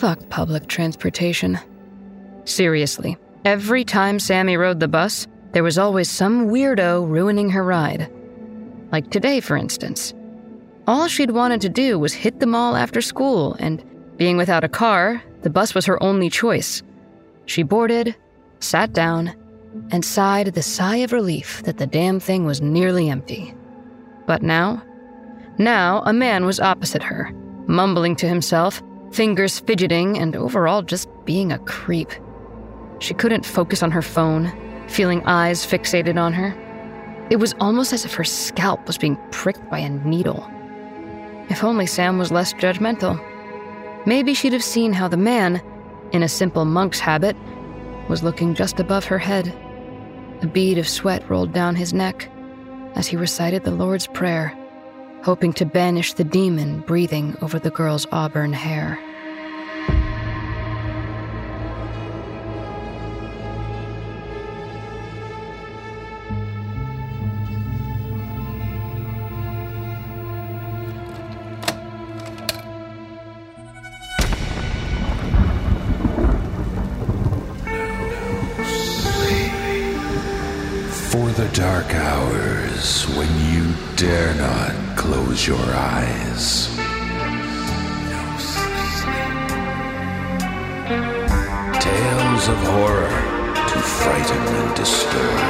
Fuck public transportation. Seriously, every time Sammy rode the bus, there was always some weirdo ruining her ride. Like today, for instance. All she'd wanted to do was hit the mall after school, and being without a car, the bus was her only choice. She boarded, sat down, and sighed the sigh of relief that the damn thing was nearly empty. But now? Now, a man was opposite her, mumbling to himself, fingers fidgeting, and overall just being a creep. She couldn't focus on her phone, feeling eyes fixated on her. It was almost as if her scalp was being pricked by a needle. If only Sam was less judgmental. Maybe she'd have seen how the man, in a simple monk's habit, was looking just above her head. A bead of sweat rolled down his neck as he recited the Lord's Prayer, hoping to banish the demon breathing over the girl's auburn hair. Close your eyes. Tales of horror to frighten and disturb.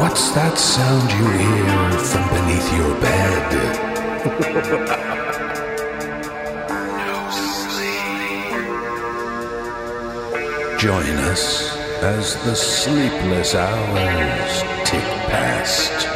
What's that sound you hear from beneath your bed? Join us as the sleepless hours tick past.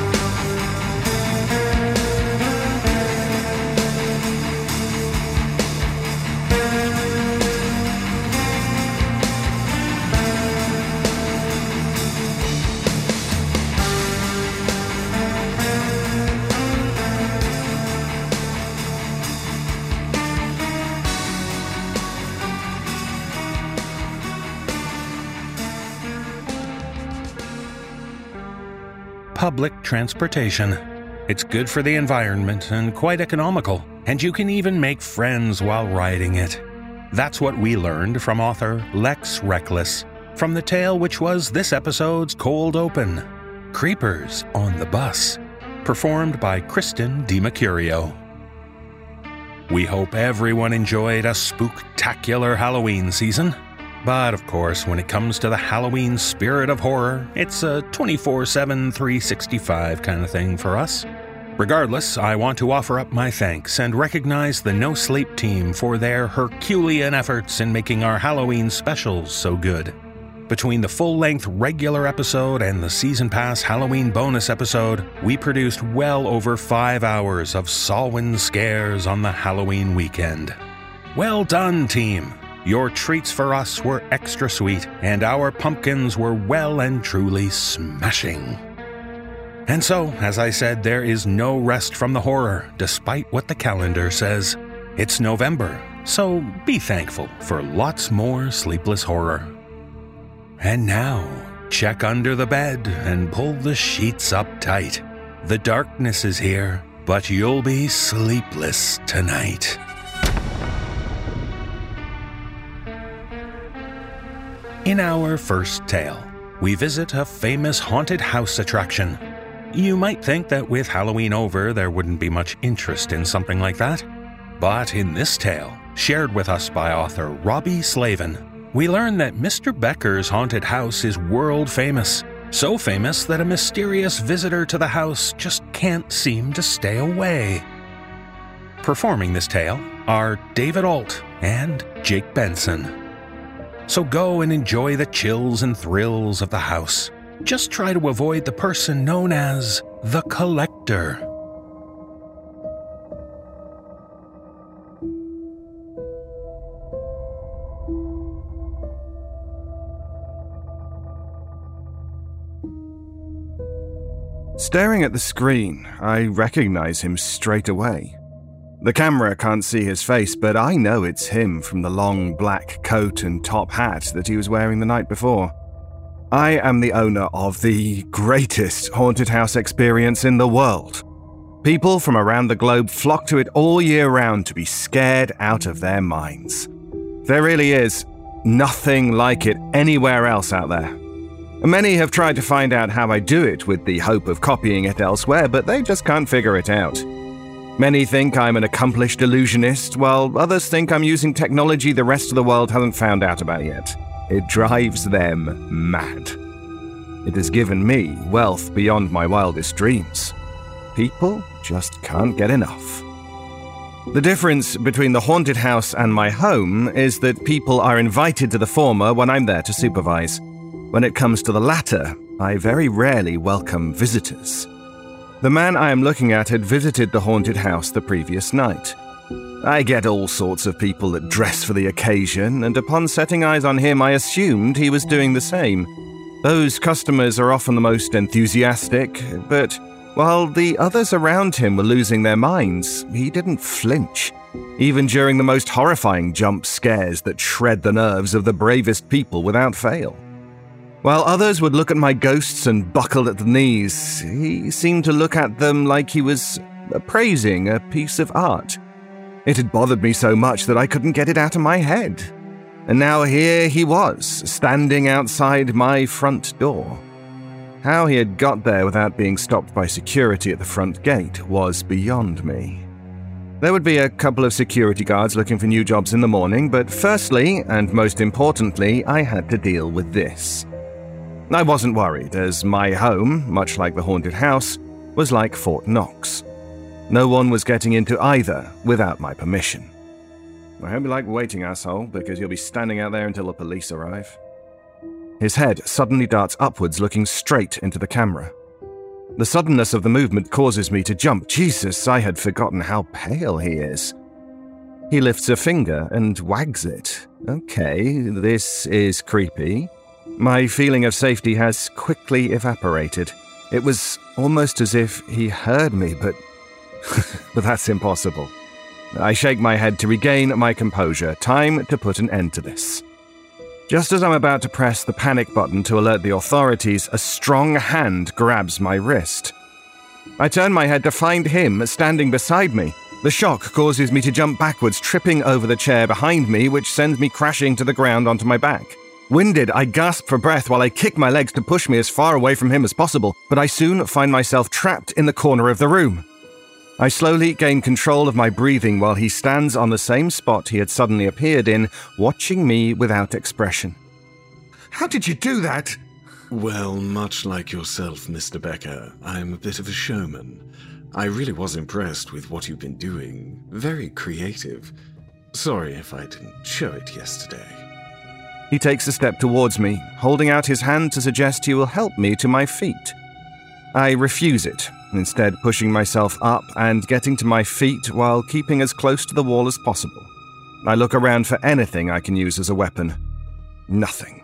Public transportation. It's good for the environment and quite economical, and you can even make friends while riding it. That's what we learned from author Lex Reckless from the tale which was this episode's cold open Creepers on the Bus, performed by Kristen DiMercurio. We hope everyone enjoyed a spooktacular Halloween season. But of course, when it comes to the Halloween spirit of horror, it's a 24 7, 365 kind of thing for us. Regardless, I want to offer up my thanks and recognize the No Sleep team for their Herculean efforts in making our Halloween specials so good. Between the full length regular episode and the Season Pass Halloween bonus episode, we produced well over five hours of Samhain scares on the Halloween weekend. Well done, team! Your treats for us were extra sweet, and our pumpkins were well and truly smashing. And so, as I said, there is no rest from the horror, despite what the calendar says. It's November, so be thankful for lots more sleepless horror. And now, check under the bed and pull the sheets up tight. The darkness is here, but you'll be sleepless tonight. In our first tale, we visit a famous haunted house attraction. You might think that with Halloween over, there wouldn't be much interest in something like that. But in this tale, shared with us by author Robbie Slaven, we learn that Mr. Becker's haunted house is world famous. So famous that a mysterious visitor to the house just can't seem to stay away. Performing this tale are David Ault and Jake Benson. So go and enjoy the chills and thrills of the house. Just try to avoid the person known as the collector. Staring at the screen, I recognize him straight away. The camera can't see his face, but I know it's him from the long black coat and top hat that he was wearing the night before. I am the owner of the greatest haunted house experience in the world. People from around the globe flock to it all year round to be scared out of their minds. There really is nothing like it anywhere else out there. Many have tried to find out how I do it with the hope of copying it elsewhere, but they just can't figure it out. Many think I'm an accomplished illusionist, while others think I'm using technology the rest of the world hasn't found out about yet. It drives them mad. It has given me wealth beyond my wildest dreams. People just can't get enough. The difference between the haunted house and my home is that people are invited to the former when I'm there to supervise. When it comes to the latter, I very rarely welcome visitors. The man I am looking at had visited the haunted house the previous night. I get all sorts of people that dress for the occasion, and upon setting eyes on him, I assumed he was doing the same. Those customers are often the most enthusiastic, but while the others around him were losing their minds, he didn't flinch, even during the most horrifying jump scares that shred the nerves of the bravest people without fail. While others would look at my ghosts and buckle at the knees, he seemed to look at them like he was appraising a piece of art. It had bothered me so much that I couldn't get it out of my head. And now here he was, standing outside my front door. How he had got there without being stopped by security at the front gate was beyond me. There would be a couple of security guards looking for new jobs in the morning, but firstly, and most importantly, I had to deal with this. I wasn't worried, as my home, much like the haunted house, was like Fort Knox. No one was getting into either without my permission. I hope you like waiting, asshole, because you'll be standing out there until the police arrive. His head suddenly darts upwards, looking straight into the camera. The suddenness of the movement causes me to jump. Jesus, I had forgotten how pale he is. He lifts a finger and wags it. Okay, this is creepy. My feeling of safety has quickly evaporated. It was almost as if he heard me, but. but that's impossible. I shake my head to regain my composure. Time to put an end to this. Just as I'm about to press the panic button to alert the authorities, a strong hand grabs my wrist. I turn my head to find him standing beside me. The shock causes me to jump backwards, tripping over the chair behind me, which sends me crashing to the ground onto my back. Winded, I gasp for breath while I kick my legs to push me as far away from him as possible, but I soon find myself trapped in the corner of the room. I slowly gain control of my breathing while he stands on the same spot he had suddenly appeared in, watching me without expression. How did you do that? Well, much like yourself, Mr. Becker, I'm a bit of a showman. I really was impressed with what you've been doing. Very creative. Sorry if I didn't show it yesterday. He takes a step towards me, holding out his hand to suggest he will help me to my feet. I refuse it, instead, pushing myself up and getting to my feet while keeping as close to the wall as possible. I look around for anything I can use as a weapon. Nothing.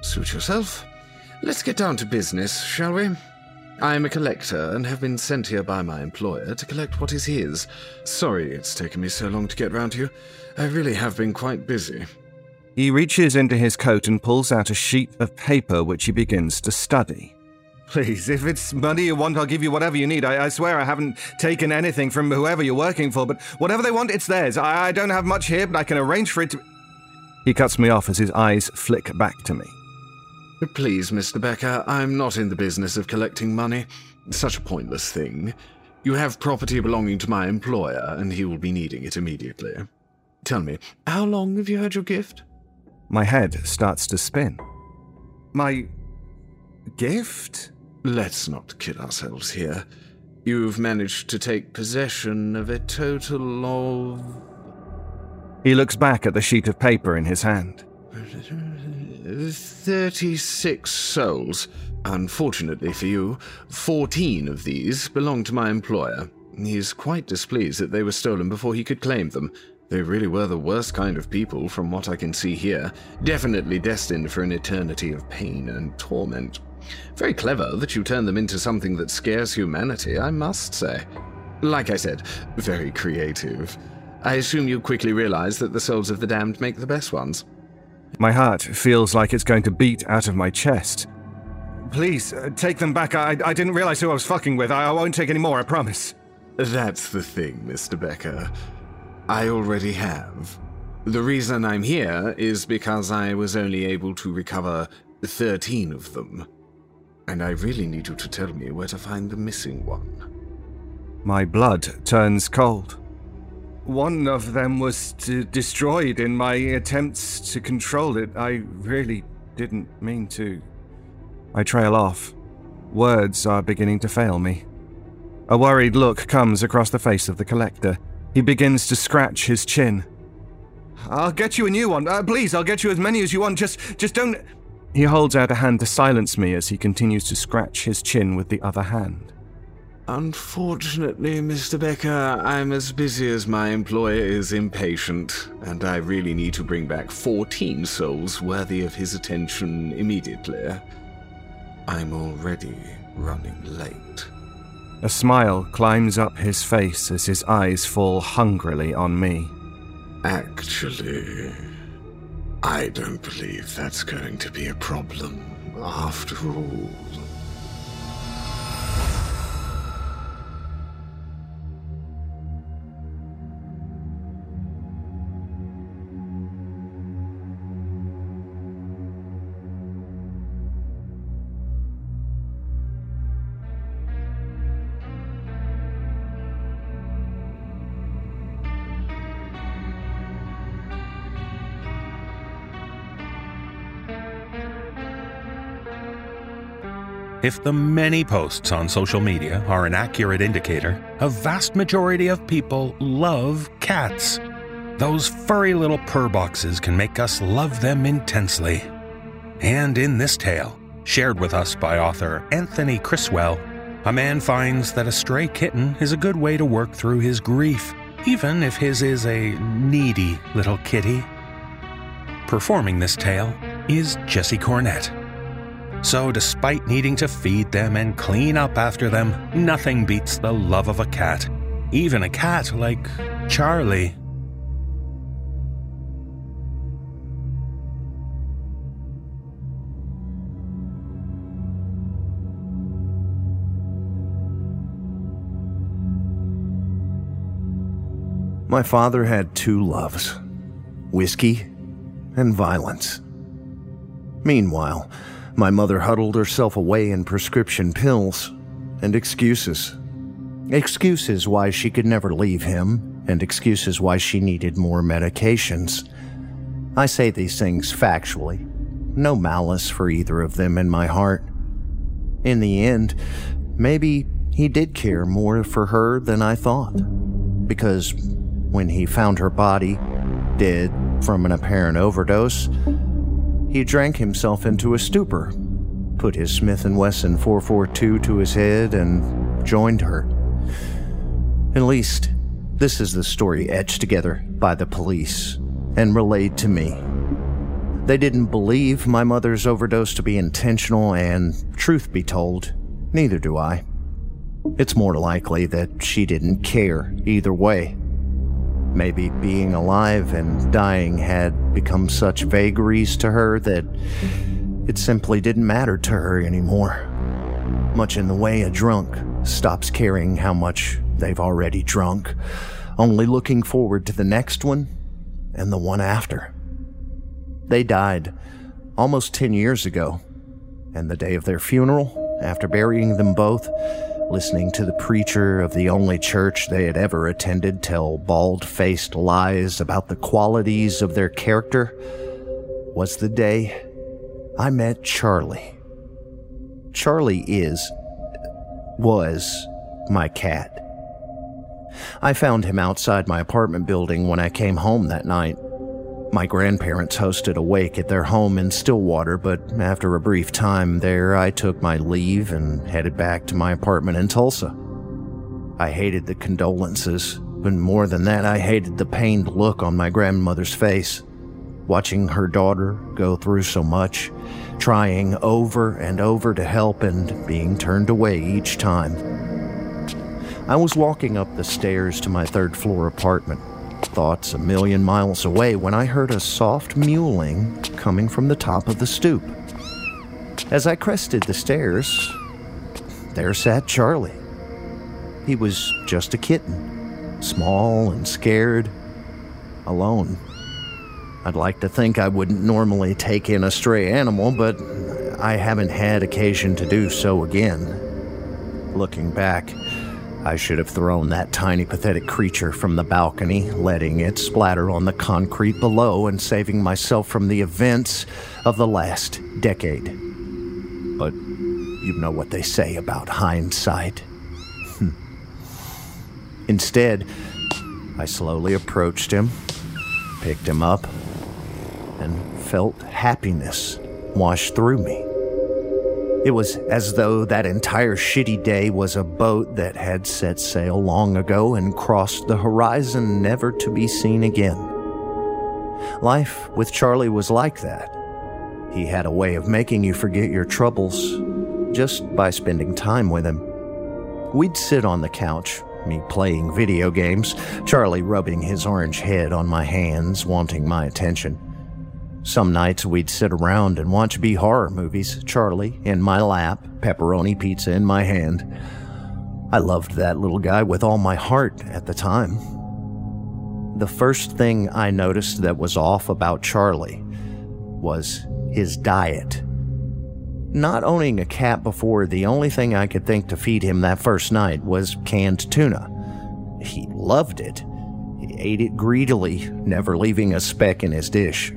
Suit yourself. Let's get down to business, shall we? I am a collector and have been sent here by my employer to collect what is his. Sorry it's taken me so long to get round to you. I really have been quite busy. He reaches into his coat and pulls out a sheet of paper which he begins to study. Please, if it's money you want, I'll give you whatever you need. I, I swear I haven't taken anything from whoever you're working for, but whatever they want, it's theirs. I, I don't have much here, but I can arrange for it to. He cuts me off as his eyes flick back to me. Please, Mr. Becker, I'm not in the business of collecting money. Such a pointless thing. You have property belonging to my employer, and he will be needing it immediately. Tell me, how long have you had your gift? My head starts to spin. My gift? Let's not kid ourselves here. You've managed to take possession of a total of. He looks back at the sheet of paper in his hand. 36 souls. Unfortunately for you, 14 of these belong to my employer. He's quite displeased that they were stolen before he could claim them, they really were the worst kind of people from what I can see here, definitely destined for an eternity of pain and torment. Very clever that you turn them into something that scares humanity, I must say. Like I said, very creative. I assume you quickly realize that the souls of the damned make the best ones. My heart feels like it's going to beat out of my chest. Please, uh, take them back. I, I didn't realize who I was fucking with. I, I won't take any more, I promise. That's the thing, Mr. Becker. I already have. The reason I'm here is because I was only able to recover 13 of them. And I really need you to tell me where to find the missing one. My blood turns cold. One of them was destroyed in my attempts to control it. I really didn't mean to. I trail off. Words are beginning to fail me. A worried look comes across the face of the collector. He begins to scratch his chin. I'll get you a new one. Uh, please, I'll get you as many as you want. Just, just don't. He holds out a hand to silence me as he continues to scratch his chin with the other hand. Unfortunately, Mr. Becker, I'm as busy as my employer is impatient, and I really need to bring back 14 souls worthy of his attention immediately. I'm already running late. A smile climbs up his face as his eyes fall hungrily on me. Actually, I don't believe that's going to be a problem after all. If the many posts on social media are an accurate indicator, a vast majority of people love cats. Those furry little purr boxes can make us love them intensely. And in this tale, shared with us by author Anthony Criswell, a man finds that a stray kitten is a good way to work through his grief, even if his is a needy little kitty. Performing this tale is Jesse Cornett. So, despite needing to feed them and clean up after them, nothing beats the love of a cat. Even a cat like Charlie. My father had two loves whiskey and violence. Meanwhile, my mother huddled herself away in prescription pills and excuses. Excuses why she could never leave him, and excuses why she needed more medications. I say these things factually, no malice for either of them in my heart. In the end, maybe he did care more for her than I thought, because when he found her body, dead from an apparent overdose, he drank himself into a stupor, put his Smith & Wesson 442 to his head, and joined her. At least, this is the story etched together by the police and relayed to me. They didn't believe my mother's overdose to be intentional, and truth be told, neither do I. It's more likely that she didn't care either way. Maybe being alive and dying had become such vagaries to her that it simply didn't matter to her anymore. Much in the way a drunk stops caring how much they've already drunk, only looking forward to the next one and the one after. They died almost 10 years ago, and the day of their funeral, after burying them both, listening to the preacher of the only church they had ever attended tell bald faced lies about the qualities of their character, was the day I met Charlie. Charlie is, was, my cat. I found him outside my apartment building when I came home that night. My grandparents hosted a wake at their home in Stillwater, but after a brief time there, I took my leave and headed back to my apartment in Tulsa. I hated the condolences, but more than that, I hated the pained look on my grandmother's face. Watching her daughter go through so much, trying over and over to help and being turned away each time. I was walking up the stairs to my third floor apartment, thoughts a million miles away, when I heard a soft mewling coming from the top of the stoop. As I crested the stairs, there sat Charlie. He was just a kitten, small and scared, alone. I'd like to think I wouldn't normally take in a stray animal, but I haven't had occasion to do so again. Looking back, I should have thrown that tiny, pathetic creature from the balcony, letting it splatter on the concrete below and saving myself from the events of the last decade. But you know what they say about hindsight. Hmm. Instead, I slowly approached him, picked him up, and felt happiness wash through me. It was as though that entire shitty day was a boat that had set sail long ago and crossed the horizon never to be seen again. Life with Charlie was like that. He had a way of making you forget your troubles just by spending time with him. We'd sit on the couch, me playing video games, Charlie rubbing his orange head on my hands, wanting my attention. Some nights we'd sit around and watch B horror movies, Charlie in my lap, pepperoni pizza in my hand. I loved that little guy with all my heart at the time. The first thing I noticed that was off about Charlie was his diet. Not owning a cat before, the only thing I could think to feed him that first night was canned tuna. He loved it. He ate it greedily, never leaving a speck in his dish.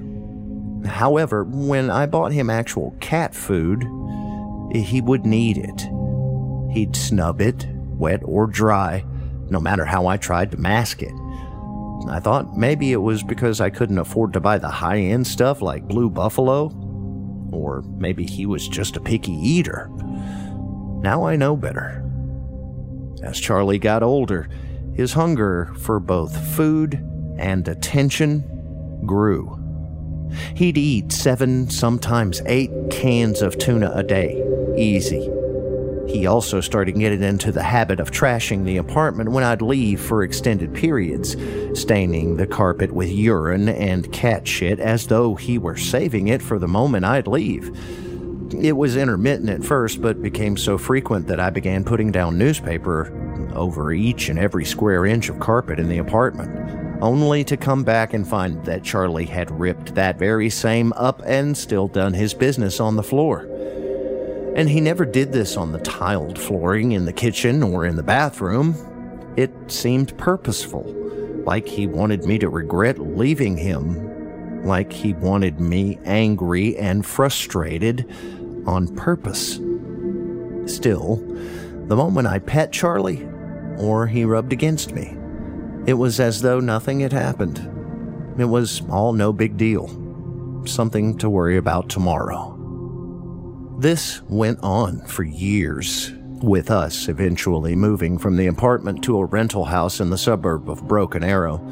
However, when I bought him actual cat food, he wouldn't eat it. He'd snub it, wet or dry, no matter how I tried to mask it. I thought maybe it was because I couldn't afford to buy the high end stuff like Blue Buffalo, or maybe he was just a picky eater. Now I know better. As Charlie got older, his hunger for both food and attention grew. He'd eat seven, sometimes eight cans of tuna a day. Easy. He also started getting into the habit of trashing the apartment when I'd leave for extended periods, staining the carpet with urine and cat shit as though he were saving it for the moment I'd leave. It was intermittent at first, but became so frequent that I began putting down newspaper over each and every square inch of carpet in the apartment only to come back and find that Charlie had ripped that very same up and still done his business on the floor. And he never did this on the tiled flooring in the kitchen or in the bathroom. It seemed purposeful, like he wanted me to regret leaving him, like he wanted me angry and frustrated on purpose. Still, the moment I pet Charlie, or he rubbed against me, it was as though nothing had happened. It was all no big deal. Something to worry about tomorrow. This went on for years, with us eventually moving from the apartment to a rental house in the suburb of Broken Arrow.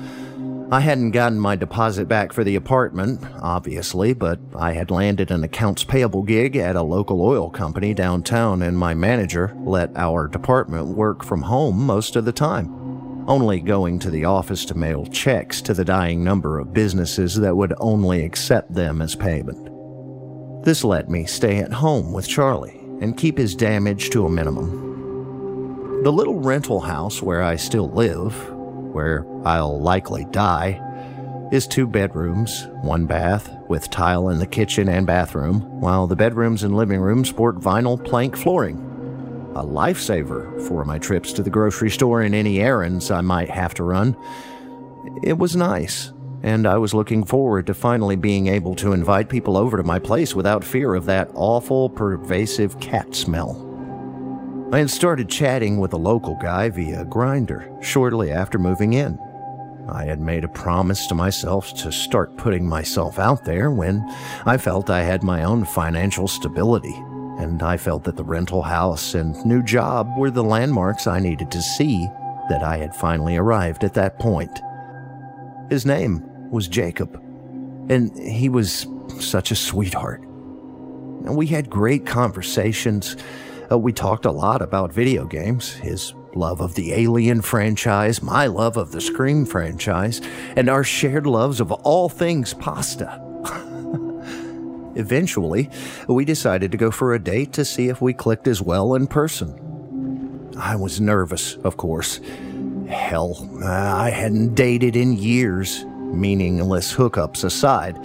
I hadn't gotten my deposit back for the apartment, obviously, but I had landed an accounts payable gig at a local oil company downtown, and my manager let our department work from home most of the time only going to the office to mail checks to the dying number of businesses that would only accept them as payment. This let me stay at home with Charlie and keep his damage to a minimum. The little rental house where I still live, where I'll likely die, is two bedrooms, one bath, with tile in the kitchen and bathroom, while the bedrooms and living room sport vinyl plank flooring a lifesaver for my trips to the grocery store and any errands I might have to run. It was nice, and I was looking forward to finally being able to invite people over to my place without fear of that awful, pervasive cat smell. I had started chatting with a local guy via Grindr shortly after moving in. I had made a promise to myself to start putting myself out there when I felt I had my own financial stability and I felt that the rental house and new job were the landmarks I needed to see that I had finally arrived at that point. His name was Jacob, and he was such a sweetheart. We had great conversations. Uh, we talked a lot about video games, his love of the Alien franchise, my love of the Scream franchise, and our shared loves of all things pasta. Eventually, we decided to go for a date to see if we clicked as well in person. I was nervous, of course. Hell, I hadn't dated in years, meaningless hookups aside,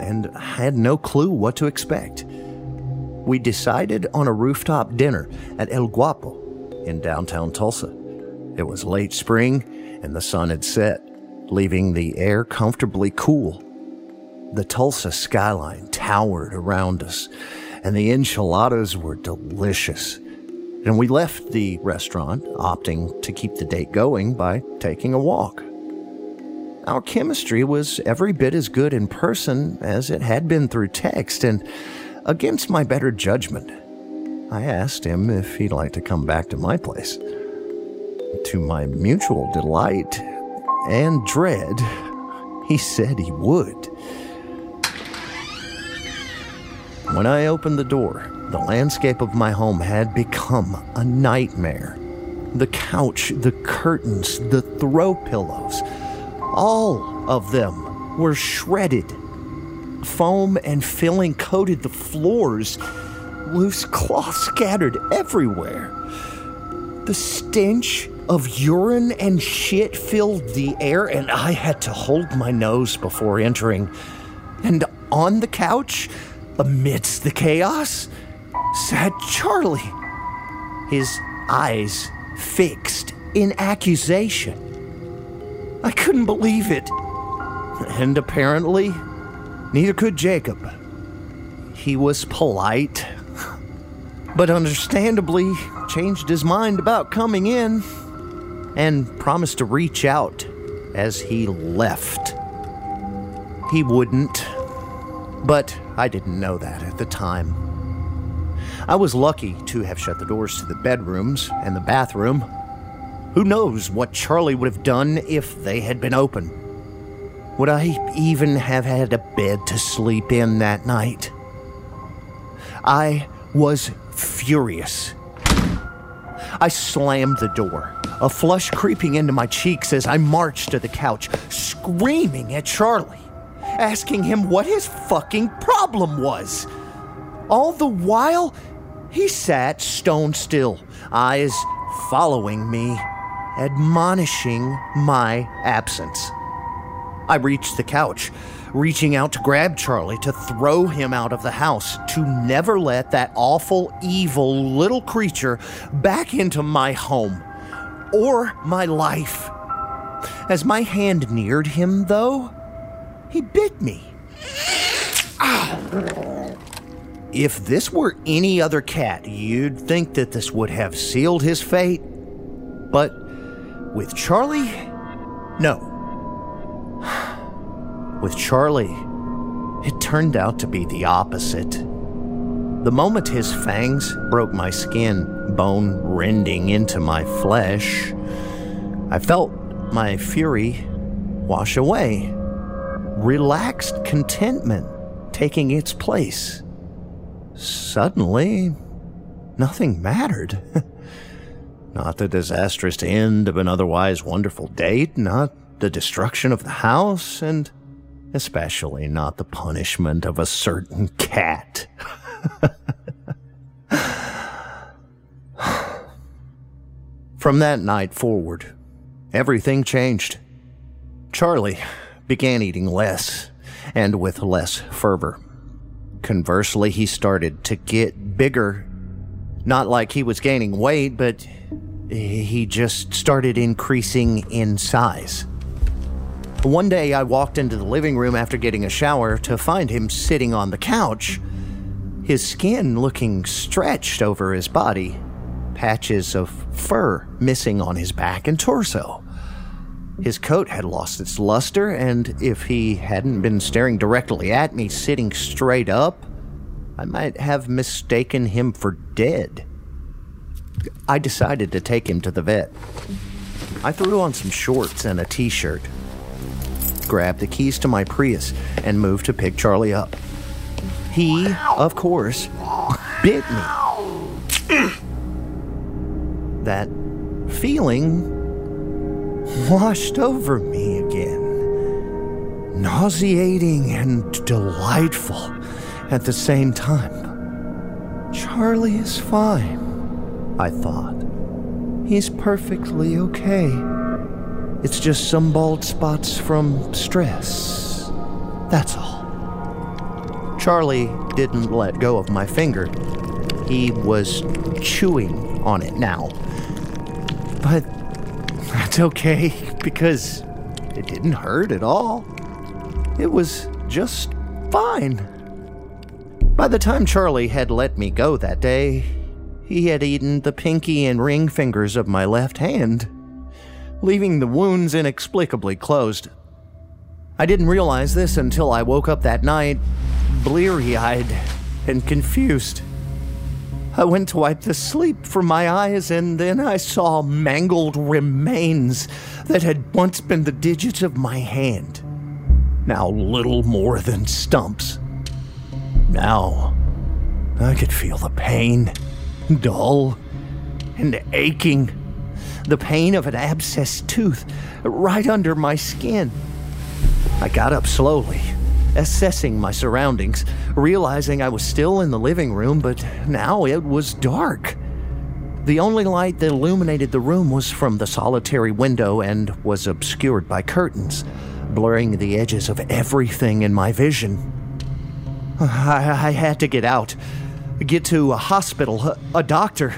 and had no clue what to expect. We decided on a rooftop dinner at El Guapo in downtown Tulsa. It was late spring, and the sun had set, leaving the air comfortably cool. The Tulsa skyline towered around us, and the enchiladas were delicious. And we left the restaurant, opting to keep the date going by taking a walk. Our chemistry was every bit as good in person as it had been through text, and against my better judgment, I asked him if he'd like to come back to my place. To my mutual delight and dread, he said he would. When I opened the door, the landscape of my home had become a nightmare. The couch, the curtains, the throw pillows, all of them were shredded. Foam and filling coated the floors, loose cloth scattered everywhere. The stench of urine and shit filled the air, and I had to hold my nose before entering. And on the couch, amidst the chaos, sat Charlie, his eyes fixed in accusation. I couldn't believe it. And apparently, neither could Jacob. He was polite, but understandably changed his mind about coming in and promised to reach out as he left. He wouldn't, but I didn't know that at the time. I was lucky to have shut the doors to the bedrooms and the bathroom. Who knows what Charlie would have done if they had been open? Would I even have had a bed to sleep in that night? I was furious. I slammed the door, a flush creeping into my cheeks as I marched to the couch, screaming at Charlie, asking him what his fucking problem was. All the while, he sat stone still, eyes following me, admonishing my absence. I reached the couch, reaching out to grab Charlie to throw him out of the house, to never let that awful, evil little creature back into my home or my life. As my hand neared him, though, he bit me. Ah. If this were any other cat, you'd think that this would have sealed his fate. But with Charlie, no. With Charlie, it turned out to be the opposite. The moment his fangs broke my skin, bone rending into my flesh, I felt my fury wash away, relaxed contentment taking its place. Suddenly, nothing mattered. not the disastrous end of an otherwise wonderful date, not the destruction of the house, and especially not the punishment of a certain cat. From that night forward, everything changed. Charlie began eating less and with less fervor. Conversely, he started to get bigger. Not like he was gaining weight, but he just started increasing in size. One day, I walked into the living room after getting a shower to find him sitting on the couch, his skin looking stretched over his body, patches of fur missing on his back and torso. His coat had lost its luster, and if he hadn't been staring directly at me, sitting straight up, I might have mistaken him for dead. I decided to take him to the vet. I threw on some shorts and a t shirt, grabbed the keys to my Prius, and moved to pick Charlie up. He, of course, bit me. that feeling washed over me again. Nauseating and delightful at the same time. Charlie is fine, I thought. He's perfectly okay. It's just some bald spots from stress. That's all. Charlie didn't let go of my finger. He was chewing on it now. But that's okay because it didn't hurt at all. It was just fine. By the time Charlie had let me go that day, he had eaten the pinky and ring fingers of my left hand, leaving the wounds inexplicably closed. I didn't realize this until I woke up that night, bleary eyed and confused. I went to wipe the sleep from my eyes, and then I saw mangled remains that had once been the digits of my hand, now little more than stumps. Now, I could feel the pain, dull and aching. The pain of an abscessed tooth right under my skin. I got up slowly, assessing my surroundings, realizing I was still in the living room, but now it was dark. The only light that illuminated the room was from the solitary window and was obscured by curtains, blurring the edges of everything in my vision. I, I had to get out, get to a hospital, a, a doctor.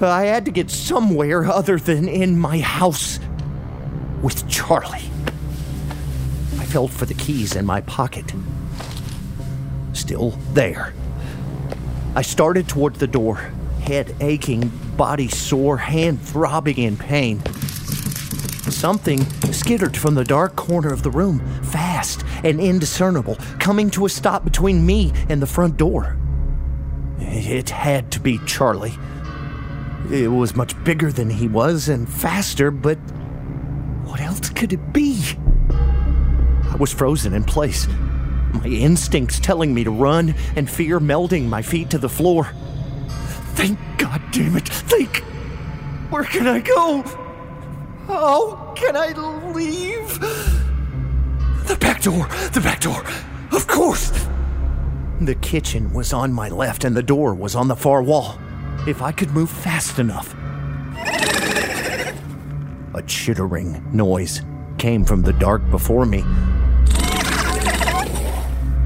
I had to get somewhere other than in my house with Charlie. Felt for the keys in my pocket. Still there. I started toward the door, head aching, body sore, hand throbbing in pain. Something skittered from the dark corner of the room, fast and indiscernible, coming to a stop between me and the front door. It had to be Charlie. It was much bigger than he was and faster, but what else could it be? I was frozen in place, my instincts telling me to run and fear melding my feet to the floor. Think, God damn it, think! Where can I go? How can I leave? The back door, the back door, of course! The kitchen was on my left and the door was on the far wall. If I could move fast enough. A chittering noise came from the dark before me.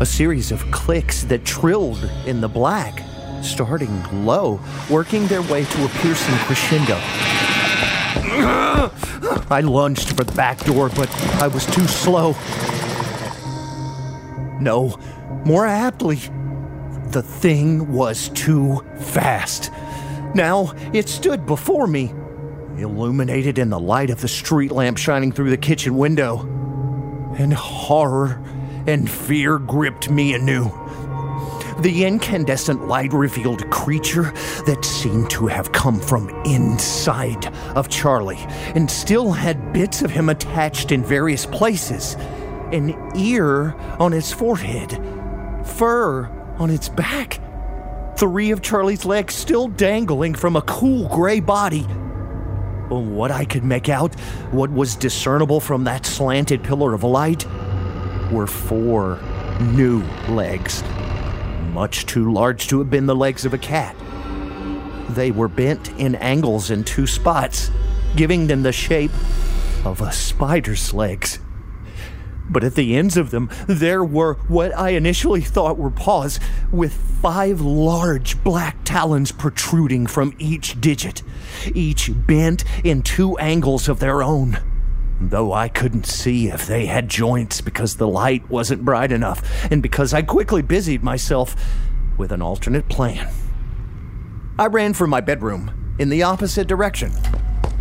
A series of clicks that trilled in the black, starting low, working their way to a piercing crescendo. I lunged for the back door, but I was too slow. No, more aptly, the thing was too fast. Now it stood before me, illuminated in the light of the street lamp shining through the kitchen window. And horror and fear gripped me anew. The incandescent light revealed a creature that seemed to have come from inside of Charlie and still had bits of him attached in various places an ear on his forehead, fur on its back, three of Charlie's legs still dangling from a cool gray body. What I could make out, what was discernible from that slanted pillar of light, were four new legs, much too large to have been the legs of a cat. They were bent in angles in two spots, giving them the shape of a spider's legs. But at the ends of them, there were what I initially thought were paws, with five large black talons protruding from each digit, each bent in two angles of their own. Though I couldn't see if they had joints because the light wasn't bright enough, and because I quickly busied myself with an alternate plan. I ran for my bedroom in the opposite direction.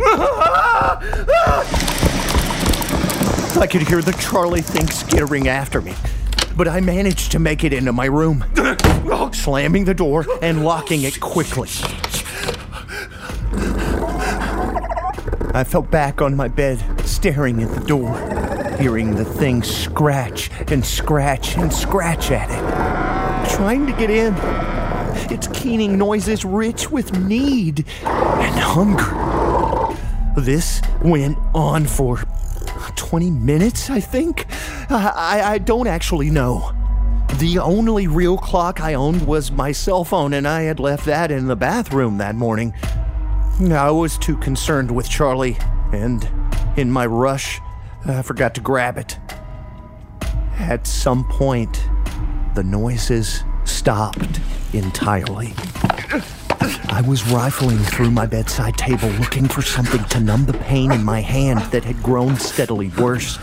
I could hear the Charlie thing skittering after me, but I managed to make it into my room, slamming the door and locking it quickly. I fell back on my bed, staring at the door, hearing the thing scratch and scratch and scratch at it, trying to get in. Its keening noises rich with need and hunger. This went on for 20 minutes, I think? I, I, I don't actually know. The only real clock I owned was my cell phone, and I had left that in the bathroom that morning. I was too concerned with Charlie, and in my rush, I forgot to grab it. At some point, the noises stopped entirely. I was rifling through my bedside table looking for something to numb the pain in my hand that had grown steadily worse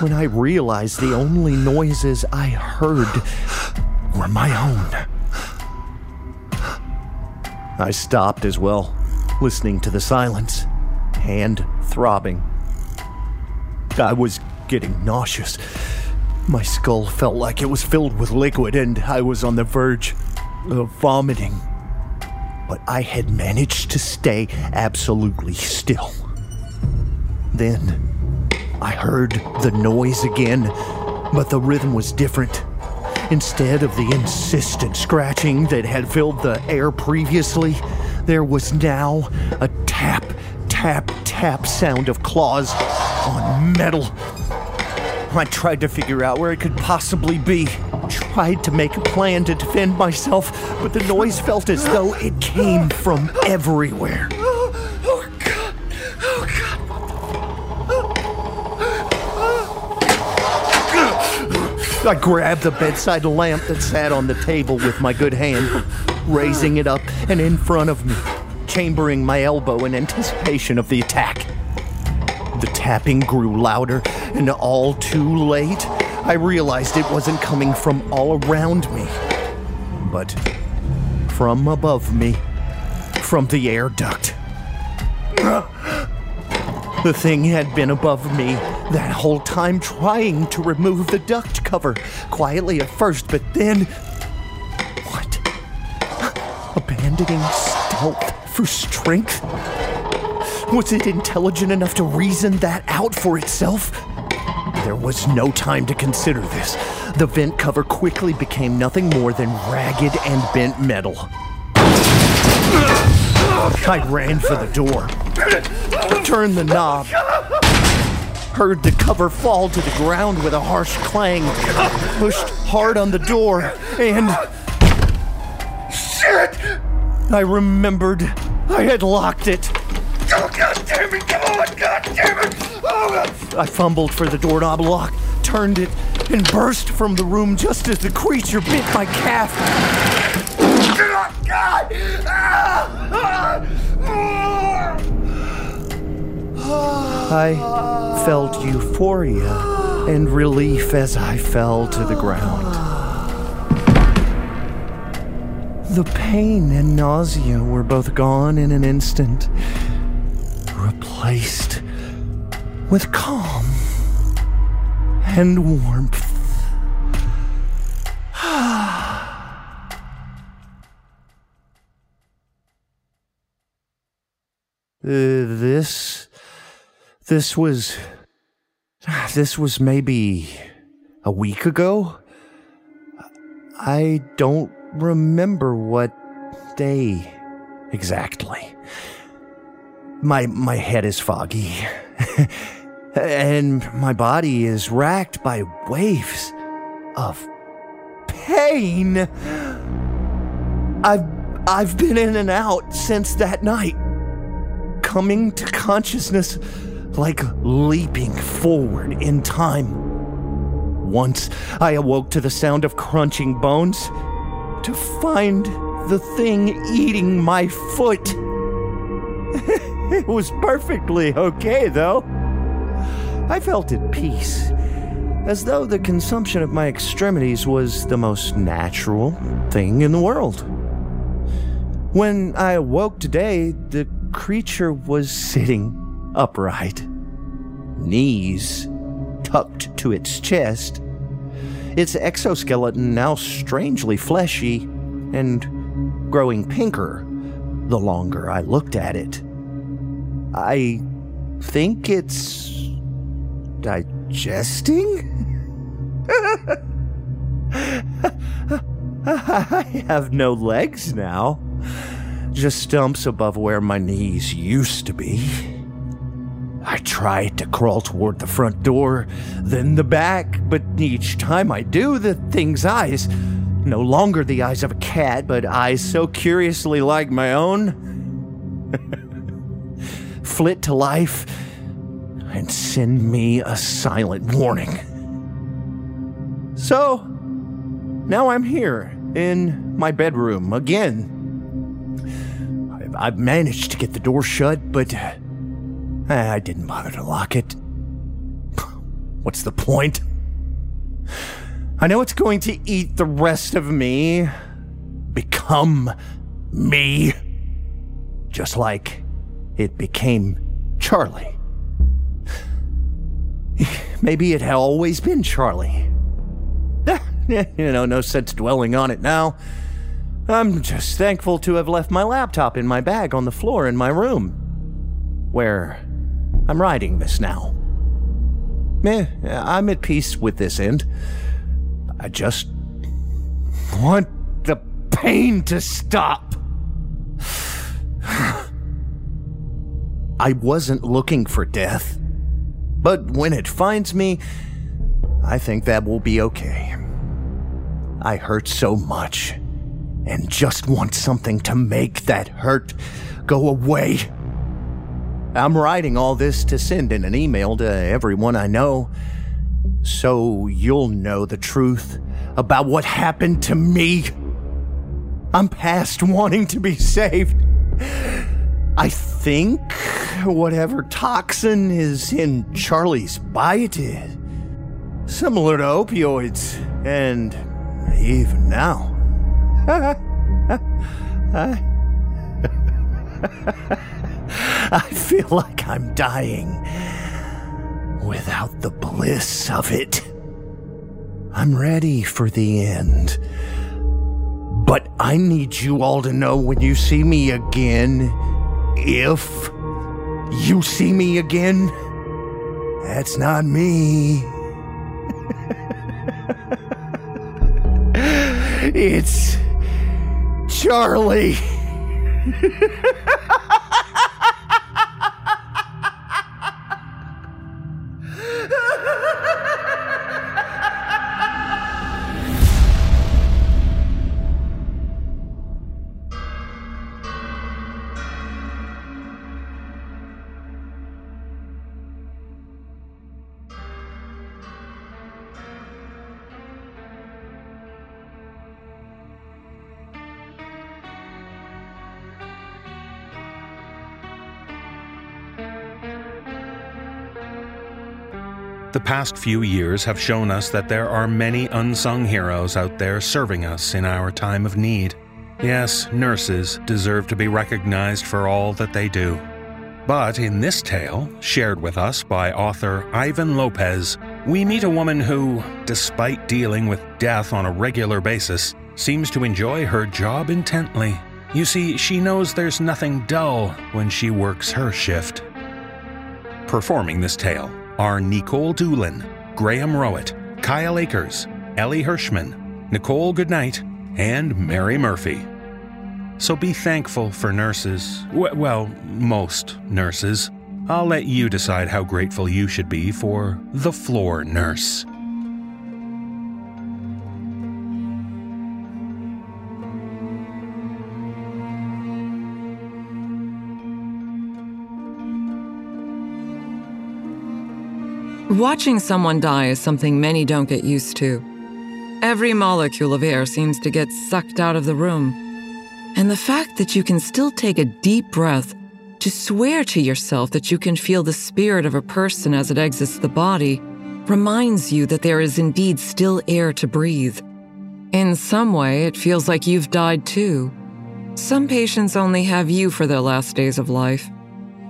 when I realized the only noises I heard were my own. I stopped as well, listening to the silence, hand throbbing. I was getting nauseous. My skull felt like it was filled with liquid, and I was on the verge of vomiting but I had managed to stay absolutely still. Then I heard the noise again, but the rhythm was different. Instead of the insistent scratching that had filled the air previously, there was now a tap, tap, tap sound of claws on metal. I tried to figure out where it could possibly be tried to make a plan to defend myself, but the noise felt as though it came from everywhere. Oh, God. Oh, God. I grabbed the bedside lamp that sat on the table with my good hand, raising it up and in front of me, chambering my elbow in anticipation of the attack. The tapping grew louder, and all too late, I realized it wasn't coming from all around me, but from above me, from the air duct. The thing had been above me that whole time, trying to remove the duct cover, quietly at first, but then. What? Abandoning stealth for strength? Was it intelligent enough to reason that out for itself? There was no time to consider this. The vent cover quickly became nothing more than ragged and bent metal. I ran for the door, turned the knob, heard the cover fall to the ground with a harsh clang, pushed hard on the door, and. Shit! I remembered I had locked it. Oh, God damn it! Come on, God damn it! Oh, I fumbled for the doorknob lock, turned it, and burst from the room just as the creature bit my calf. God! God! I felt euphoria and relief as I fell to the ground. The pain and nausea were both gone in an instant, replaced with calm and warmth. Uh, this this was this was maybe a week ago i don't remember what day exactly. My my head is foggy. And my body is racked by waves of pain. I've i've been in and out since that night coming to consciousness like leaping forward in time. Once I awoke to the sound of crunching bones to find the thing eating my foot. it was perfectly okay, though. I felt at peace, as though the consumption of my extremities was the most natural thing in the world. When I awoke today, the creature was sitting upright, knees tucked to its chest, its exoskeleton now strangely fleshy and growing pinker the longer I looked at it. I think it's digesting? I have no legs now, just stumps above where my knees used to be. I tried to crawl toward the front door, then the back, but each time I do, the thing's eyes, no longer the eyes of a cat, but eyes so curiously like my own, flit to life and send me a silent warning. So, now I'm here in my bedroom again. I've, managed to get the door shut, but Eh, I didn't bother to lock it. What's the point? I know it's going to eat the rest of me, become me, just like it became Charlie. Maybe it had always been Charlie. you know, no sense dwelling on it now. I'm just thankful to have left my laptop in my bag on the floor in my room, where I'm writing this now. Eh, I'm at peace with this end. I just want the pain to stop. I wasn't looking for death, but when it finds me, I think that will be okay. I hurt so much and just want something to make that hurt go away. I'm writing all this to send in an email to everyone I know so you'll know the truth about what happened to me. I'm past wanting to be saved. I think whatever toxin is in Charlie's bite is similar to opioids, and even now. I, feel like I'm dying without the bliss of it. I'm ready for the end. But I need you all to know when you see me again, if you see me again, that's not me. it's Charlie. The past few years have shown us that there are many unsung heroes out there serving us in our time of need. Yes, nurses deserve to be recognized for all that they do. But in this tale, shared with us by author Ivan Lopez, we meet a woman who, despite dealing with death on a regular basis, seems to enjoy her job intently. You see, she knows there's nothing dull when she works her shift. Performing this tale are Nikolle Doolin, Graham Rowat, Kyle Akers, Elie Hirschman, Nichole Goodnight, and Mary Murphy. So be thankful for nurses. Well, most nurses. I'll let you decide how grateful you should be for the floor nurse. Watching someone die is something many don't get used to. Every molecule of air seems to get sucked out of the room. And the fact that you can still take a deep breath to swear to yourself that you can feel the spirit of a person as it exits the body reminds you that there is indeed still air to breathe. In some way, it feels like you've died too. Some patients only have you for their last days of life,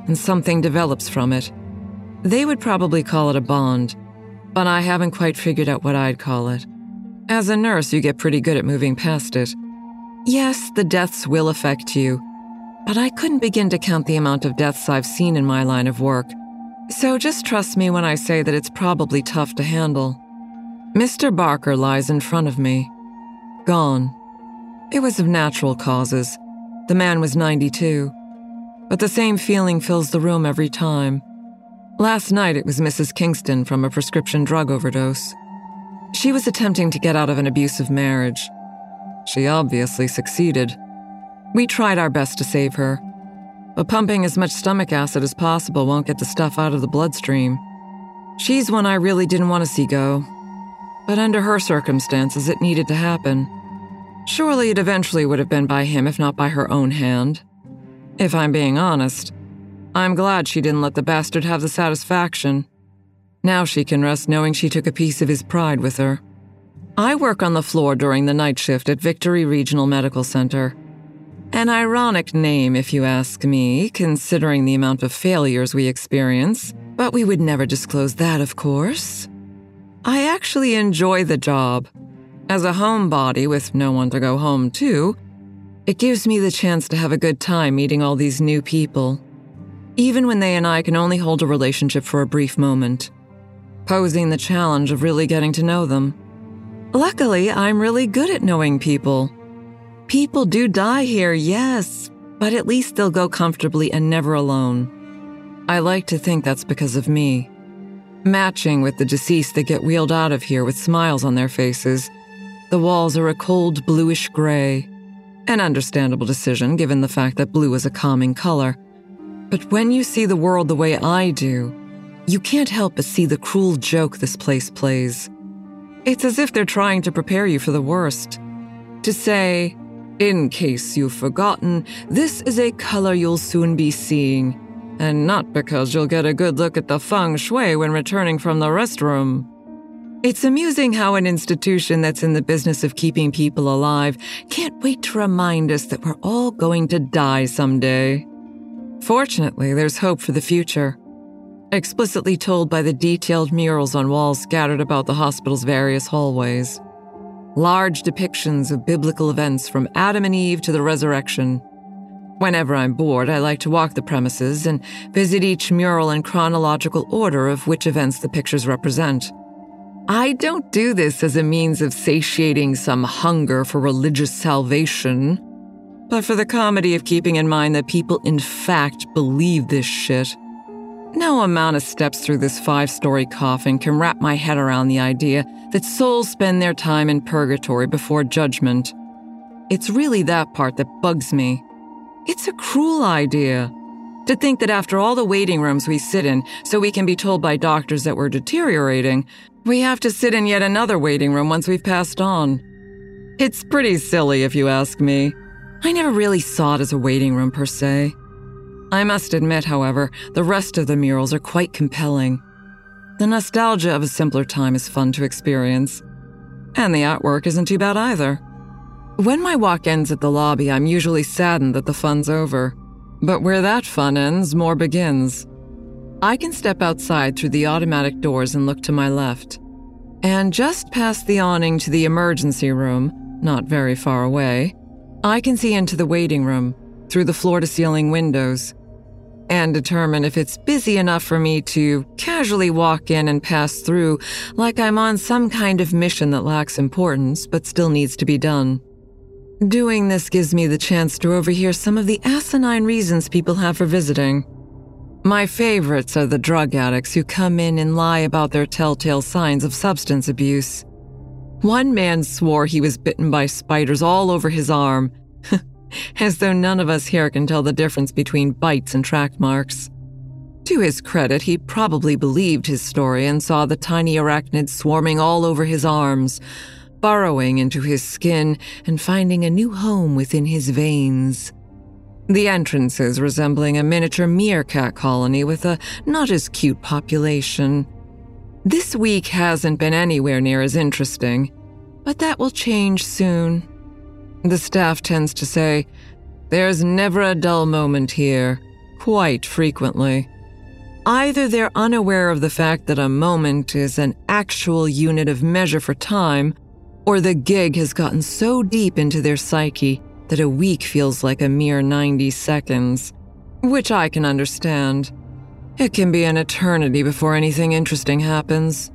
and something develops from it. They would probably call it a bond, but I haven't quite figured out what I'd call it. As a nurse, you get pretty good at moving past it. Yes, the deaths will affect you, but I couldn't begin to count the amount of deaths I've seen in my line of work. So just trust me when I say that it's probably tough to handle. Mr. Barker lies in front of me. Gone. It was of natural causes. The man was 92. But the same feeling fills the room every time. Last night it was Mrs. Kingston from a prescription drug overdose. She was attempting to get out of an abusive marriage. She obviously succeeded. We tried our best to save her, but pumping as much stomach acid as possible won't get the stuff out of the bloodstream. She's one I really didn't want to see go, but under her circumstances, it needed to happen. Surely it eventually would have been by him if not by her own hand. If I'm being honest, I'm glad she didn't let the bastard have the satisfaction. Now she can rest knowing she took a piece of his pride with her. I work on the floor during the night shift at Victory Regional Medical Center. An ironic name, if you ask me, considering the amount of failures we experience, but we would never disclose that, of course. I actually enjoy the job. As a homebody with no one to go home to, it gives me the chance to have a good time meeting all these new people, even when they and I can only hold a relationship for a brief moment, posing the challenge of really getting to know them. Luckily, I'm really good at knowing people. People do die here, yes, but at least they'll go comfortably and never alone. I like to think that's because of me. Matching with the deceased that get wheeled out of here with smiles on their faces, the walls are a cold bluish gray. An understandable decision given the fact that blue is a calming color. But when you see the world the way I do, you can't help but see the cruel joke this place plays. It's as if they're trying to prepare you for the worst. To say, in case you've forgotten, this is a color you'll soon be seeing, and not because you'll get a good look at the feng shui when returning from the restroom. It's amusing how an institution that's in the business of keeping people alive can't wait to remind us that we're all going to die someday. Fortunately, there's hope for the future explicitly told by the detailed murals on walls scattered about the hospital's various hallways. Large depictions of biblical events from Adam and Eve to the resurrection. Whenever I'm bored, I like to walk the premises and visit each mural in chronological order of which events the pictures represent. I don't do this as a means of satiating some hunger for religious salvation, but for the comedy of keeping in mind that people in fact believe this shit. No amount of steps through this five story coffin can wrap my head around the idea that souls spend their time in purgatory before judgment. It's really that part that bugs me. It's a cruel idea. To think that after all the waiting rooms we sit in, so we can be told by doctors that we're deteriorating, we have to sit in yet another waiting room once we've passed on. It's pretty silly, if you ask me. I never really saw it as a waiting room per se. I must admit, however, the rest of the murals are quite compelling. The nostalgia of a simpler time is fun to experience, and the artwork isn't too bad either. When my walk ends at the lobby, I'm usually saddened that the fun's over. But where that fun ends, more begins. I can step outside through the automatic doors and look to my left. And just past the awning to the emergency room, not very far away, I can see into the waiting room through the floor to ceiling windows and determine if it's busy enough for me to casually walk in and pass through like I'm on some kind of mission that lacks importance but still needs to be done. Doing this gives me the chance to overhear some of the asinine reasons people have for visiting. My favorites are the drug addicts who come in and lie about their telltale signs of substance abuse. One man swore he was bitten by spiders all over his arm as though none of us here can tell the difference between bites and track marks. To his credit, he probably believed his story and saw the tiny arachnids swarming all over his arms, burrowing into his skin and finding a new home within his veins. The entrances resembling a miniature meerkat colony with a not as cute population. This week hasn't been anywhere near as interesting, but that will change soon. The staff tends to say, There's never a dull moment here, quite frequently. Either they're unaware of the fact that a moment is an actual unit of measure for time, or the gig has gotten so deep into their psyche that a week feels like a mere 90 seconds, which I can understand. It can be an eternity before anything interesting happens.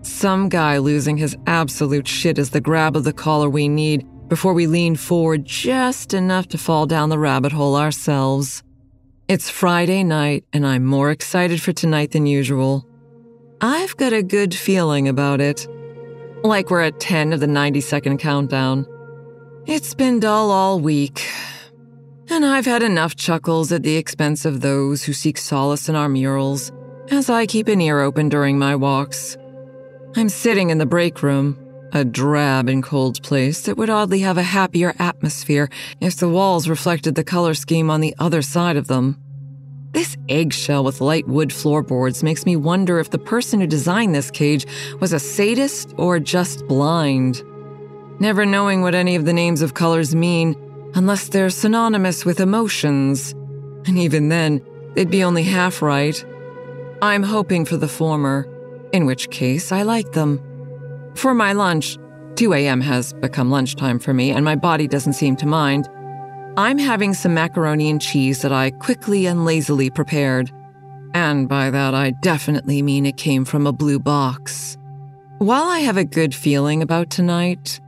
Some guy losing his absolute shit is the grab of the collar we need before we lean forward just enough to fall down the rabbit hole ourselves. It's Friday night, and I'm more excited for tonight than usual. I've got a good feeling about it. Like we're at 10 of the 90 second countdown. It's been dull all week, and I've had enough chuckles at the expense of those who seek solace in our murals as I keep an ear open during my walks. I'm sitting in the break room, a drab and cold place that would oddly have a happier atmosphere if the walls reflected the color scheme on the other side of them. This eggshell with light wood floorboards makes me wonder if the person who designed this cage was a sadist or just blind. Never knowing what any of the names of colors mean unless they're synonymous with emotions. And even then, they'd be only half right. I'm hoping for the former, in which case I like them. For my lunch, 2 a.m. has become lunchtime for me, and my body doesn't seem to mind. I'm having some macaroni and cheese that I quickly and lazily prepared. And by that, I definitely mean it came from a blue box. While I have a good feeling about tonight,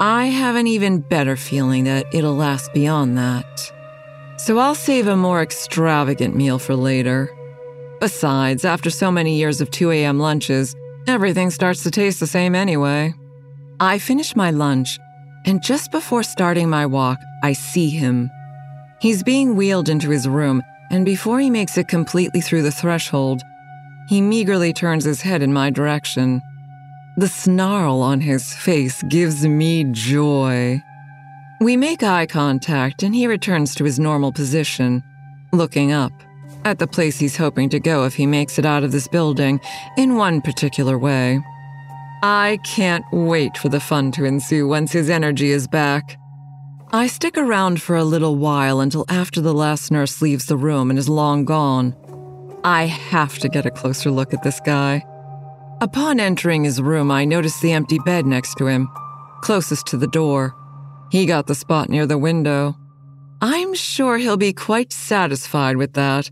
I have an even better feeling that it'll last beyond that. So I'll save a more extravagant meal for later. Besides, after so many years of 2 a.m. lunches, Everything starts to taste the same anyway. I finish my lunch, and just before starting my walk, I see him. He's being wheeled into his room, and before he makes it completely through the threshold, he meagerly turns his head in my direction. The snarl on his face gives me joy. We make eye contact, and he returns to his normal position, looking up at the place he's hoping to go if he makes it out of this building in one particular way. I can't wait for the fun to ensue once his energy is back. I stick around for a little while until after the last nurse leaves the room and is long gone. I have to get a closer look at this guy. Upon entering his room, I noticed the empty bed next to him, closest to the door. He got the spot near the window. I'm sure he'll be quite satisfied with that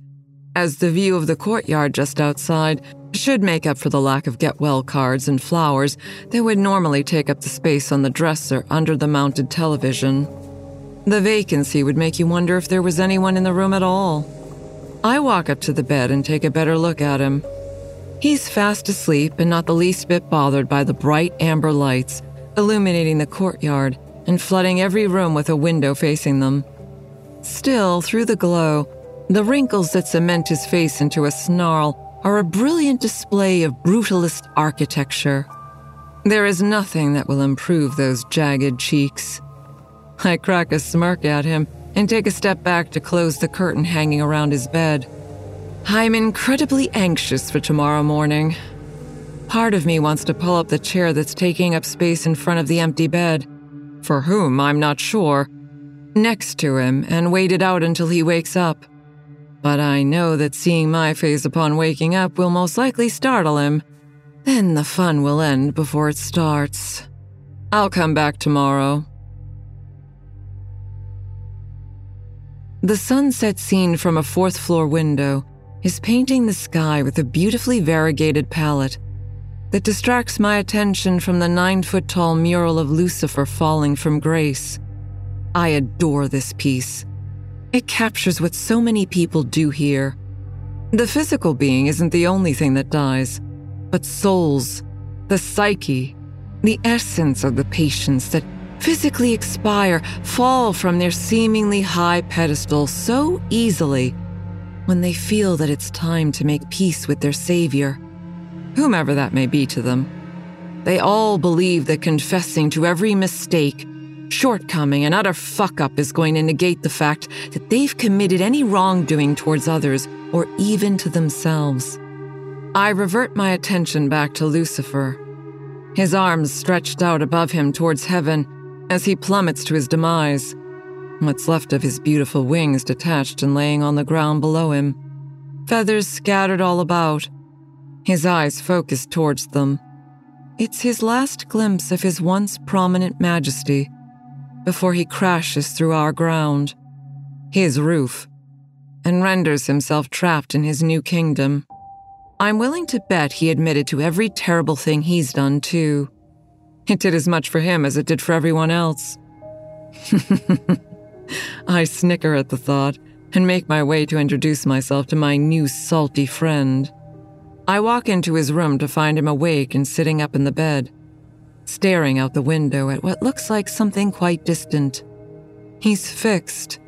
as the view of the courtyard just outside should make up for the lack of get well cards and flowers that would normally take up the space on the dresser under the mounted television. The vacancy would make you wonder if there was anyone in the room at all. I walk up to the bed and take a better look at him. He's fast asleep and not the least bit bothered by the bright amber lights illuminating the courtyard and flooding every room with a window facing them. Still, through the glow, the wrinkles that cement his face into a snarl are a brilliant display of brutalist architecture. There is nothing that will improve those jagged cheeks. I crack a smirk at him and take a step back to close the curtain hanging around his bed. I'm incredibly anxious for tomorrow morning. Part of me wants to pull up the chair that's taking up space in front of the empty bed, for whom I'm not sure, next to him and wait it out until he wakes up. But I know that seeing my face upon waking up will most likely startle him. Then the fun will end before it starts. I'll come back tomorrow. The sunset scene from a fourth floor window is painting the sky with a beautifully variegated palette that distracts my attention from the nine foot tall mural of Lucifer falling from grace. I adore this piece. It captures what so many people do here. The physical being isn't the only thing that dies, but souls, the psyche, the essence of the patients that physically expire fall from their seemingly high pedestal so easily when they feel that it's time to make peace with their savior, whomever that may be to them. They all believe that confessing to every mistake shortcoming, and utter fuck up is going to negate the fact that they've committed any wrongdoing towards others or even to themselves. I revert my attention back to Lucifer, his arms stretched out above him towards heaven as he plummets to his demise, what's left of his beautiful wings detached and laying on the ground below him, feathers scattered all about, his eyes focused towards them. It's his last glimpse of his once prominent majesty before he crashes through our ground, his roof, and renders himself trapped in his new kingdom. I'm willing to bet he admitted to every terrible thing he's done, too. It did as much for him as it did for everyone else. I snicker at the thought, and make my way to introduce myself to my new salty friend. I walk into his room to find him awake and sitting up in the bed, staring out the window at what looks like something quite distant. He's fixed,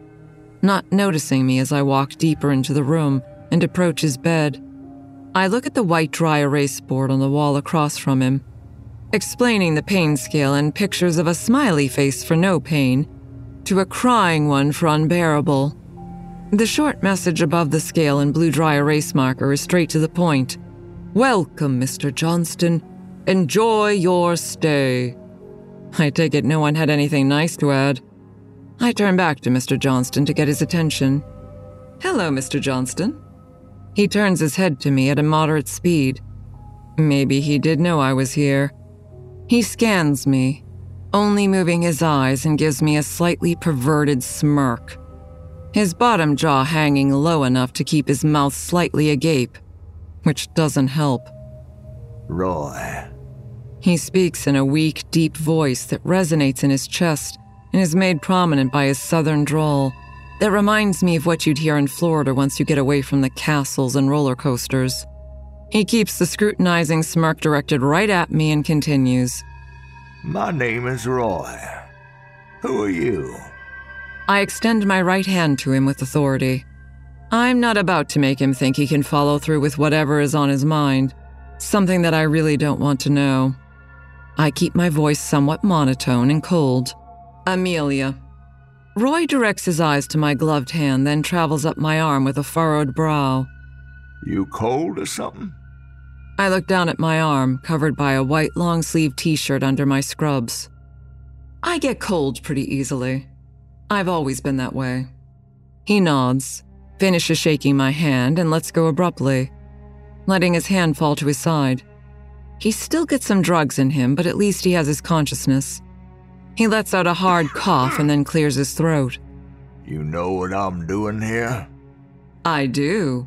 not noticing me as I walk deeper into the room and approach his bed. I look at the white dry erase board on the wall across from him, explaining the pain scale and pictures of a smiley face for no pain to a crying one for unbearable. The short message above the scale in blue dry erase marker is straight to the point. Welcome, Mr. Johnston. Enjoy your stay. I take it no one had anything nice to add. I turn back to Mr. Johnston to get his attention. Hello, Mr. Johnston. He turns his head to me at a moderate speed. Maybe he did know I was here. He scans me, only moving his eyes and gives me a slightly perverted smirk. His bottom jaw hanging low enough to keep his mouth slightly agape, which doesn't help. Roy. He speaks in a weak, deep voice that resonates in his chest and is made prominent by his southern drawl that reminds me of what you'd hear in Florida once you get away from the castles and roller coasters. He keeps the scrutinizing smirk directed right at me and continues. My name is Roy. Who are you? I extend my right hand to him with authority. I'm not about to make him think he can follow through with whatever is on his mind, something that I really don't want to know. I keep my voice somewhat monotone and cold. Amelia. Roy directs his eyes to my gloved hand, then travels up my arm with a furrowed brow. You cold or something? I look down at my arm, covered by a white long sleeved t shirt under my scrubs. I get cold pretty easily. I've always been that way. He nods, finishes shaking my hand, and lets go abruptly, letting his hand fall to his side. He still gets some drugs in him, but at least he has his consciousness. He lets out a hard cough and then clears his throat. You know what I'm doing here? I do.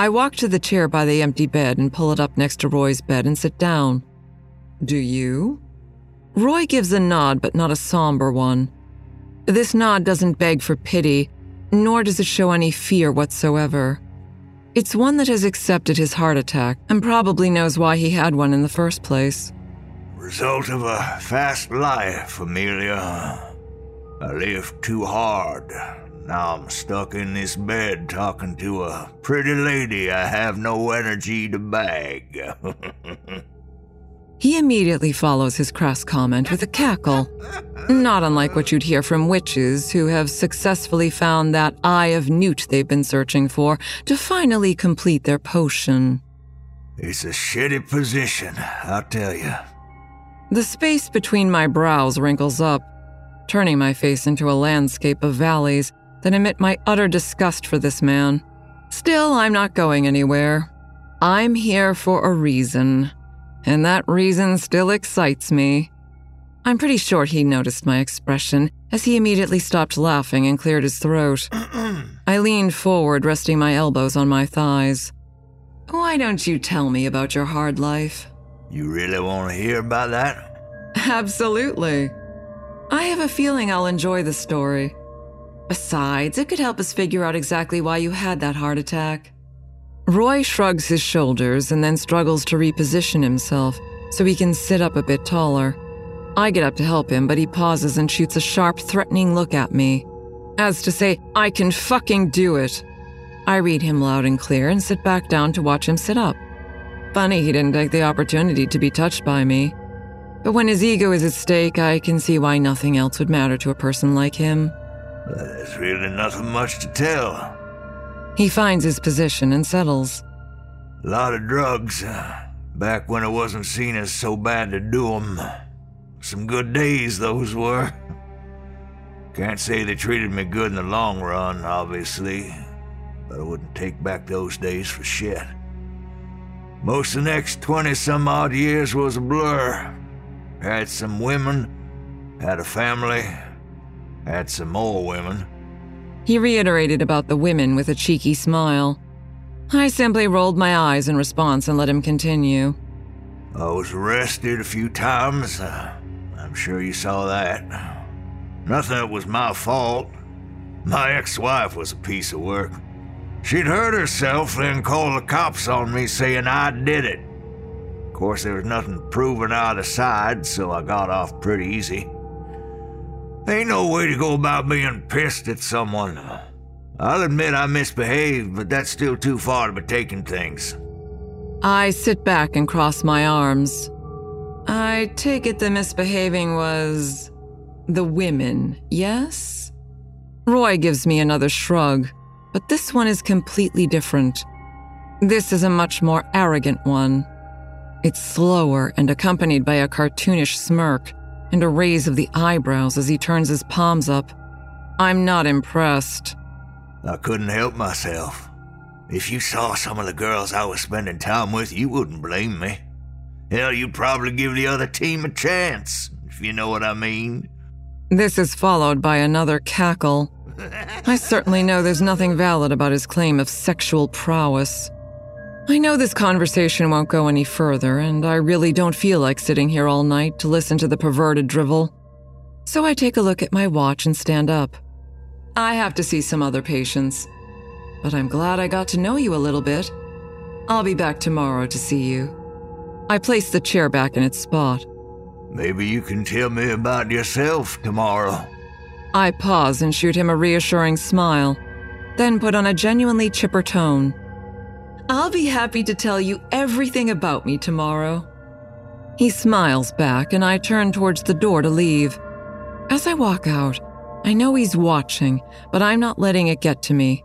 I walk to the chair by the empty bed and pull it up next to Roy's bed and sit down. Do you? Roy gives a nod, but not a somber one. This nod doesn't beg for pity, nor does it show any fear whatsoever. It's one that has accepted his heart attack and probably knows why he had one in the first place. Result of a fast life, Amelia. I lived too hard. Now I'm stuck in this bed talking to a pretty lady I have no energy to bag. he immediately follows his crass comment with a cackle, not unlike what you'd hear from witches who have successfully found that eye of newt they've been searching for to finally complete their potion. It's a shitty position, I'll tell you. The space between my brows wrinkles up, turning my face into a landscape of valleys that emit my utter disgust for this man. Still, I'm not going anywhere. I'm here for a reason, and that reason still excites me. I'm pretty sure he noticed my expression as he immediately stopped laughing and cleared his throat. I leaned forward, resting my elbows on my thighs. Why don't you tell me about your hard life? You really want to hear about that? Absolutely. I have a feeling I'll enjoy the story. Besides, it could help us figure out exactly why you had that heart attack. Roy shrugs his shoulders and then struggles to reposition himself so he can sit up a bit taller. I get up to help him, but he pauses and shoots a sharp, threatening look at me. As to say, I can fucking do it. I read him loud and clear and sit back down to watch him sit up. Funny he didn't take the opportunity to be touched by me. But when his ego is at stake, I can see why nothing else would matter to a person like him. There's really nothing much to tell. He finds his position and settles. A lot of drugs, back when it wasn't seen as so bad to do 'em. Some good days, those were. Can't say they treated me good in the long run, obviously, but I wouldn't take back those days for shit. Most of the next 20 some odd years was a blur. Had some women, had a family, had some more women. He reiterated about the women with a cheeky smile. I simply rolled my eyes in response and let him continue. I was arrested a few times. Uh, I'm sure you saw that. Nothing that was my fault. My ex wife was a piece of work. She'd hurt herself, then call the cops on me saying I did it. Of course, there was nothing proven either side, so I got off pretty easy. Ain't no way to go about being pissed at someone. I'll admit I misbehaved, but that's still too far to be taking things. I sit back and cross my arms. I take it the misbehaving was. the women, yes? Roy gives me another shrug, but this one is completely different. This is a much more arrogant one. It's slower and accompanied by a cartoonish smirk and a raise of the eyebrows as he turns his palms up. I'm not impressed. I couldn't help myself. If you saw some of the girls I was spending time with, you wouldn't blame me. Hell, you'd probably give the other team a chance, if you know what I mean. This is followed by another cackle. I certainly know there's nothing valid about his claim of sexual prowess. I know this conversation won't go any further, and I really don't feel like sitting here all night to listen to the perverted drivel. So I take a look at my watch and stand up. I have to see some other patients, but I'm glad I got to know you a little bit. I'll be back tomorrow to see you. I place the chair back in its spot. Maybe you can tell me about yourself tomorrow. I pause and shoot him a reassuring smile, then put on a genuinely chipper tone. I'll be happy to tell you everything about me tomorrow. He smiles back, and I turn towards the door to leave. As I walk out, I know he's watching, but I'm not letting it get to me.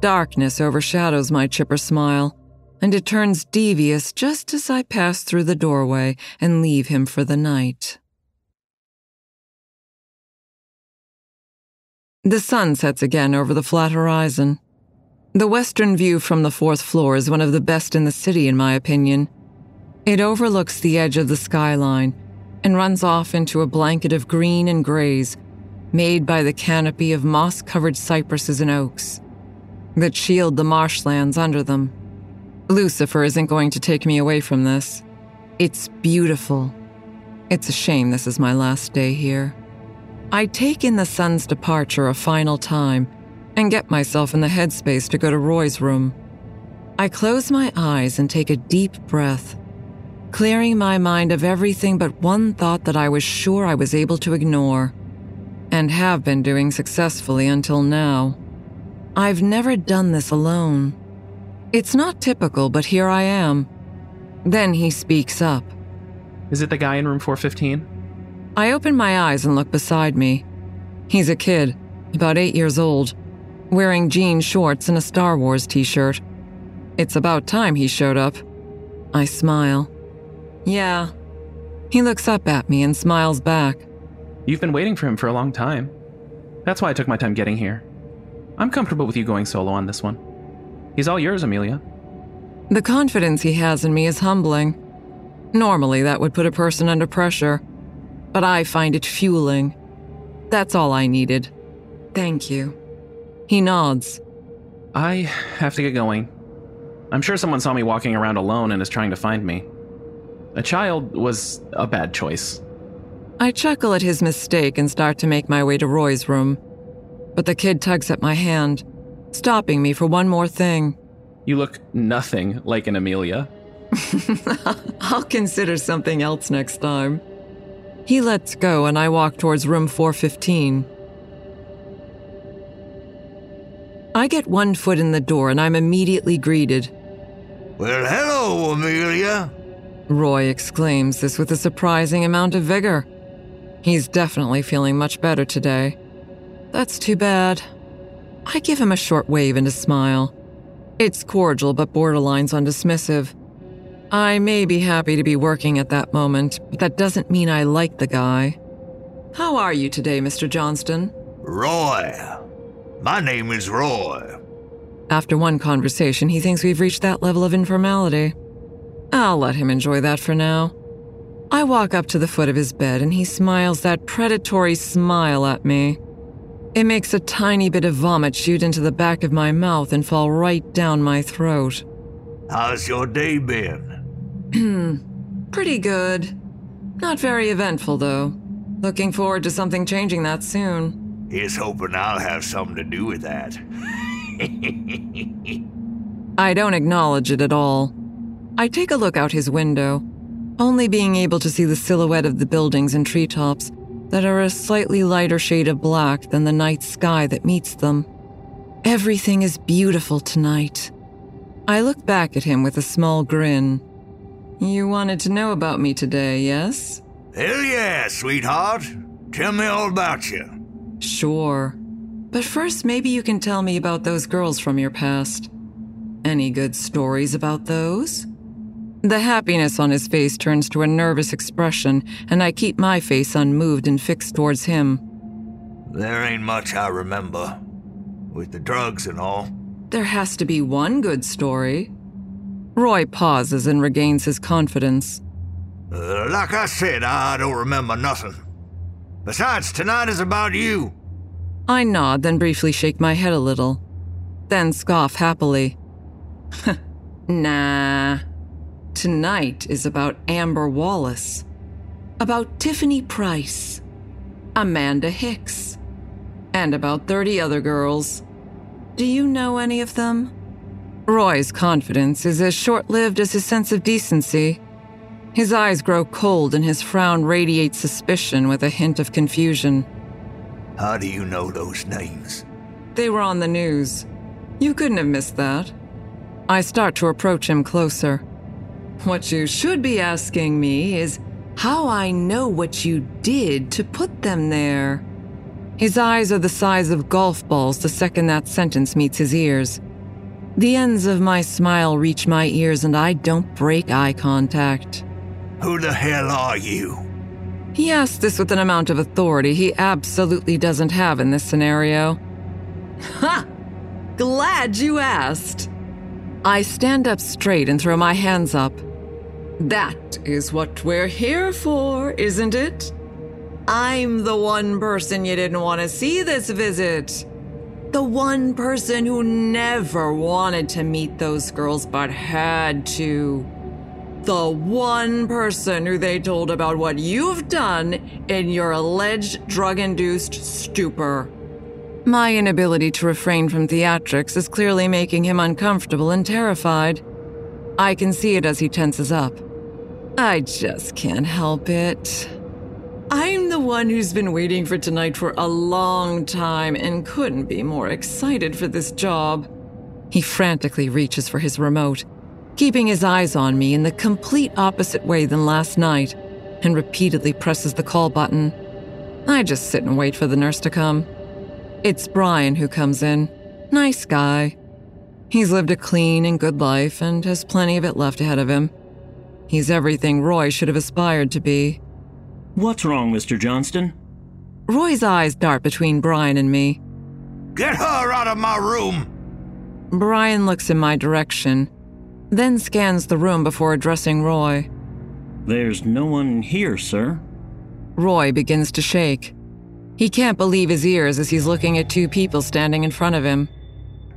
Darkness overshadows my chipper smile, and it turns devious just as I pass through the doorway and leave him for the night. The sun sets again over the flat horizon. The western view from the fourth floor is one of the best in the city, in my opinion. It overlooks the edge of the skyline and runs off into a blanket of green and grays made by the canopy of moss covered cypresses and oaks that shield the marshlands under them. Lucifer isn't going to take me away from this. It's beautiful. It's a shame this is my last day here. I take in the sun's departure a final time and get myself in the headspace to go to Roy's room. I close my eyes and take a deep breath, clearing my mind of everything but one thought that I was sure I was able to ignore, and have been doing successfully until now. I've never done this alone. It's not typical, but here I am. Then he speaks up. Is it the guy in room 415? I open my eyes and look beside me. He's a kid, about eight years old, wearing jean shorts and a Star Wars t shirt. It's about time he showed up. I smile. Yeah. He looks up at me and smiles back. You've been waiting for him for a long time. That's why I took my time getting here. I'm comfortable with you going solo on this one. He's all yours, Amelia. The confidence he has in me is humbling. Normally, that would put a person under pressure but I find it fueling. That's all I needed. Thank you. He nods. I have to get going. I'm sure someone saw me walking around alone and is trying to find me. A child was a bad choice. I chuckle at his mistake and start to make my way to Roy's room. But the kid tugs at my hand, stopping me for one more thing. You look nothing like an Amelia. I'll consider something else next time. He lets go, and I walk towards room 415. I get one foot in the door, and I'm immediately greeted. Well, hello, Amelia. Roy exclaims this with a surprising amount of vigor. He's definitely feeling much better today. That's too bad. I give him a short wave and a smile. It's cordial but borderlines on dismissive. I may be happy to be working at that moment, but that doesn't mean I like the guy. How are you today, Mr. Johnston? Roy. My name is Roy. After one conversation, he thinks we've reached that level of informality. I'll let him enjoy that for now. I walk up to the foot of his bed and he smiles that predatory smile at me. It makes a tiny bit of vomit shoot into the back of my mouth and fall right down my throat. How's your day been? Pretty good. Not very eventful, though. Looking forward to something changing that soon. Here's hoping I'll have something to do with that. I don't acknowledge it at all. I take a look out his window, only being able to see the silhouette of the buildings and treetops that are a slightly lighter shade of black than the night sky that meets them. Everything is beautiful tonight. I look back at him with a small grin. You wanted to know about me today, yes? Hell yeah, sweetheart. Tell me all about you. Sure. But first, maybe you can tell me about those girls from your past. Any good stories about those? The happiness on his face turns to a nervous expression, and I keep my face unmoved and fixed towards him. There ain't much I remember. With the drugs and all. There has to be one good story. Roy pauses and regains his confidence. Uh, like I said, I don't remember nothing. Besides, tonight is about you. I nod, then briefly shake my head a little. Then scoff happily. nah. Tonight is about Amber Wallace. About Tiffany Price. Amanda Hicks. And about 30 other girls. Do you know any of them? Roy's confidence is as short lived as his sense of decency. His eyes grow cold and his frown radiates suspicion with a hint of confusion. How do you know those names? They were on the news. You couldn't have missed that. I start to approach him closer. What you should be asking me is how I know what you did to put them there. His eyes are the size of golf balls the second that sentence meets his ears. The ends of my smile reach my ears and I don't break eye contact. Who the hell are you? He asks this with an amount of authority he absolutely doesn't have in this scenario. Ha! Glad you asked. I stand up straight and throw my hands up. That is what we're here for, isn't it? I'm the one person you didn't want to see this visit. The one person who never wanted to meet those girls but had to. The one person who they told about what you've done in your alleged drug induced stupor. My inability to refrain from theatrics is clearly making him uncomfortable and terrified. I can see it as he tenses up. I just can't help it. I'm the one who's been waiting for tonight for a long time and couldn't be more excited for this job. He frantically reaches for his remote, keeping his eyes on me in the complete opposite way than last night, and repeatedly presses the call button. I just sit and wait for the nurse to come. It's Brian who comes in. Nice guy. He's lived a clean and good life and has plenty of it left ahead of him. He's everything Roy should have aspired to be. What's wrong, Mr. Johnston? Roy's eyes dart between Brian and me. Get her out of my room! Brian looks in my direction, then scans the room before addressing Roy. There's no one here, sir. Roy begins to shake. He can't believe his ears as he's looking at two people standing in front of him.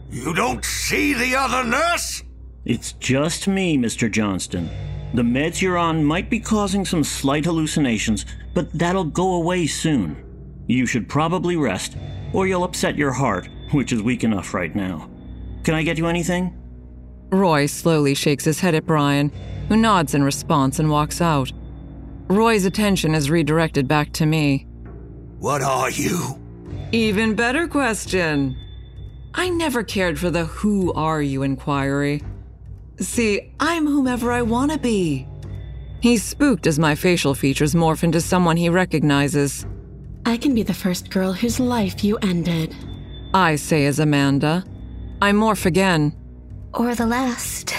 You don't see the other nurse? It's just me, Mr. Johnston. The meds you're on might be causing some slight hallucinations, but that'll go away soon. You should probably rest, or you'll upset your heart, which is weak enough right now. Can I get you anything? Roy slowly shakes his head at Brian, who nods in response and walks out. Roy's attention is redirected back to me. What are you? Even better question. I never cared for the who are you inquiry. See, I'm whomever I want to be. He's spooked as my facial features morph into someone he recognizes. I can be the first girl whose life you ended. I say as Amanda. I morph again. Or the last.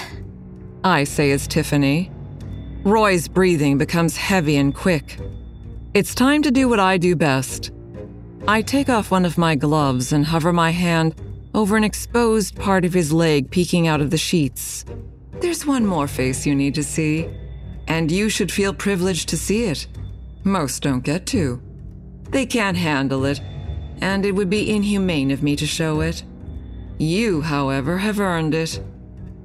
I say as Tiffany. Roy's breathing becomes heavy and quick. It's time to do what I do best. I take off one of my gloves and hover my hand over an exposed part of his leg peeking out of the sheets. There's one more face you need to see, and you should feel privileged to see it. Most don't get to. They can't handle it, and it would be inhumane of me to show it. You, however, have earned it.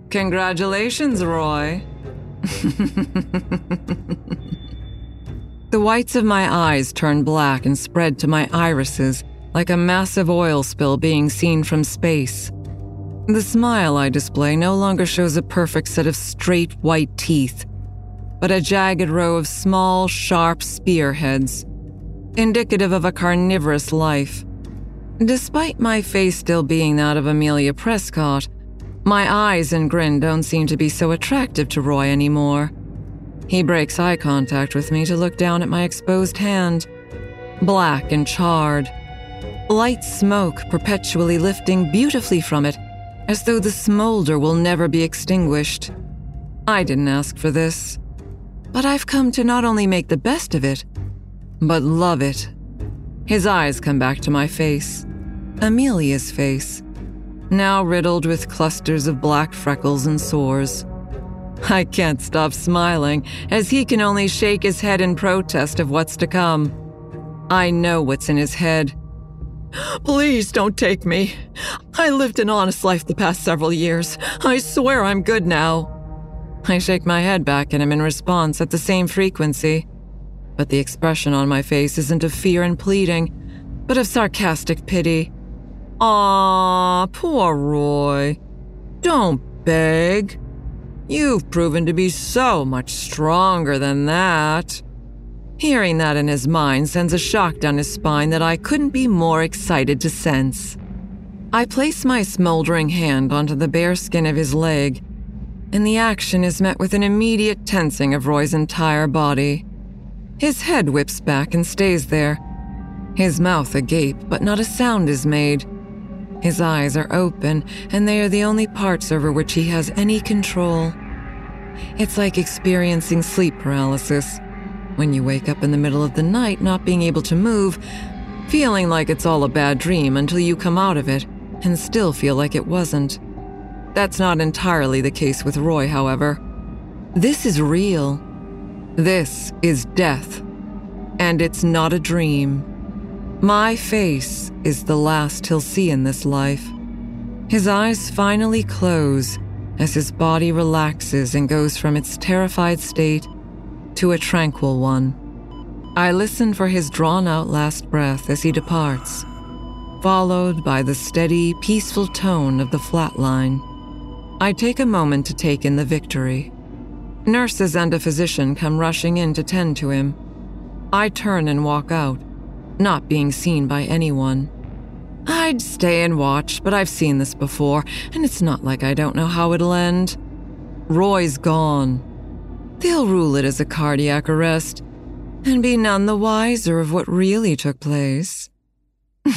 Congratulations, Roy. The whites of my eyes turn black and spread to my irises like a massive oil spill being seen from space. The smile I display no longer shows a perfect set of straight white teeth, but a jagged row of small, sharp spearheads, indicative of a carnivorous life. Despite my face still being that of Amelia Prescott, my eyes and grin don't seem to be so attractive to Roy anymore. He breaks eye contact with me to look down at my exposed hand, black and charred. Light smoke perpetually lifting beautifully from it, as though the smolder will never be extinguished. I didn't ask for this, but I've come to not only make the best of it, but love it. His eyes come back to my face, Amelia's face, now riddled with clusters of black freckles and sores. I can't stop smiling, as he can only shake his head in protest of what's to come. I know what's in his head. Please don't take me. I lived an honest life the past several years. I swear I'm good now. I shake my head back at him in response at the same frequency. But the expression on my face isn't of fear and pleading, but of sarcastic pity. Ah, poor Roy. Don't beg. You've proven to be so much stronger than that. Hearing that in his mind sends a shock down his spine that I couldn't be more excited to sense. I place my smoldering hand onto the bare skin of his leg, and the action is met with an immediate tensing of Roy's entire body. His head whips back and stays there, his mouth agape, but not a sound is made. His eyes are open, and they are the only parts over which he has any control. It's like experiencing sleep paralysis when you wake up in the middle of the night not being able to move, feeling like it's all a bad dream until you come out of it and still feel like it wasn't. That's not entirely the case with Roy, however. This is real. This is death. And it's not a dream. My face is the last he'll see in this life. His eyes finally close as his body relaxes and goes from its terrified state to a tranquil one. I listen for his drawn out last breath as he departs, followed by the steady, peaceful tone of the flatline. I take a moment to take in the victory. Nurses and a physician come rushing in to tend to him. I turn and walk out, not being seen by anyone. I'd stay and watch, but I've seen this before, and it's not like I don't know how it'll end. Roy's gone. They'll rule it as a cardiac arrest and be none the wiser of what really took place.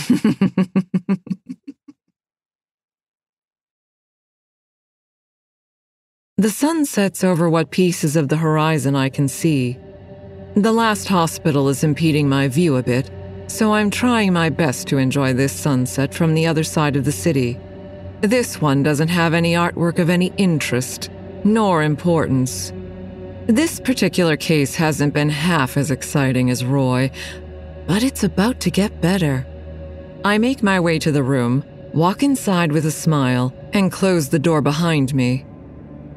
the sun sets over what pieces of the horizon I can see. The last hospital is impeding my view a bit, so I'm trying my best to enjoy this sunset from the other side of the city. This one doesn't have any artwork of any interest, nor importance. This particular case hasn't been half as exciting as Roy, but it's about to get better. I make my way to the room, walk inside with a smile, and close the door behind me.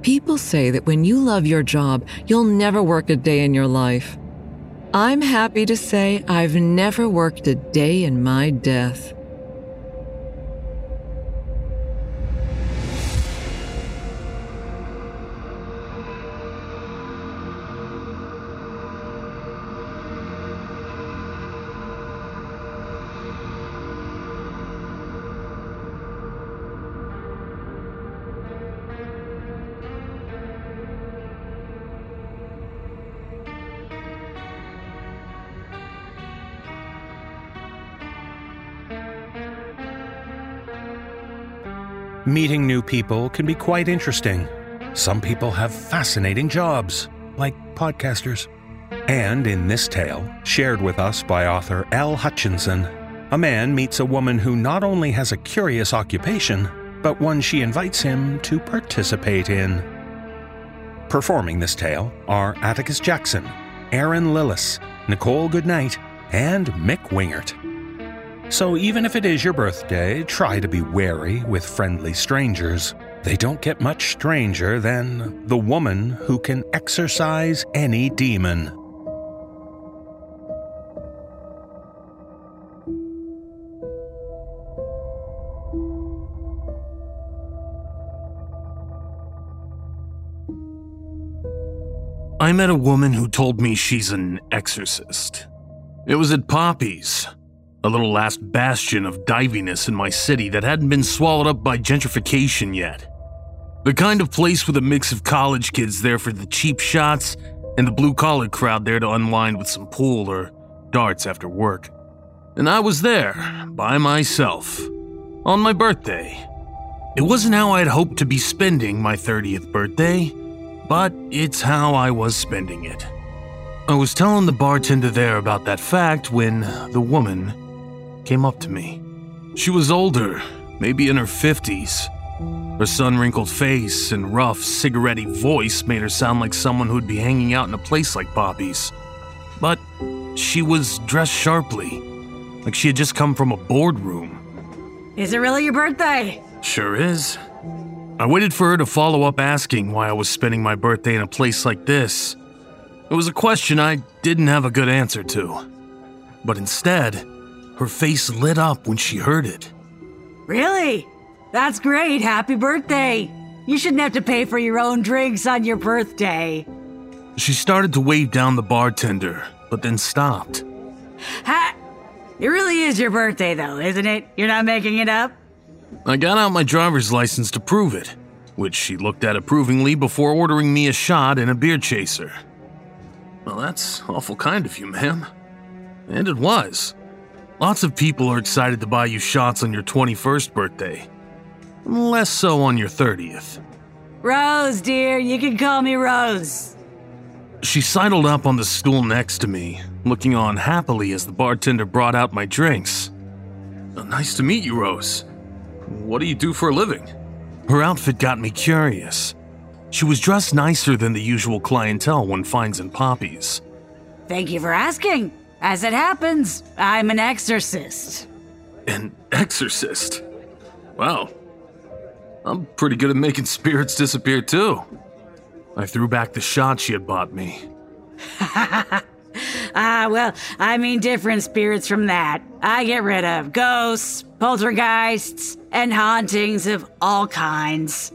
People say that when you love your job, you'll never work a day in your life. I'm happy to say I've never worked a day in my death. Meeting new people can be quite interesting. Some people have fascinating jobs, like podcasters. And in this tale, shared with us by author L. Hutchinson, a man meets a woman who not only has a curious occupation, but one she invites him to participate in. Performing this tale are Atticus Jackson, Erin Lillis, Nichole Goodnight, and Mick Wingert. So even if it is your birthday, try to be wary with friendly strangers. They don't get much stranger than the woman who can exorcise any demon. I met a woman who told me she's an exorcist. It was at Poppy's, a little last bastion of diviness in my city that hadn't been swallowed up by gentrification yet. The kind of place with a mix of college kids there for the cheap shots and the blue collar crowd there to unwind with some pool or darts after work. And I was there, by myself, on my birthday. It wasn't how I'd hoped to be spending my 30th birthday, but it's how I was spending it. I was telling the bartender there about that fact when the woman came up to me. She was older, maybe in her 50s. Her sun wrinkled face and rough, cigarette voice made her sound like someone who'd be hanging out in a place like Poppy's. But she was dressed sharply, like she had just come from a boardroom. Is it really your birthday? Sure is. I waited for her to follow up asking why I was spending my birthday in a place like this. It was a question I didn't have a good answer to. But instead, her face lit up when she heard it. Really? That's great. Happy birthday. You shouldn't have to pay for your own drinks on your birthday. She started to wave down the bartender, but then stopped. Ha! It really is your birthday, though, isn't it? You're not making it up? I got out my driver's license to prove it, which she looked at approvingly before ordering me a shot and a beer chaser. Well, that's awful kind of you, ma'am. And it was. Lots of people are excited to buy you shots on your 21st birthday. Less so on your 30th. Rose, dear, you can call me Rose. She sidled up on the stool next to me, looking on happily as the bartender brought out my drinks. Oh, nice to meet you, Rose. What do you do for a living? Her outfit got me curious. She was dressed nicer than the usual clientele one finds in Poppy's. Thank you for asking. As it happens, I'm an exorcist. An exorcist? Wow. I'm pretty good at making spirits disappear too. I threw back the shot she had bought me. ah, well, I mean different spirits from that. I get rid of ghosts, poltergeists, and hauntings of all kinds.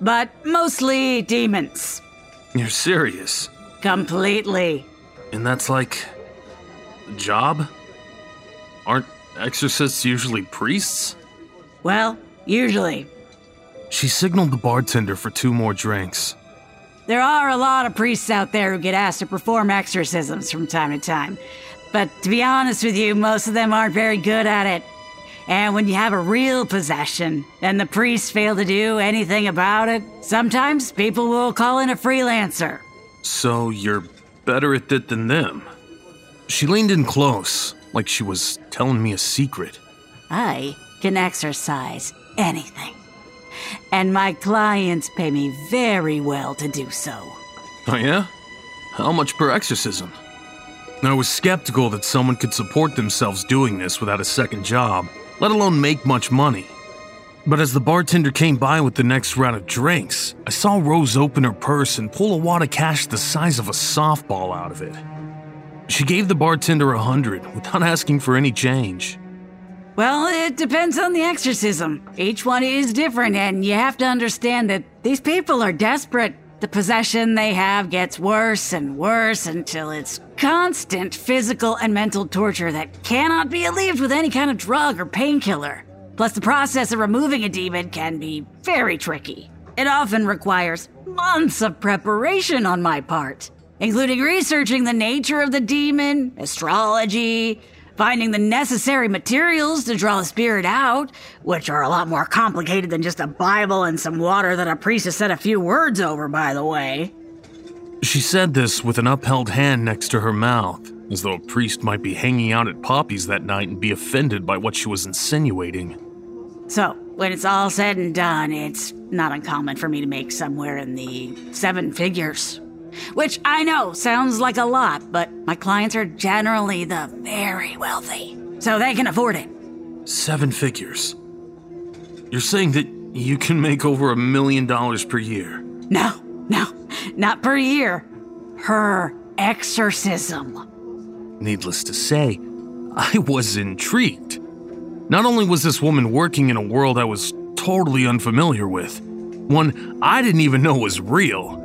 But mostly demons. You're serious? Completely. And that's like. A job? Aren't exorcists usually priests? Well, usually. She signaled the bartender for two more drinks. There are a lot of priests out there who get asked to perform exorcisms from time to time. But to be honest with you, most of them aren't very good at it. And when you have a real possession and the priests fail to do anything about it, sometimes people will call in a freelancer. So you're better at it than them? She leaned in close, like she was telling me a secret. I can exorcise anything. And my clients pay me very well to do so. Oh, yeah? How much per exorcism? I was skeptical that someone could support themselves doing this without a second job, let alone make much money. But as the bartender came by with the next round of drinks, I saw Rose open her purse and pull a wad of cash the size of a softball out of it. She gave the bartender a hundred without asking for any change. Well, it depends on the exorcism. Each one is different, and you have to understand that these people are desperate. The possession they have gets worse and worse until it's constant physical and mental torture that cannot be alleviated with any kind of drug or painkiller. Plus, the process of removing a demon can be very tricky. It often requires months of preparation on my part, including researching the nature of the demon, astrology, finding the necessary materials to draw the spirit out, which are a lot more complicated than just a Bible and some water that a priest has said a few words over, by the way. She said this with an upheld hand next to her mouth, as though a priest might be hanging out at Poppy's that night and be offended by what she was insinuating. So, when it's all said and done, it's not uncommon for me to make somewhere in the seven figures. Which I know sounds like a lot, but my clients are generally the very wealthy, so they can afford it. Seven figures. You're saying that you can make over a million dollars per year? No, no, not per year. Her exorcism. Needless to say, I was intrigued. Not only was this woman working in a world I was totally unfamiliar with, one I didn't even know was real,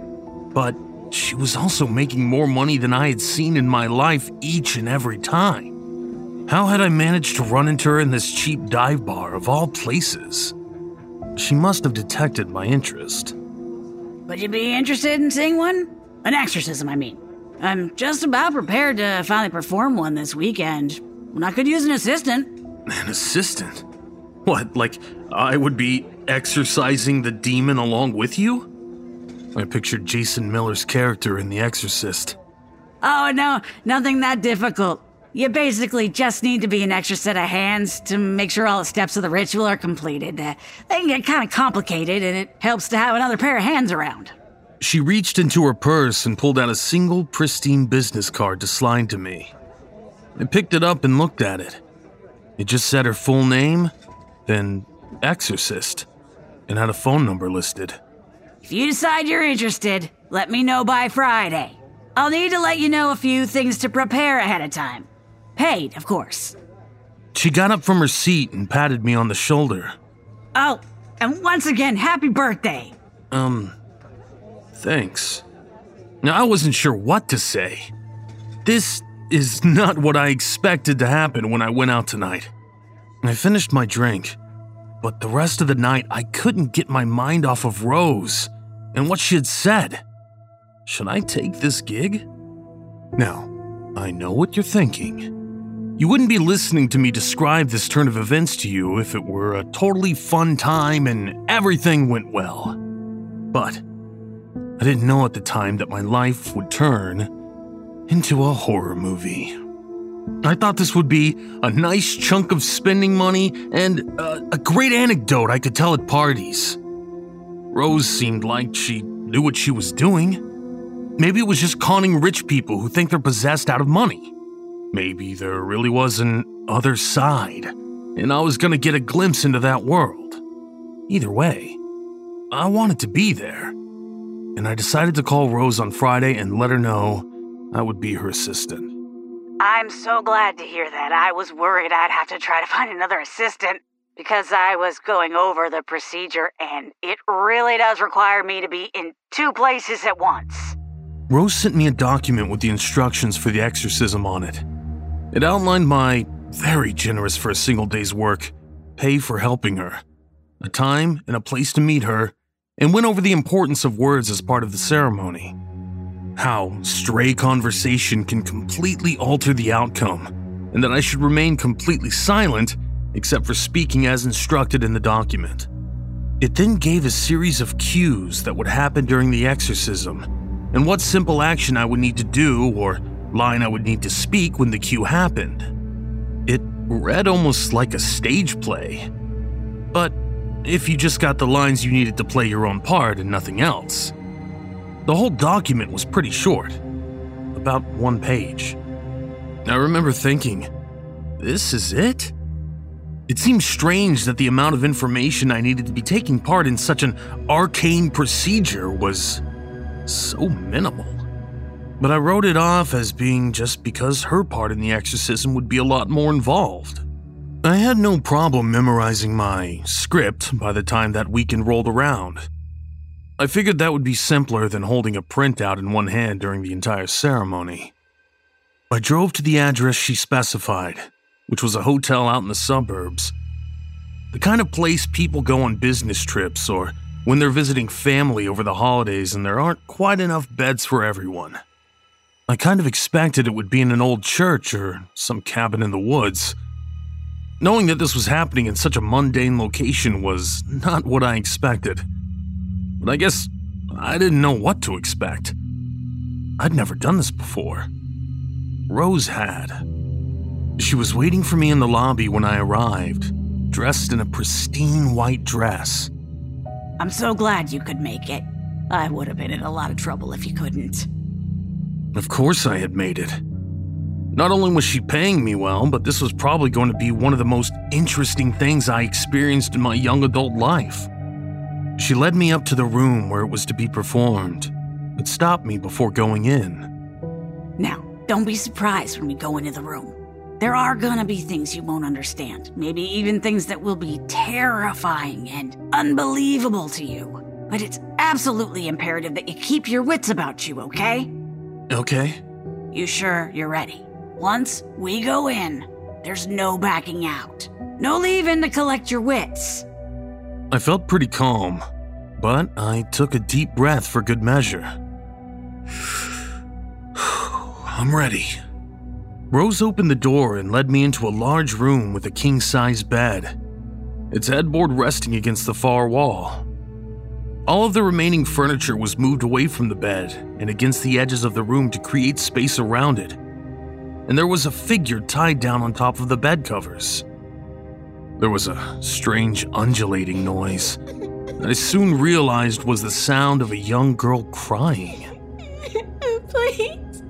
but she was also making more money than I had seen in my life each and every time. How had I managed to run into her in this cheap dive bar of all places? She must have detected my interest. Would you be interested in seeing one? An exorcism, I mean. I'm just about prepared to finally perform one this weekend. When I could use an assistant. An assistant? What, like I would be exorcising the demon along with you? I pictured Jason Miller's character in The Exorcist. Oh, no, nothing that difficult. You basically just need to be an extra set of hands to make sure all the steps of the ritual are completed. Uh, they can get kind of complicated, and it helps to have another pair of hands around. She reached into her purse and pulled out a single pristine business card to slide to me. I picked it up and looked at it. It just said her full name, then exorcist, and had a phone number listed. If you decide you're interested, let me know by Friday. I'll need to let you know a few things to prepare ahead of time. Paid, of course. She got up from her seat and patted me on the shoulder. Oh, and once again, happy birthday. Um, thanks. Now, I wasn't sure what to say. This is not what I expected to happen when I went out tonight. I finished my drink, but the rest of the night I couldn't get my mind off of Rose and what she had said. Should I take this gig? Now, I know what you're thinking. You wouldn't be listening to me describe this turn of events to you if it were a totally fun time and everything went well. But I didn't know at the time that my life would turn into a horror movie. I thought this would be a nice chunk of spending money and a, a great anecdote I could tell at parties. Rose seemed like she knew what she was doing. Maybe it was just conning rich people who think they're possessed out of money. Maybe there really was an other side, and I was gonna get a glimpse into that world. Either way, I wanted to be there, and I decided to call Rose on Friday and let her know I would be her assistant. I'm so glad to hear that. I was worried I'd have to try to find another assistant because I was going over the procedure and it really does require me to be in two places at once. Rose sent me a document with the instructions for the exorcism on it. It outlined my very generous for a single day's work pay for helping her, a time and a place to meet her, and went over the importance of words as part of the ceremony. How stray conversation can completely alter the outcome, and that I should remain completely silent except for speaking as instructed in the document. It then gave a series of cues that would happen during the exorcism, and what simple action I would need to do or line I would need to speak when the cue happened. It read almost like a stage play. But if you just got the lines you needed to play your own part and nothing else. The whole document was pretty short, about one page. I remember thinking, this is it? It seemed strange that the amount of information I needed to be taking part in such an arcane procedure was so minimal. But I wrote it off as being just because her part in the exorcism would be a lot more involved. I had no problem memorizing my script by the time that weekend rolled around. I figured that would be simpler than holding a printout in one hand during the entire ceremony. I drove to the address she specified, which was a hotel out in the suburbs. The kind of place people go on business trips or when they're visiting family over the holidays and there aren't quite enough beds for everyone. I kind of expected it would be in an old church or some cabin in the woods. Knowing that this was happening in such a mundane location was not what I expected. I guess I didn't know what to expect. I'd never done this before. Rose had. She was waiting for me in the lobby when I arrived, dressed in a pristine white dress. I'm so glad you could make it. I would have been in a lot of trouble if you couldn't. Of course, I had made it. Not only was she paying me well, but this was probably going to be one of the most interesting things I experienced in my young adult life. She led me up to the room where it was to be performed, but stopped me before going in. Now, don't be surprised when we go into the room. There are gonna be things you won't understand, maybe even things that will be terrifying and unbelievable to you. But it's absolutely imperative that you keep your wits about you, okay? Okay. You sure you're ready? Once we go in, there's no backing out. No leaving to collect your wits. I felt pretty calm, but I took a deep breath for good measure. I'm ready. Rose opened the door and led me into a large room with a king size bed, its headboard resting against the far wall. All of the remaining furniture was moved away from the bed and against the edges of the room to create space around it. And there was a figure tied down on top of the bed covers. There was a strange undulating noise that I soon realized was the sound of a young girl crying. Please.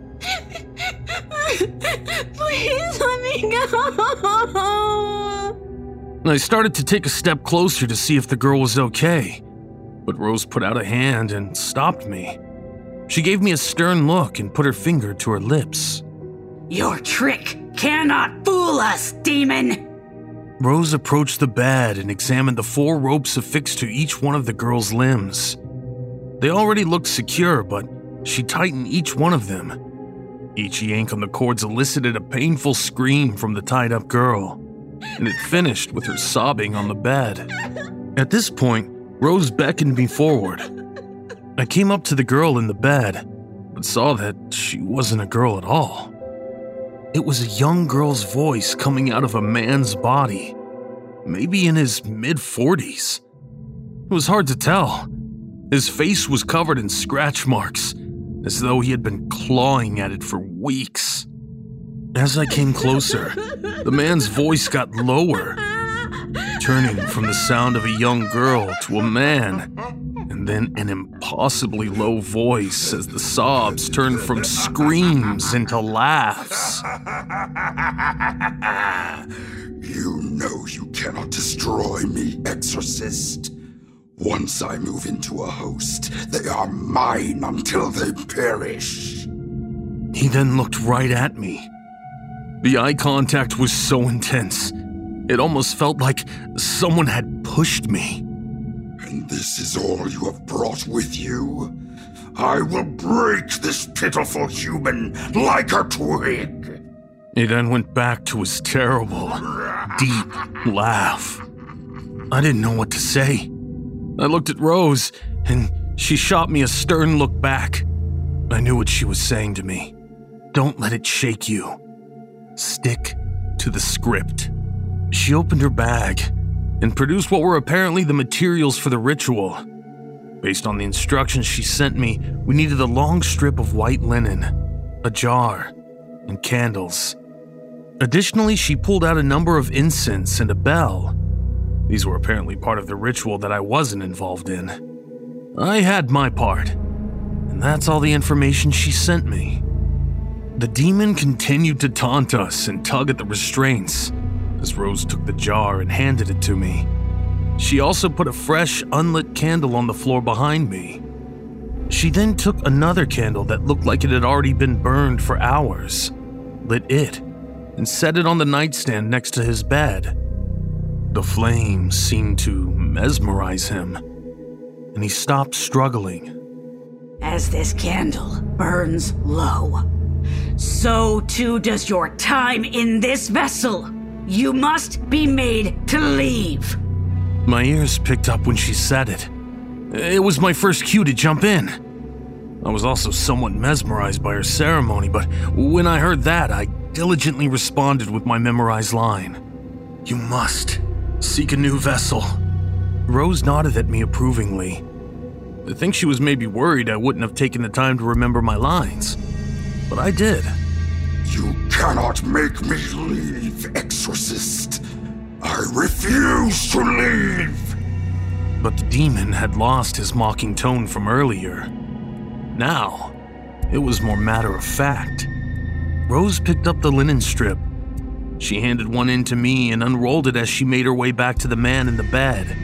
Please let me go. I started to take a step closer to see if the girl was okay, but Rose put out a hand and stopped me. She gave me a stern look and put her finger to her lips. Your trick cannot fool us, demon! Rose approached the bed and examined the four ropes affixed to each one of the girl's limbs. They already looked secure, but she tightened each one of them. Each yank on the cords elicited a painful scream from the tied up girl, and it finished with her sobbing on the bed. At this point, Rose beckoned me forward. I came up to the girl in the bed, but saw that she wasn't a girl at all. It was a young girl's voice coming out of a man's body, maybe in his mid 40s. It was hard to tell. His face was covered in scratch marks, as though he had been clawing at it for weeks. As I came closer, the man's voice got lower, turning from the sound of a young girl to a man, then an impossibly low voice as the sobs turned from screams into laughs. You know you cannot destroy me, Exorcist. Once I move into a host, they are mine until they perish. He then looked right at me. The eye contact was so intense, it almost felt like someone had pushed me. This is all you have brought with you? I will break this pitiful human like a twig. He then went back to his terrible, deep laugh. I didn't know what to say. I looked at Rose, and she shot me a stern look back. I knew what she was saying to me. Don't let it shake you. Stick to the script. She opened her bag and produced what were apparently the materials for the ritual. Based on the instructions she sent me, we needed a long strip of white linen, a jar, and candles. Additionally, she pulled out a number of incense and a bell. These were apparently part of the ritual that I wasn't involved in. I had my part, and that's all the information she sent me. The demon continued to taunt us and tug at the restraints as Rose took the jar and handed it to me. She also put a fresh, unlit candle on the floor behind me. She then took another candle that looked like it had already been burned for hours, lit it, and set it on the nightstand next to his bed. The flame seemed to mesmerize him, and he stopped struggling. As this candle burns low, so too does your time in this vessel. You must be made to leave. My ears picked up when she said it. It was my first cue to jump in. I was also somewhat mesmerized by her ceremony, but when I heard that, I diligently responded with my memorized line You must seek a new vessel. Rose nodded at me approvingly. I think she was maybe worried I wouldn't have taken the time to remember my lines, but I did. You cannot make me leave, Exorcist. I refuse to leave. But the demon had lost his mocking tone from earlier. Now, it was more matter of fact. Rose picked up the linen strip. She handed one in to me and unrolled it as she made her way back to the man in the bed.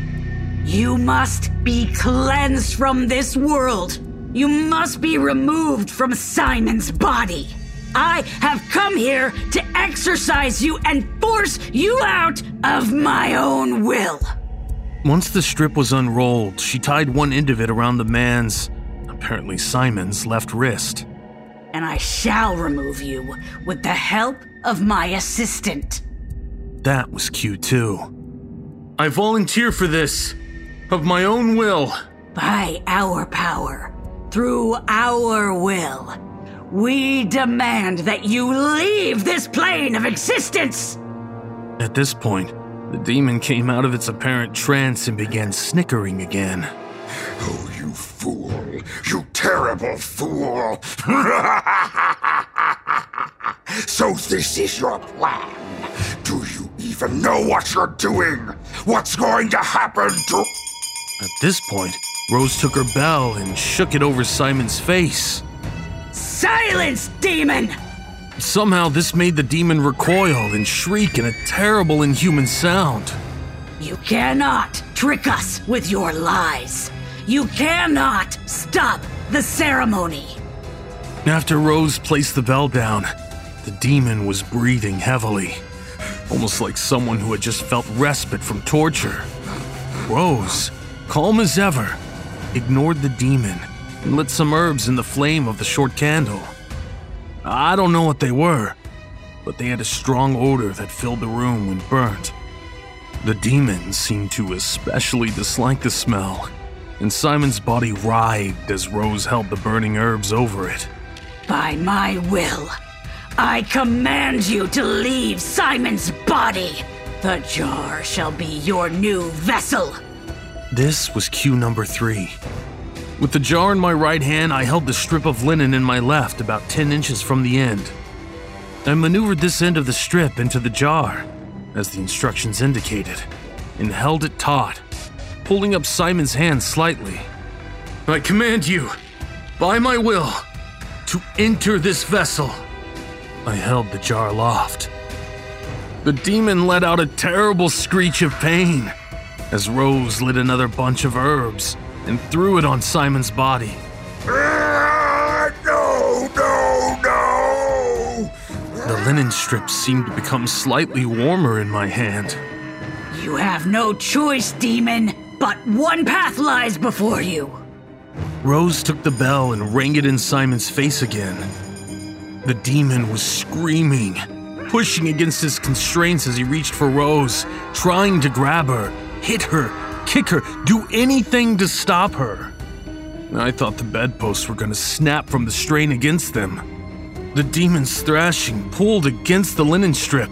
You must be cleansed from this world. You must be removed from Simon's body. I have come here to exorcise you and force you out of my own will. Once the strip was unrolled, she tied one end of it around the man's, apparently Simon's, left wrist. And I shall remove you with the help of my assistant. That was cute too. I volunteer for this, of my own will. By our power, through our will, we demand that you leave this plane of existence! At this point, the demon came out of its apparent trance and began snickering again. Oh, you fool! You terrible fool! so, this is your plan? Do you even know what you're doing? What's going to happen to. At this point, Rose took her bell and shook it over Simon's face. Silence, demon! Somehow, this made the demon recoil and shriek in a terrible, inhuman sound. You cannot trick us with your lies. You cannot stop the ceremony. After Rose placed the bell down, the demon was breathing heavily, almost like someone who had just felt respite from torture. Rose, calm as ever, ignored the demon and lit some herbs in the flame of the short candle. I don't know what they were, but they had a strong odor that filled the room when burnt. The demon seemed to especially dislike the smell, and Simon's body writhed as Rose held the burning herbs over it. By my will, I command you to leave Simon's body. The jar shall be your new vessel. This was cue number three. With the jar in my right hand, I held the strip of linen in my left, about 10 inches from the end. I maneuvered this end of the strip into the jar, as the instructions indicated, and held it taut, pulling up Simon's hand slightly. I command you, by my will, to enter this vessel. I held the jar aloft. The demon let out a terrible screech of pain as Rose lit another bunch of herbs and threw it on Simon's body. No, no, no! The linen strips seemed to become slightly warmer in my hand. You have no choice, demon, but one path lies before you. Rose took the bell and rang it in Simon's face again. The demon was screaming, pushing against his constraints as he reached for Rose, trying to grab her, hit her, kick her, do anything to stop her. I thought the bedposts were going to snap from the strain against them. The demon's thrashing pulled against the linen strip,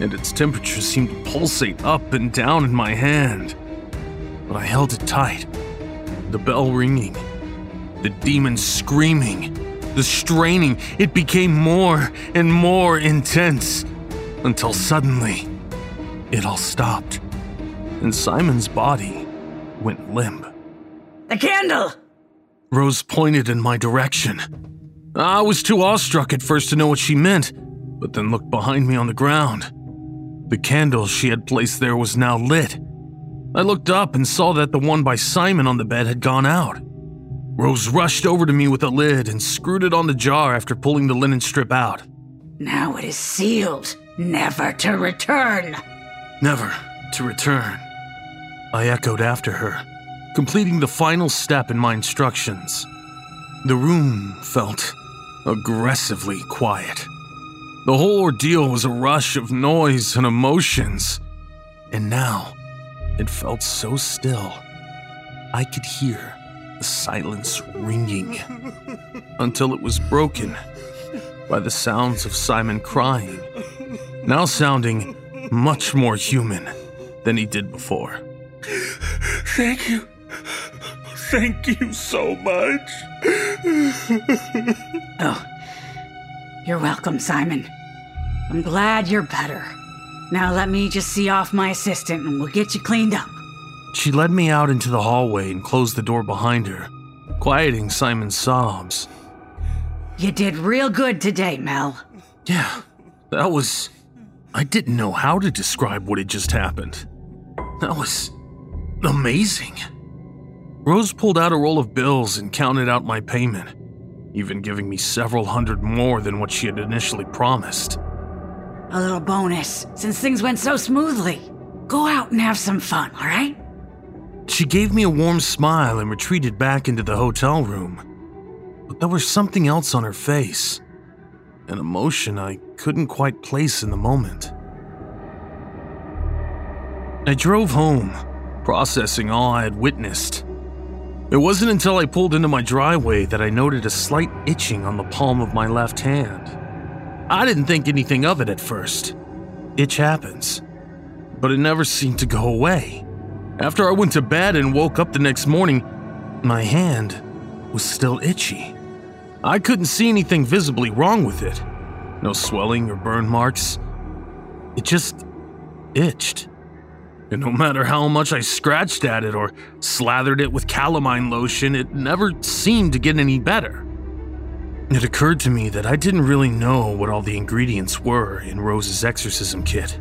and its temperature seemed to pulsate up and down in my hand. But I held it tight, the bell ringing, the demon screaming, the straining. It became more and more intense until suddenly it all stopped, and Simon's body went limp. The candle! Rose pointed in my direction. I was too awestruck at first to know what she meant, but then looked behind me on the ground. The candle she had placed there was now lit. I looked up and saw that the one by Simon on the bed had gone out. Rose rushed over to me with a lid and screwed it on the jar after pulling the linen strip out. Now it is sealed, never to return. Never to return. I echoed after her, completing the final step in my instructions. The room felt aggressively quiet. The whole ordeal was a rush of noise and emotions. And now, it felt so still. I could hear the silence ringing until it was broken by the sounds of Simon crying, now sounding much more human than he did before. Thank you. Thank you so much. oh, you're welcome, Simon. I'm glad you're better. Now let me just see off my assistant and we'll get you cleaned up. She led me out into the hallway and closed the door behind her, quieting Simon's sobs. You did real good today, Mel. Yeah, that was. I didn't know how to describe what had just happened. That was. Amazing. Rose pulled out a roll of bills and counted out my payment, even giving me several hundred more than what she had initially promised. A little bonus, since things went so smoothly. Go out and have some fun, alright? She gave me a warm smile and retreated back into the hotel room. But there was something else on her face, an emotion I couldn't quite place in the moment. I drove home, processing all I had witnessed. It wasn't until I pulled into my driveway that I noted a slight itching on the palm of my left hand. I didn't think anything of it at first. Itch happens. But it never seemed to go away. After I went to bed and woke up the next morning, my hand was still itchy. I couldn't see anything visibly wrong with it. No swelling or burn marks. It just itched. And no matter how much I scratched at it or slathered it with calamine lotion, it never seemed to get any better. It occurred to me that I didn't really know what all the ingredients were in Rose's exorcism kit.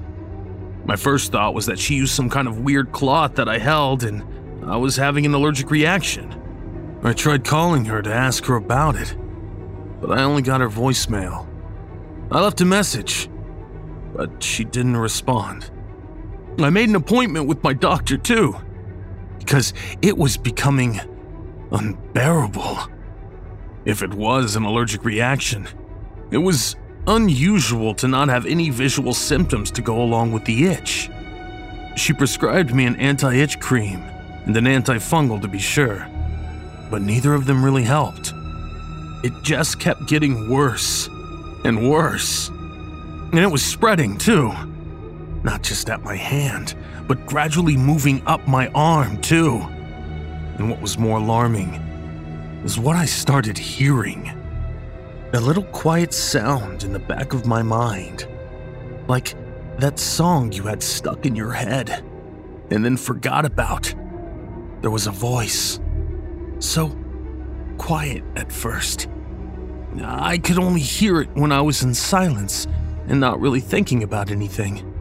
My first thought was that she used some kind of weird cloth that I held and I was having an allergic reaction. I tried calling her to ask her about it, but I only got her voicemail. I left a message, but she didn't respond. I made an appointment with my doctor too, because it was becoming unbearable. If it was an allergic reaction, it was unusual to not have any visual symptoms to go along with the itch. She prescribed me an anti itch cream and an antifungal to be sure, but neither of them really helped. It just kept getting worse and worse. And it was spreading too. Not just at my hand, but gradually moving up my arm too. And what was more alarming is what I started hearing a little quiet sound in the back of my mind. Like that song you had stuck in your head and then forgot about. There was a voice. So quiet at first. I could only hear it when I was in silence and not really thinking about anything.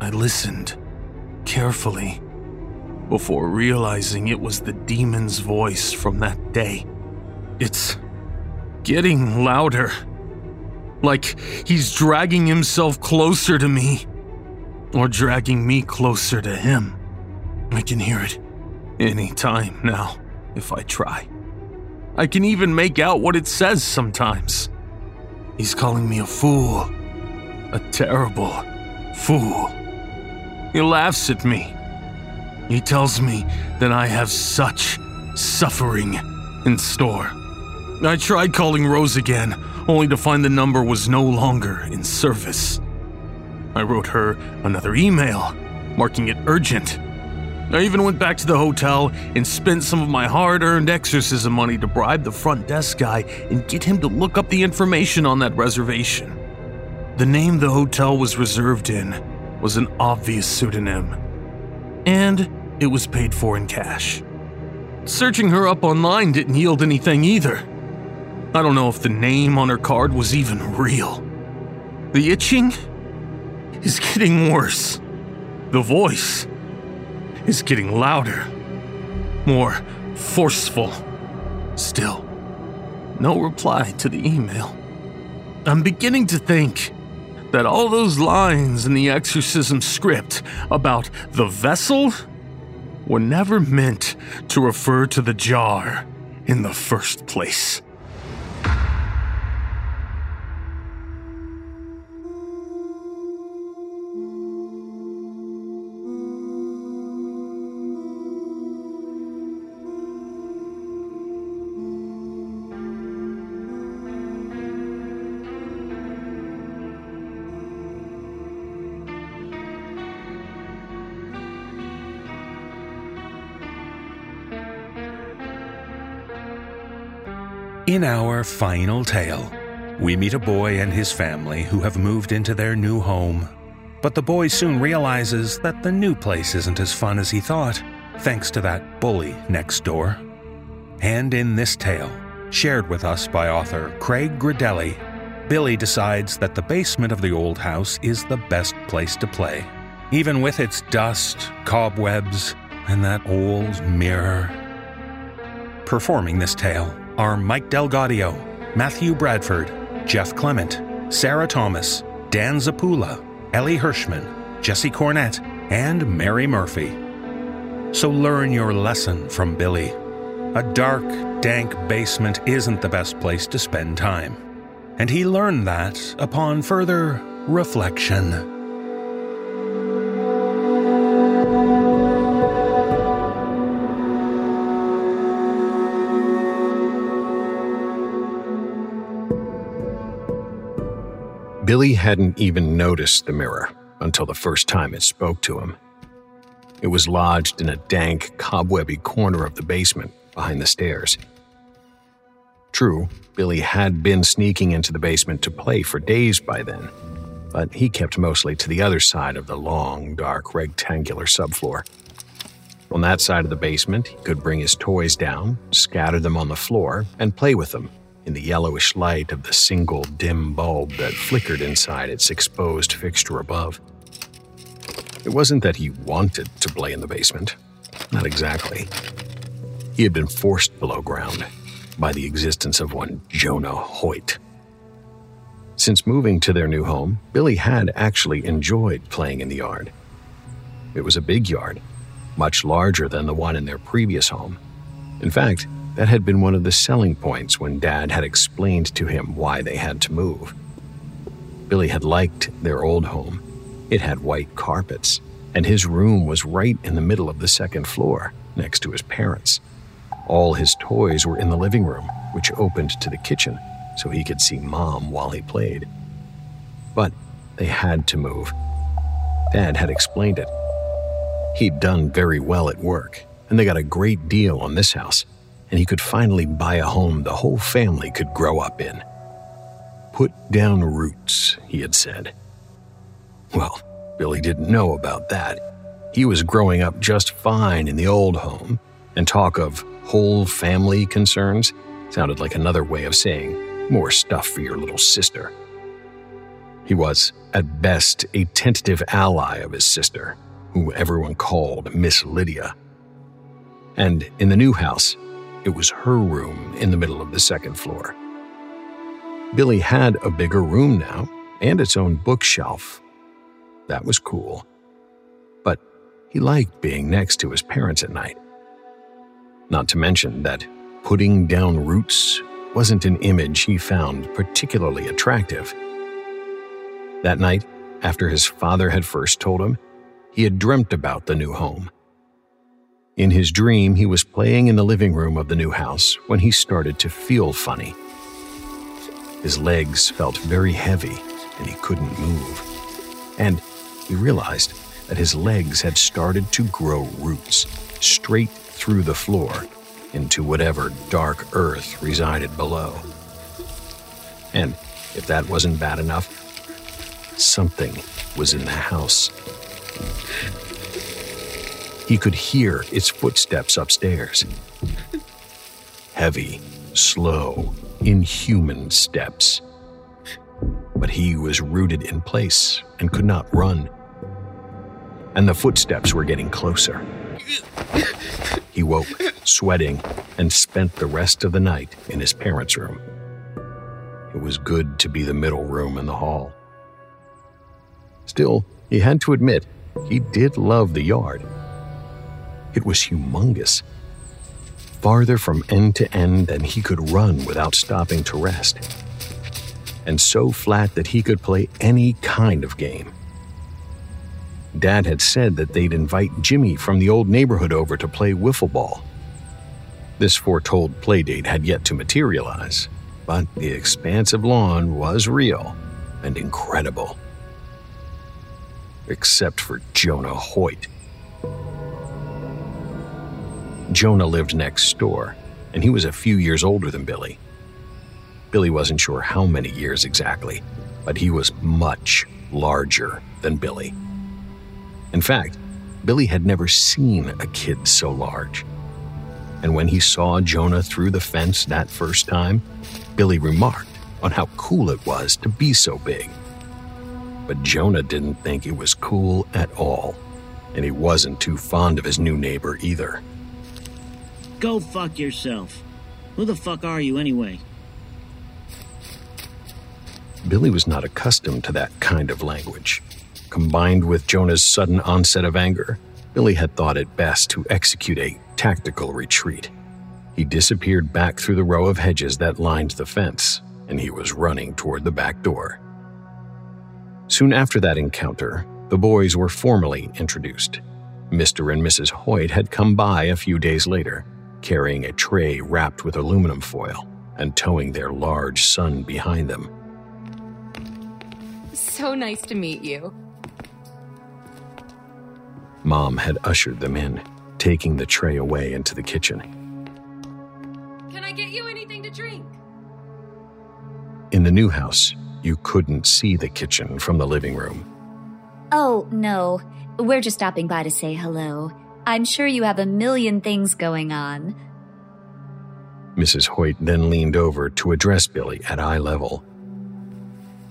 I listened carefully before realizing it was the demon's voice from that day. It's getting louder. Like he's dragging himself closer to me, or dragging me closer to him. I can hear it any time now if I try. I can even make out what it says sometimes. He's calling me a fool, a terrible fool. He laughs at me. He tells me that I have such suffering in store. I tried calling Rose again, only to find the number was no longer in service. I wrote her another email, marking it urgent. I even went back to the hotel and spent some of my hard earned exorcism money to bribe the front desk guy and get him to look up the information on that reservation. The name the hotel was reserved in was an obvious pseudonym, and it was paid for in cash. Searching her up online didn't yield anything either. I don't know if the name on her card was even real. The itching is getting worse. The voice is getting louder, more forceful. Still, no reply to the email. I'm beginning to think that all those lines in the exorcism script about the vessel were never meant to refer to the jar in the first place. In our final tale, we meet a boy and his family who have moved into their new home. But the boy soon realizes that the new place isn't as fun as he thought, thanks to that bully next door. And in this tale, shared with us by author Craig Gridelli, Billy decides that the basement of the old house is the best place to play, even with its dust, cobwebs, and that old mirror. Performing this tale are Mike DelGaudio, Matthew Bradford, Jeff Clement, Sarah Thomas, Dan Zappulla, Elie Hirschman, Jesse Cornett, and Mary Murphy. So learn your lesson from Billy. A dark, dank basement isn't the best place to spend time. And he learned that upon further reflection. Billy hadn't even noticed the mirror until the first time it spoke to him. It was lodged in a dank, cobwebby corner of the basement behind the stairs. True, Billy had been sneaking into the basement to play for days by then, but he kept mostly to the other side of the long, dark, rectangular subfloor. On that side of the basement, he could bring his toys down, scatter them on the floor, and play with them in the yellowish light of the single dim bulb that flickered inside its exposed fixture above. It wasn't that he wanted to play in the basement. Not exactly. He had been forced below ground by the existence of one Jonah Hoyt. Since moving to their new home, Billy had actually enjoyed playing in the yard. It was a big yard, much larger than the one in their previous home. In fact, that had been one of the selling points when Dad had explained to him why they had to move. Billy had liked their old home. It had white carpets, and his room was right in the middle of the second floor, next to his parents. All his toys were in the living room, which opened to the kitchen, so he could see Mom while he played. But they had to move. Dad had explained it. He'd done very well at work, and they got a great deal on this house and he could finally buy a home the whole family could grow up in. Put down roots, he had said. Well, Billy didn't know about that. He was growing up just fine in the old home, and talk of whole family concerns sounded like another way of saying more stuff for your little sister. He was, at best, a tentative ally of his sister, who everyone called Miss Lydia. And in the new house, it was her room in the middle of the second floor. Billy had a bigger room now and its own bookshelf. That was cool. But he liked being next to his parents at night. Not to mention that putting down roots wasn't an image he found particularly attractive. That night, after his father had first told him, he had dreamt about the new home in his dream, he was playing in the living room of the new house when he started to feel funny. His legs felt very heavy and he couldn't move. And he realized that his legs had started to grow roots straight through the floor into whatever dark earth resided below. And if that wasn't bad enough, something was in the house. He could hear its footsteps upstairs. Heavy, slow, inhuman steps. But he was rooted in place and could not run. And the footsteps were getting closer. He woke, sweating, and spent the rest of the night in his parents' room. It was good to be the middle room in the hall. Still, he had to admit, he did love the yard. It was humongous. Farther from end to end than he could run without stopping to rest. And so flat that he could play any kind of game. Dad had said that they'd invite Jimmy from the old neighborhood over to play wiffle ball. This foretold playdate had yet to materialize, but the expansive lawn was real and incredible. Except for Jonah Hoyt. Jonah lived next door, and he was a few years older than Billy. Billy wasn't sure how many years exactly, but he was much larger than Billy. In fact, Billy had never seen a kid so large. And when he saw Jonah through the fence that first time, Billy remarked on how cool it was to be so big. But Jonah didn't think it was cool at all, and he wasn't too fond of his new neighbor either. Go fuck yourself. Who the fuck are you anyway? Billy was not accustomed to that kind of language. Combined with Jonah's sudden onset of anger, Billy had thought it best to execute a tactical retreat. He disappeared back through the row of hedges that lined the fence, and he was running toward the back door. Soon after that encounter, the boys were formally introduced. Mr. and Mrs. Hoyt had come by a few days later, carrying a tray wrapped with aluminum foil and towing their large son behind them. So nice to meet you. Mom had ushered them in, taking the tray away into the kitchen. Can I get you anything to drink? In the new house, you couldn't see the kitchen from the living room. Oh, no. We're just stopping by to say hello. I'm sure you have a million things going on. Mrs. Hoyt then leaned over to address Billy at eye level.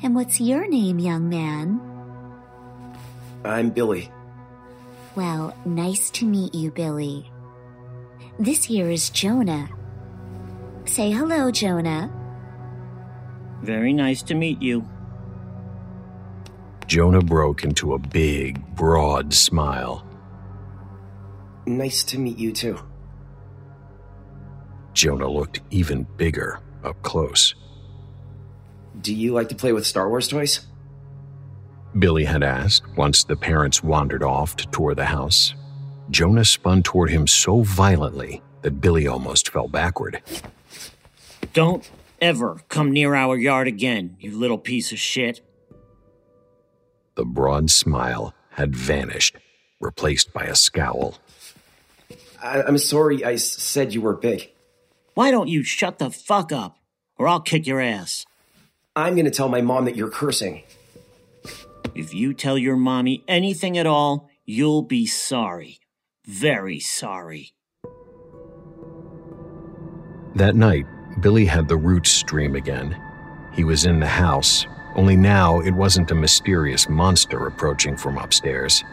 And what's your name, young man? I'm Billy. Well, nice to meet you, Billy. This here is Jonah. Say hello, Jonah. Very nice to meet you. Jonah broke into a big, broad smile. Nice to meet you too. Jonah looked even bigger up close. Do you like to play with Star Wars toys? Billy had asked once the parents wandered off to tour the house. Jonah spun toward him so violently that Billy almost fell backward. Don't ever come near our yard again, you little piece of shit. The broad smile had vanished, replaced by a scowl. I- am sorry I s- said you were big. Why don't you shut the fuck up, or I'll kick your ass? I'm gonna tell my mom that you're cursing. If you tell your mommy anything at all, you'll be sorry. Very sorry. That night, Billy had the roots dream again. He was in the house, only now it wasn't a mysterious monster approaching from upstairs.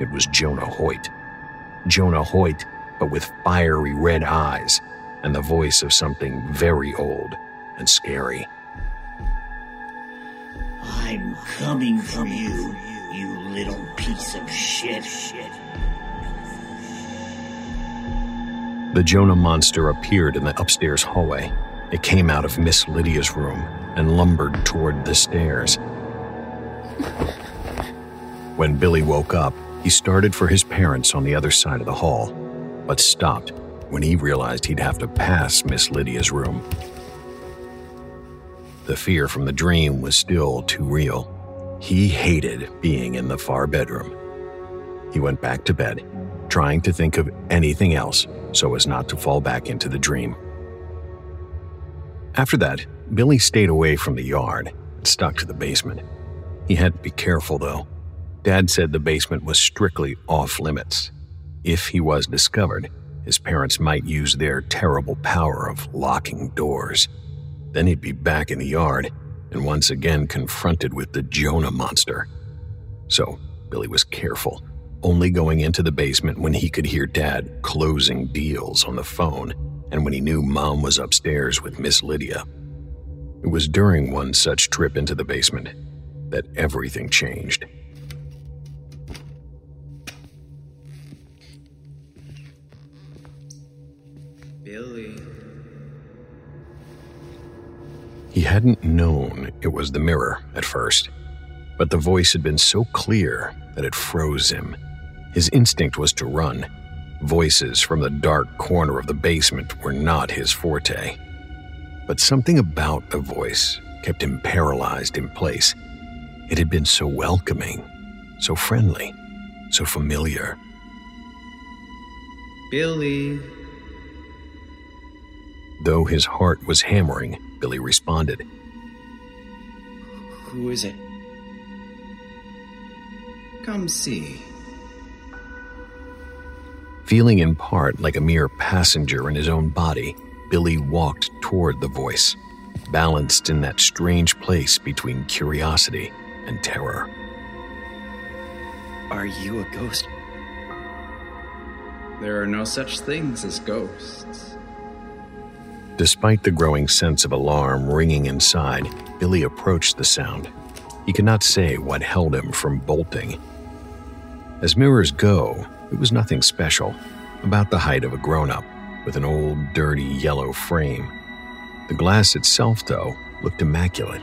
It was Jonah Hoyt. Jonah Hoyt, but with fiery red eyes and the voice of something very old and scary. I'm coming for you, you little piece of shit. The Jonah monster appeared in the upstairs hallway. It came out of Miss Lydia's room and lumbered toward the stairs. When Billy woke up, he started for his parents on the other side of the hall, but stopped when he realized he'd have to pass Miss Lydia's room. The fear from the dream was still too real. He hated being in the far bedroom. He went back to bed, trying to think of anything else so as not to fall back into the dream. After that, Billy stayed away from the yard and stuck to the basement. He had to be careful, though. Dad said the basement was strictly off limits. If he was discovered, his parents might use their terrible power of locking doors. Then he'd be back in the yard and once again confronted with the Jonah monster. So, Billy was careful, only going into the basement when he could hear Dad closing deals on the phone and when he knew Mom was upstairs with Miss Lydia. It was during one such trip into the basement that everything changed. Billy. He hadn't known it was the mirror at first, but the voice had been so clear that it froze him. His instinct was to run. Voices from the dark corner of the basement were not his forte. But something about the voice kept him paralyzed in place. It had been so welcoming, so friendly, so familiar. Billy. Though his heart was hammering, Billy responded. Who is it? Come see. Feeling in part like a mere passenger in his own body, Billy walked toward the voice, balanced in that strange place between curiosity and terror. Are you a ghost? There are no such things as ghosts. Despite the growing sense of alarm ringing inside, Billy approached the sound. He could not say what held him from bolting. As mirrors go, It was nothing special, about the height of a grown up, with an old, dirty yellow frame. The glass itself, though, looked immaculate.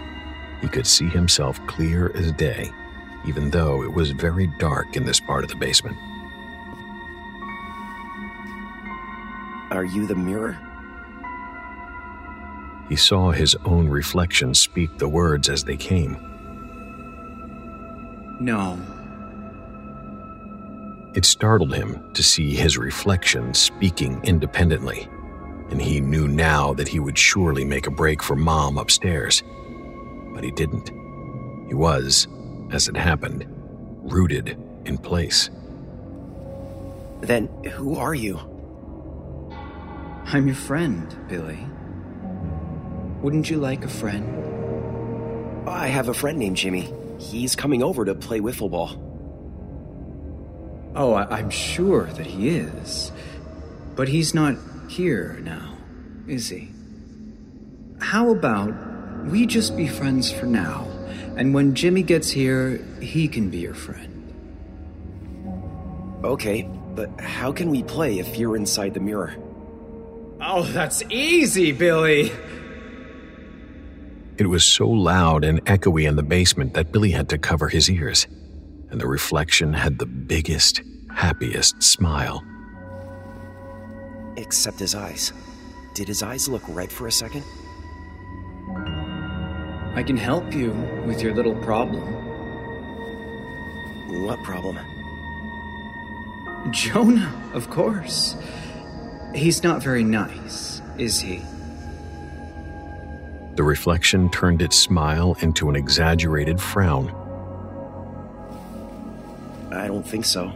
He could see himself clear as day, even though it was very dark in this part of the basement. Are you the mirror? He saw his own reflection speak the words as they came. No. It startled him to see his reflection speaking independently, and he knew now that he would surely make a break for Mom upstairs. But he didn't. He was, as it happened, rooted in place. Then who are you? I'm your friend, Billy. Wouldn't you like a friend? I have a friend named Jimmy. He's coming over to play wiffle ball. Oh, I- I'm sure that he is. But he's not here now, is he? How about we just be friends for now, and when Jimmy gets here, he can be your friend. Okay, but how can we play if you're inside the mirror? Oh, that's easy, Billy. It was so loud and echoey in the basement that Billy had to cover his ears, and the reflection had the biggest, happiest smile. Except his eyes. Did his eyes look red for a second? I can help you with your little problem. What problem? Jonah, of course. He's not very nice, is he? The reflection turned its smile into an exaggerated frown. I don't think so.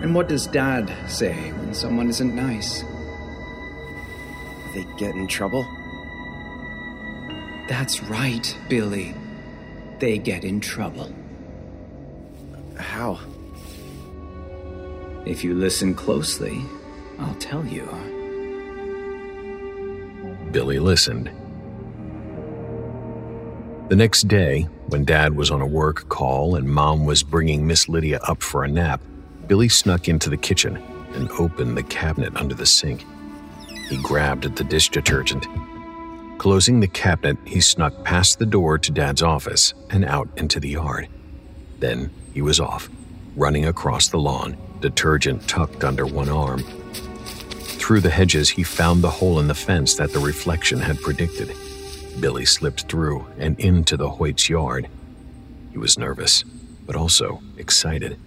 And what does Dad say when someone isn't nice? They get in trouble? That's right, Billy. They get in trouble. How? If you listen closely, I'll tell you. Billy listened. The next day, when Dad was on a work call and Mom was bringing Miss Lydia up for a nap, Billy snuck into the kitchen and opened the cabinet under the sink. He grabbed at the dish detergent. Closing the cabinet, he snuck past the door to Dad's office and out into the yard. Then he was off, running across the lawn, detergent tucked under one arm. Through the hedges, he found the hole in the fence that the reflection had predicted. Billy slipped through and into the Hoyt's yard. He was nervous, but also excited.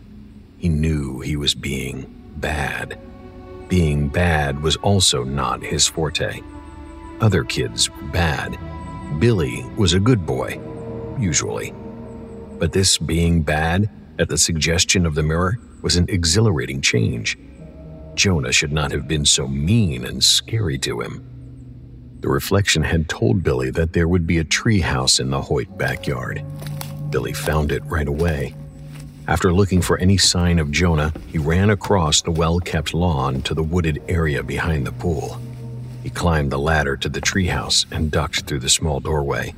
He knew he was being bad. Being bad was also not his forte. Other kids were bad. Billy was a good boy, usually. But this being bad, at the suggestion of the mirror, was an exhilarating change. Jonah should not have been so mean and scary to him. The reflection had told Billy that there would be a tree house in the Hoyt backyard. Billy found it right away. After looking for any sign of Jonah, he ran across the well kept lawn to the wooded area behind the pool. He climbed the ladder to the treehouse and ducked through the small doorway.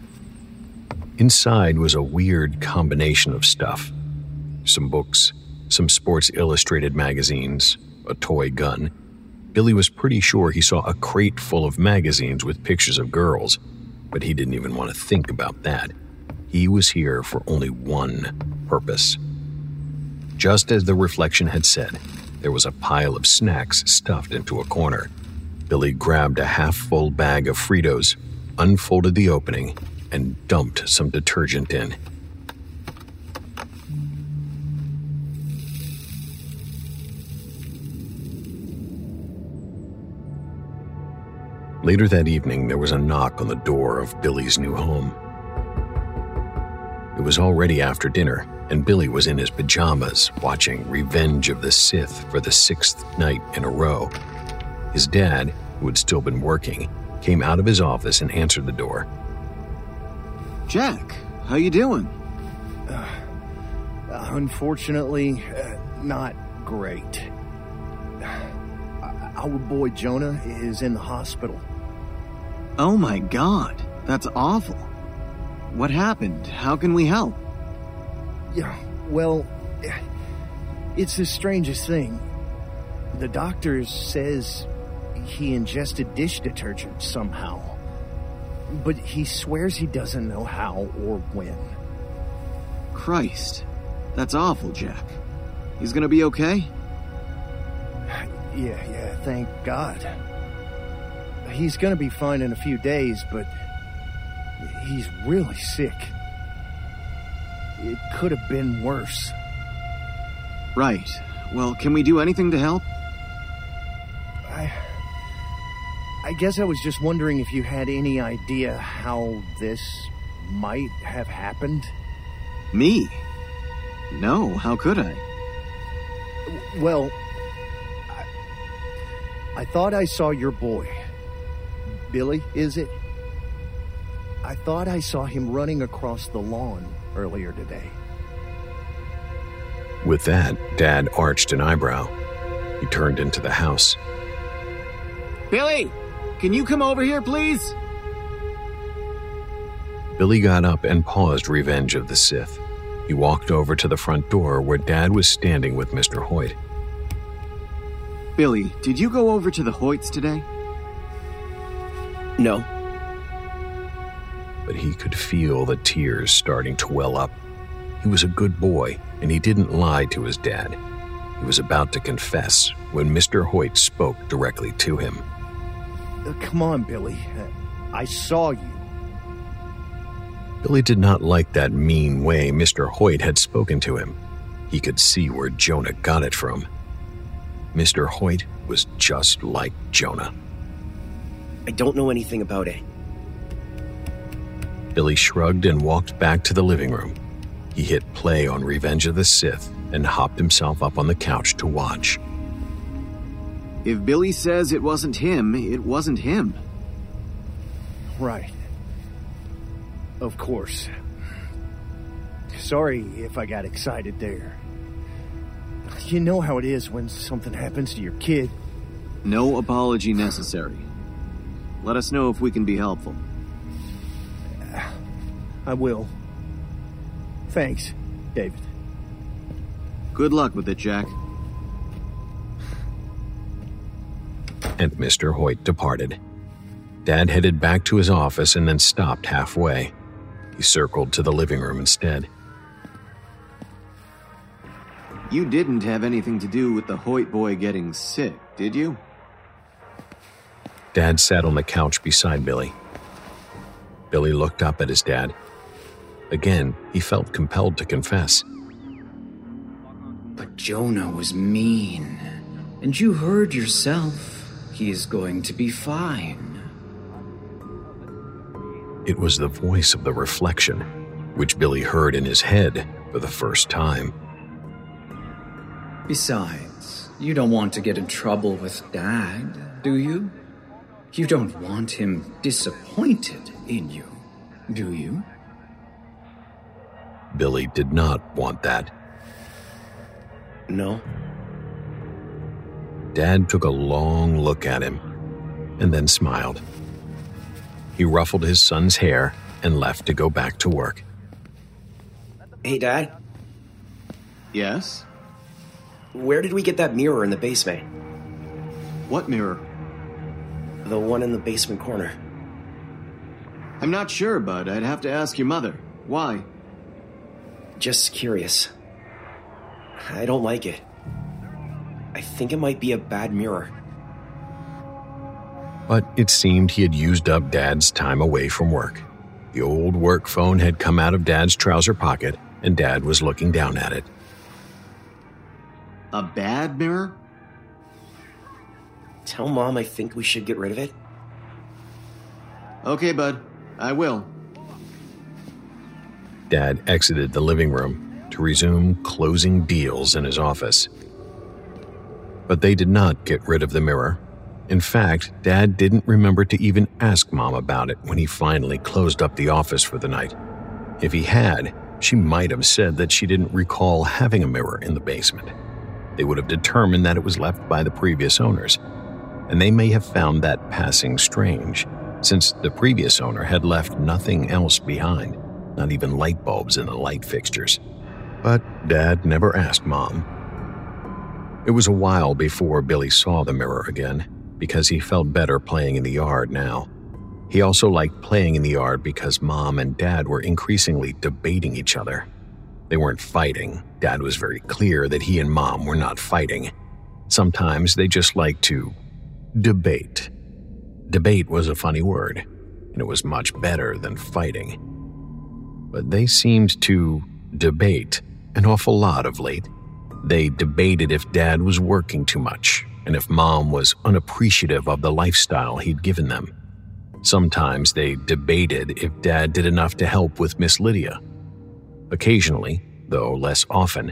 Inside was a weird combination of stuff some books, some Sports Illustrated magazines, a toy gun. Billy was pretty sure he saw a crate full of magazines with pictures of girls, but he didn't even want to think about that. He was here for only one purpose. Just as the reflection had said, there was a pile of snacks stuffed into a corner. Billy grabbed a half full bag of Fritos, unfolded the opening, and dumped some detergent in. Later that evening, there was a knock on the door of Billy's new home. It was already after dinner, and Billy was in his pajamas watching Revenge of the Sith for the sixth night in a row. His dad, who had still been working, came out of his office and answered the door. Jack, how you doing? Uh, unfortunately, uh, not great. Our boy Jonah is in the hospital. Oh my god, that's awful. What happened? How can we help? Yeah, well, It's the strangest thing. The doctor says he ingested dish detergent somehow. But he swears he doesn't know how or when. Christ. That's awful, Jack. He's gonna be okay? Yeah, yeah, thank God. He's gonna be fine in a few days, but he's really sick. It could have been worse. Right. Well, can we do anything to help? I. I guess I was just wondering if you had any idea how this might have happened. Me? No, how could I? Well, I, I thought I saw your boy. Billy, is it? I thought I saw him running across the lawn earlier today. With that, Dad arched an eyebrow. He turned into the house. Billy, can you come over here, please? Billy got up and paused Revenge of the Sith. He walked over to the front door where Dad was standing with Mr. Hoyt. Billy, did you go over to the Hoyts today? No. But he could feel the tears starting to well up. He was a good boy, and he didn't lie to his dad. He was about to confess when Mr. Hoyt spoke directly to him. Uh, come on, Billy. Uh, I saw you. Billy did not like that mean way Mr. Hoyt had spoken to him. He could see where Jonah got it from. Mr. Hoyt was just like Jonah. I don't know anything about it. Billy shrugged and walked back to the living room. He hit play on Revenge of the Sith and hopped himself up on the couch to watch. If Billy says it wasn't him, it wasn't him. Right. Of course. Sorry if I got excited there. You know how it is when something happens to your kid. No apology necessary. Let us know if we can be helpful. I will. Thanks, David. Good luck with it, Jack. And Mr. Hoyt departed. Dad headed back to his office and then stopped halfway. He circled to the living room instead. You didn't have anything to do with the Hoyt boy getting sick, did you? Dad sat on the couch beside Billy. Billy looked up at his dad. Again, he felt compelled to confess. But Jonah was mean. And you heard yourself. He is going to be fine. It was the voice of the reflection, which Billy heard in his head for the first time. Besides, you don't want to get in trouble with Dad, do you? You don't want him disappointed in you, do you? Billy did not want that. No. Dad took a long look at him and then smiled. He ruffled his son's hair and left to go back to work. Hey, Dad. Yes? Where did we get that mirror in the basement? What mirror? The one in the basement corner. I'm not sure, Bud. I'd have to ask your mother. Why? Just curious. I don't like it. I think it might be a bad mirror. But it seemed he had used up Dad's time away from work. The old work phone had come out of Dad's trouser pocket, and Dad was looking down at it. A bad mirror? Tell Mom I think we should get rid of it. Okay, Bud. I will. Dad exited the living room to resume closing deals in his office. But they did not get rid of the mirror. In fact, Dad didn't remember to even ask Mom about it when he finally closed up the office for the night. If he had, she might have said that she didn't recall having a mirror in the basement. They would have determined that it was left by the previous owners, and they may have found that passing strange, since the previous owner had left nothing else behind, not even light bulbs in the light fixtures. But Dad never asked Mom. It was a while before Billy saw the mirror again, because he felt better playing in the yard now. He also liked playing in the yard because mom and dad were increasingly debating each other. They weren't fighting. Dad was very clear that he and mom were not fighting. Sometimes they just liked to debate. Debate was a funny word, and it was much better than fighting. But they seemed to debate an awful lot of late. They debated if dad was working too much and if mom was unappreciative of the lifestyle he'd given them. Sometimes they debated if dad did enough to help with Miss Lydia. Occasionally, though less often,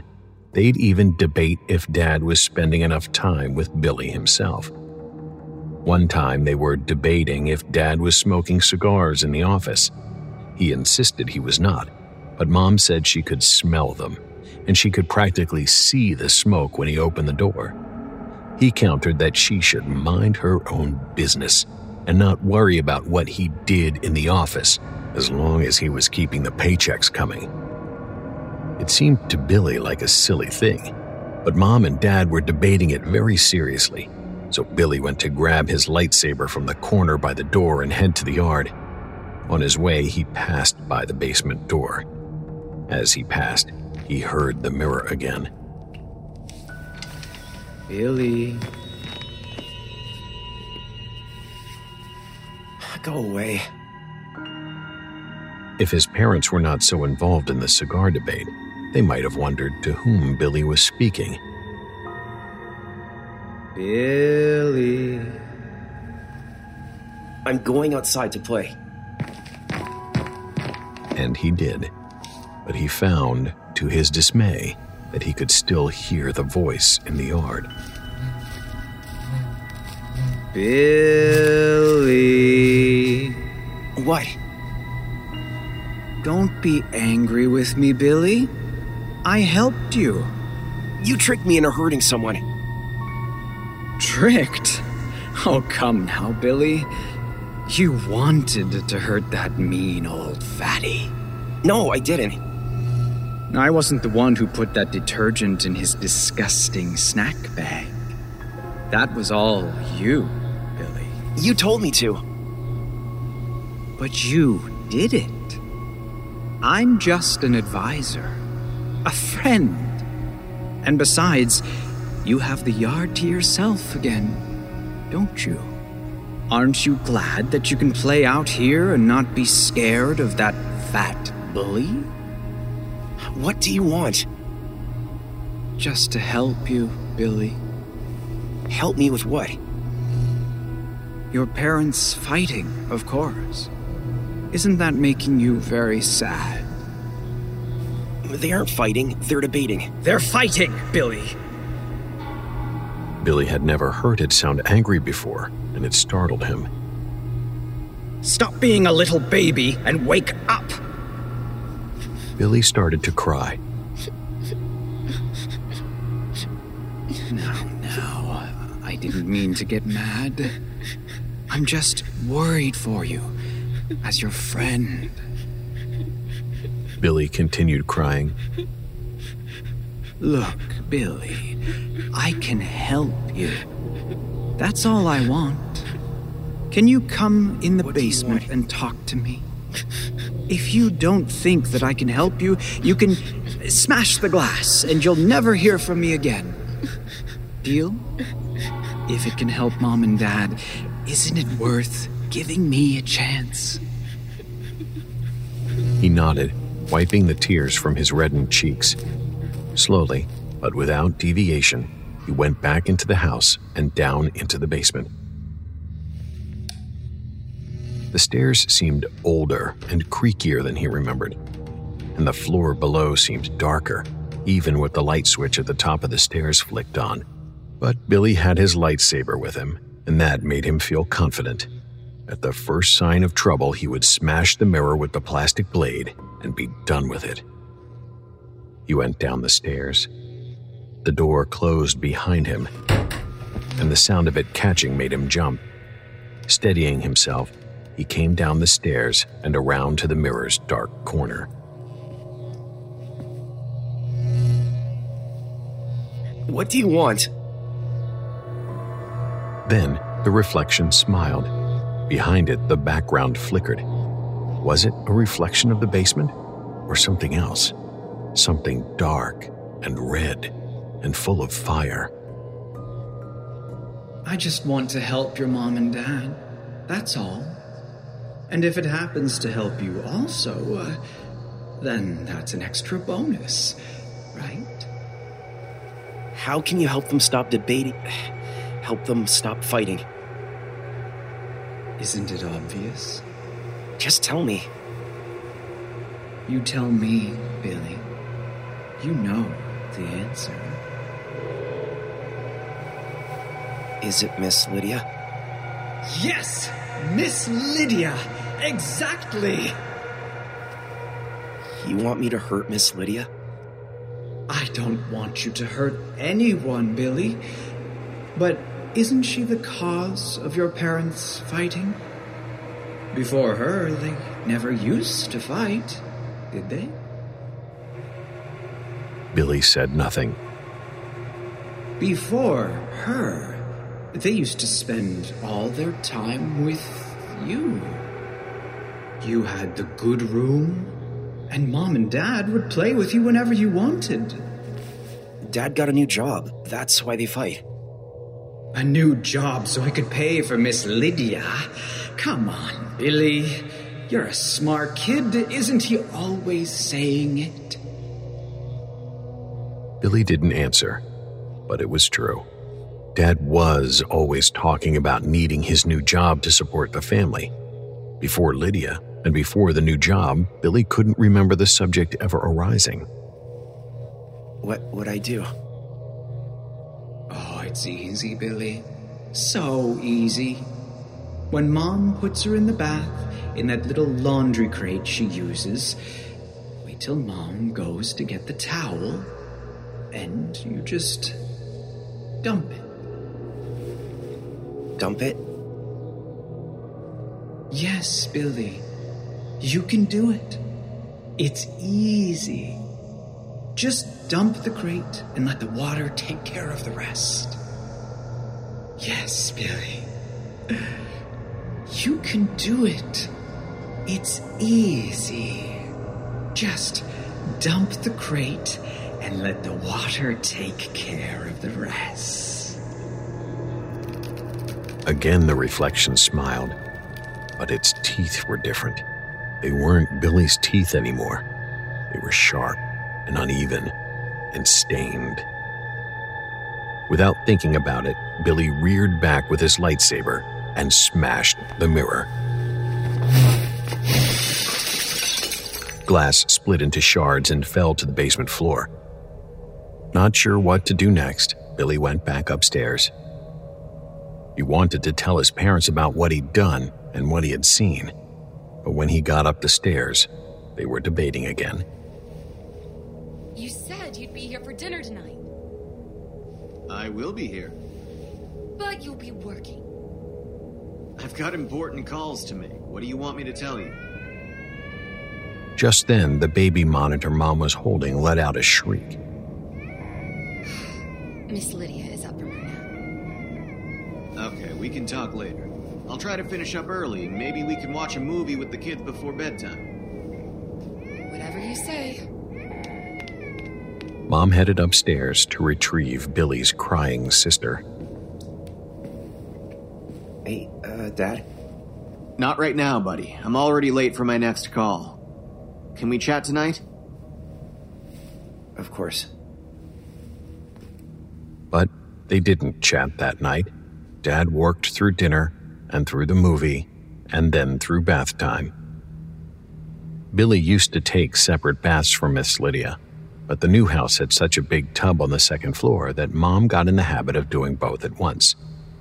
they'd even debate if dad was spending enough time with Billy himself. One time they were debating if dad was smoking cigars in the office. He insisted he was not, but mom said she could smell them, and she could practically see the smoke when he opened the door. He countered that she should mind her own business and not worry about what he did in the office as long as he was keeping the paychecks coming. It seemed to Billy like a silly thing, but mom and dad were debating it very seriously, so Billy went to grab his lightsaber from the corner by the door and head to the yard. On his way, he passed by the basement door. As he passed, he heard the mirror again. Billy. Go away. If his parents were not so involved in the cigar debate, they might have wondered to whom Billy was speaking. Billy. I'm going outside to play. And he did. But he found, to his dismay, that he could still hear the voice in the yard. Billy. What? Don't be angry with me, Billy. I helped you. You tricked me into hurting someone. Tricked? Oh, come now, Billy. You wanted to hurt that mean old fatty. No, I didn't. I wasn't the one who put that detergent in his disgusting snack bag. That was all you, Billy. You told me to. But you did it. I'm just an advisor, a friend. And besides, you have the yard to yourself again, don't you? Aren't you glad that you can play out here and not be scared of that fat bully? What do you want? Just to help you, Billy. Help me with what? Your parents fighting, of course. Isn't that making you very sad? They aren't fighting, they're debating. They're fighting, Billy! Billy had never heard it sound angry before, and it startled him. Stop being a little baby and wake up! Billy started to cry. No, no, I didn't mean to get mad. I'm just worried for you, as your friend. Billy continued crying. Look, Billy, I can help you. That's all I want. Can you come in the basement and talk to me? If you don't think that I can help you, you can smash the glass and you'll never hear from me again. Deal? If it can help mom and dad, isn't it worth giving me a chance? He nodded, wiping the tears from his reddened cheeks. Slowly, but without deviation, he went back into the house and down into the basement. The stairs seemed older and creakier than he remembered, and the floor below seemed darker, even with the light switch at the top of the stairs flicked on. But Billy had his lightsaber with him, and that made him feel confident. At the first sign of trouble, he would smash the mirror with the plastic blade and be done with it. He went down the stairs. The door closed behind him, and the sound of it catching made him jump. Steadying himself, he came down the stairs and around to the mirror's dark corner. What do you want? Then the reflection smiled. Behind it, the background flickered. Was it a reflection of the basement? Or something else? Something dark and red and full of fire. I just want to help your mom and dad. That's all. And if it happens to help you also, uh, then that's an extra bonus, right? How can you help them stop debating? Help them stop fighting? Isn't it obvious? Just tell me. You tell me, Billy. You know the answer. Is it Miss Lydia? Yes! Miss Lydia! Exactly! You want me to hurt Miss Lydia? I don't want you to hurt anyone, Billy. But isn't she the cause of your parents fighting? Before her, they never used to fight, did they? Billy said nothing. Before her, they used to spend all their time with you. You had the good room, and mom and dad would play with you whenever you wanted. Dad got a new job. That's why they fight. A new job so I could pay for Miss Lydia. Come on, Billy. You're a smart kid. Isn't he always saying it? Billy didn't answer, but it was true. Dad was always talking about needing his new job to support the family. Before Lydia and before the new job, Billy couldn't remember the subject ever arising. What would I do? Oh, it's easy, Billy. So easy. When mom puts her in the bath in that little laundry crate she uses, wait till mom goes to get the towel, and you just dump it. Dump it? Yes, Billy. You can do it. It's easy. Just dump the crate and let the water take care of the rest. Yes, Billy. You can do it. It's easy. Just dump the crate and let the water take care of the rest. Again, the reflection smiled, but its teeth were different. They weren't Billy's teeth anymore. They were sharp and uneven and stained. Without thinking about it, Billy reared back with his lightsaber and smashed the mirror. Glass split into shards and fell to the basement floor. Not sure what to do next, Billy went back upstairs. He wanted to tell his parents about what he'd done and what he had seen, but when he got up the stairs, they were debating again. You said you'd be here for dinner tonight, I will be here. but you'll be working. I've got important calls to make. What do you want me to tell you? Just then, the baby monitor Mom was holding let out a shriek. Miss Lydia we can talk later. I'll try to finish up early. And maybe we can watch a movie with the kids before bedtime. Whatever you say. Mom headed upstairs to retrieve Billy's crying sister. Hey, uh, Dad? Not right now, buddy. I'm already late for my next call. Can we chat tonight? Of course. But they didn't chat that night. Dad worked through dinner and through the movie and then through bath time. Billy used to take separate baths from Miss Lydia, but the new house had such a big tub on the second floor that Mom got in the habit of doing both at once.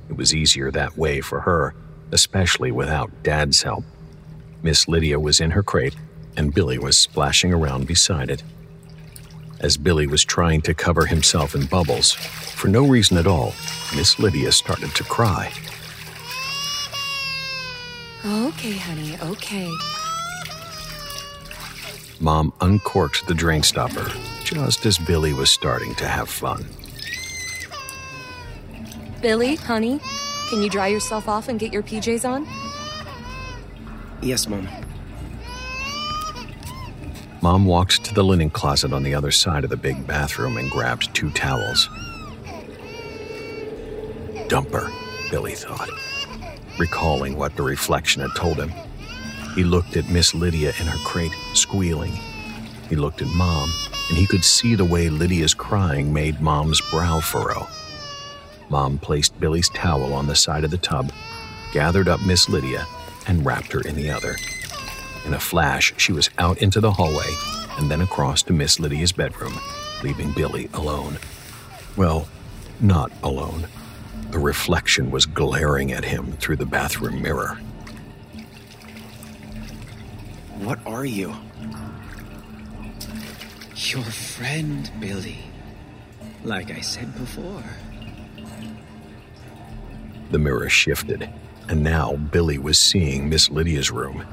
It was easier that way for her, especially without Dad's help. Miss Lydia was in her crate, and Billy was splashing around beside it. As Billy was trying to cover himself in bubbles, for no reason at all, Miss Lydia started to cry. Okay, honey, okay. Mom uncorked the drain stopper just as Billy was starting to have fun. Billy, honey, Can you dry yourself off and get your PJs on? Yes, Mom. Mom walked to the linen closet on the other side of the big bathroom and grabbed two towels. Dumper, Billy thought, recalling what the reflection had told him. He looked at Miss Lydia in her crate, squealing. He looked at Mom, and he could see the way Lydia's crying made Mom's brow furrow. Mom placed Billy's towel on the side of the tub, gathered up Miss Lydia, and wrapped her in the other. In a flash, she was out into the hallway and then across to Miss Lydia's bedroom, leaving Billy alone. Well, not alone. The reflection was glaring at him through the bathroom mirror. What are you? Your friend, Billy. Like I said before. The mirror shifted, and now Billy was seeing Miss Lydia's room.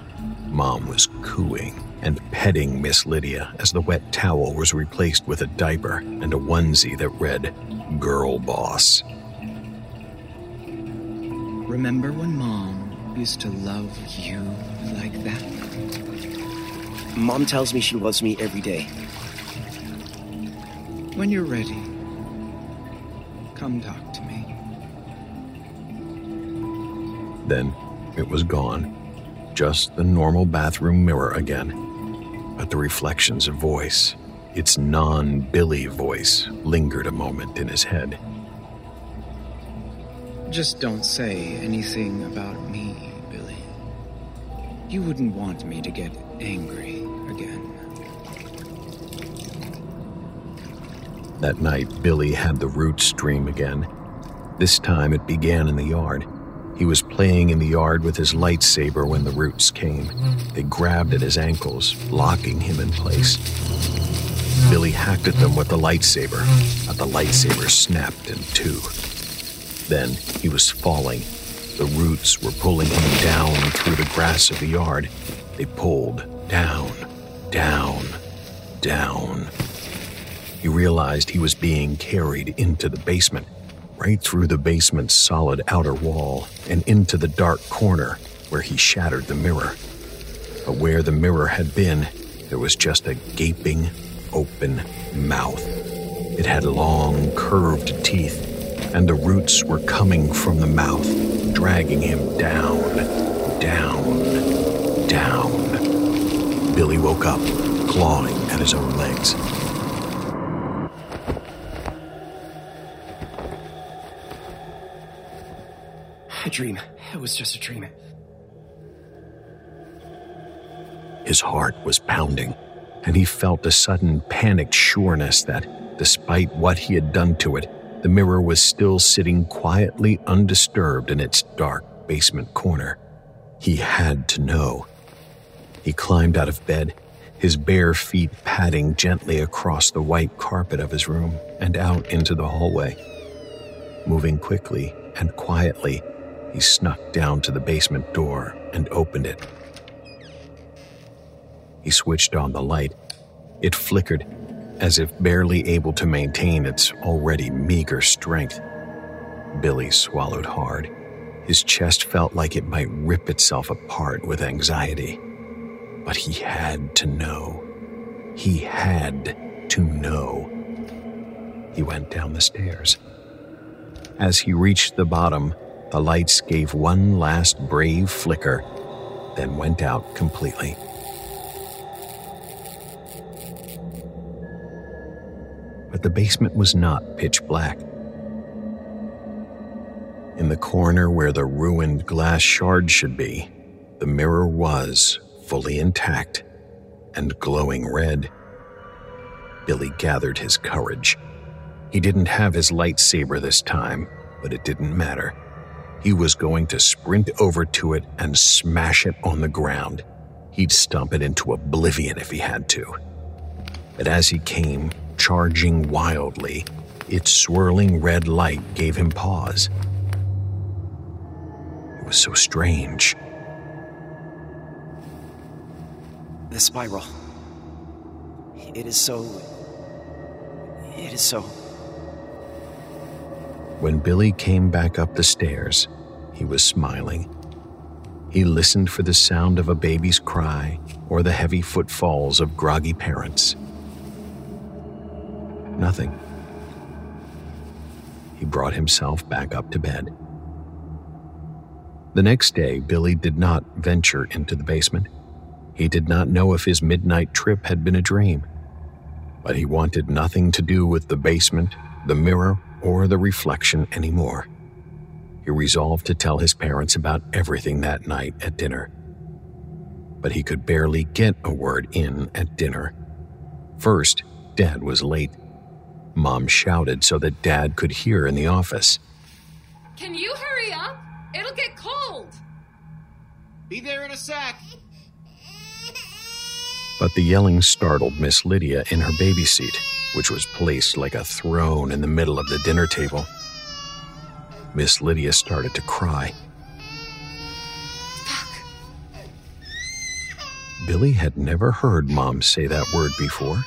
Mom was cooing and petting Miss Lydia as the wet towel was replaced with a diaper and a onesie that read, Girl Boss. Remember when Mom used to love you like that? Mom tells me she loves me every day. When you're ready, come talk to me. Then it was gone. Just the normal bathroom mirror again. But the reflection's of voice, its non Billy voice, lingered a moment in his head. Just don't say anything about me, Billy. You wouldn't want me to get angry again. That night, Billy had the roots dream again. This time it began in the yard. He was playing in the yard with his lightsaber when the roots came. They grabbed at his ankles, locking him in place. Billy hacked at them with the lightsaber, but the lightsaber snapped in two. Then he was falling. The roots were pulling him down through the grass of the yard. They pulled down, down, down. He realized he was being carried into the basement, right through the basement's solid outer wall and into the dark corner where he shattered the mirror. But where the mirror had been, there was just a gaping, open mouth. It had long, curved teeth, and the roots were coming from the mouth, dragging him down, down, down. Billy woke up, clawing at his own legs. A dream. It was just a dream. His heart was pounding, and he felt a sudden panicked sureness that, despite what he had done to it, the mirror was still sitting quietly undisturbed in its dark basement corner. He had to know. He climbed out of bed, his bare feet padding gently across the white carpet of his room and out into the hallway. Moving quickly and quietly, he snuck down to the basement door and opened it. He switched on the light. It flickered, as if barely able to maintain its already meager strength. Billy swallowed hard. His chest felt like it might rip itself apart with anxiety. But he had to know. He had to know. He went down the stairs. As he reached the bottom, the lights gave one last brave flicker, then went out completely. But the basement was not pitch black. In the corner where the ruined glass shard should be, the mirror was fully intact and glowing red. Billy gathered his courage. He didn't have his lightsaber this time, but it didn't matter. He was going to sprint over to it and smash it on the ground. He'd stomp it into oblivion if he had to. But as he came, charging wildly, its swirling red light gave him pause. It was so strange. The spiral. It is so. It is so. When Billy came back up the stairs, he was smiling. He listened for the sound of a baby's cry or the heavy footfalls of groggy parents. Nothing. He brought himself back up to bed. The next day, Billy did not venture into the basement. He did not know if his midnight trip had been a dream, but he wanted nothing to do with the basement, the mirror, or the reflection anymore. He resolved to tell his parents about everything that night at dinner. But he could barely get a word in at dinner. First, Dad was late. Mom shouted so that Dad could hear in the office. Can you hurry up? It'll get cold. Be there in a sec. But the yelling startled Miss Lydia in her baby seat, which was placed like a throne in the middle of the dinner table. Miss Lydia started to cry. Billy had never heard Mom say that word before.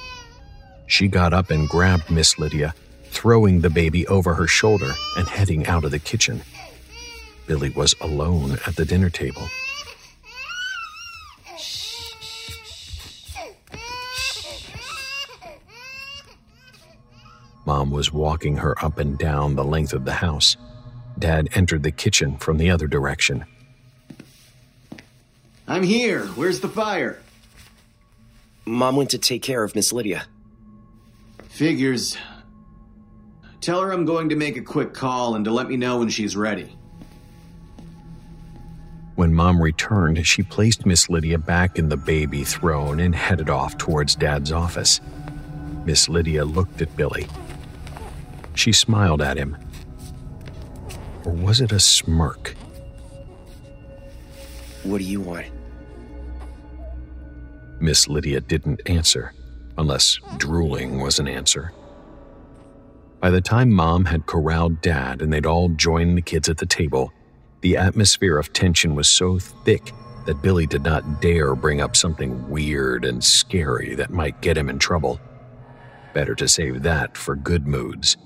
She got up and grabbed Miss Lydia, throwing the baby over her shoulder and heading out of the kitchen. Billy was alone at the dinner table. Mom was walking her up and down the length of the house. Dad entered the kitchen from the other direction. I'm here. Where's the fire? Mom went to take care of Miss Lydia. Figures. Tell her I'm going to make a quick call and to let me know when she's ready. When Mom returned, she placed Miss Lydia back in the baby throne and headed off towards Dad's office. Miss Lydia looked at Billy. She smiled at him. Or was it a smirk? What do you want? Miss Lydia didn't answer, unless drooling was an answer. By the time Mom had corralled Dad and they'd all joined the kids at the table, the atmosphere of tension was so thick that Billy did not dare bring up something weird and scary that might get him in trouble. Better to save that for good moods.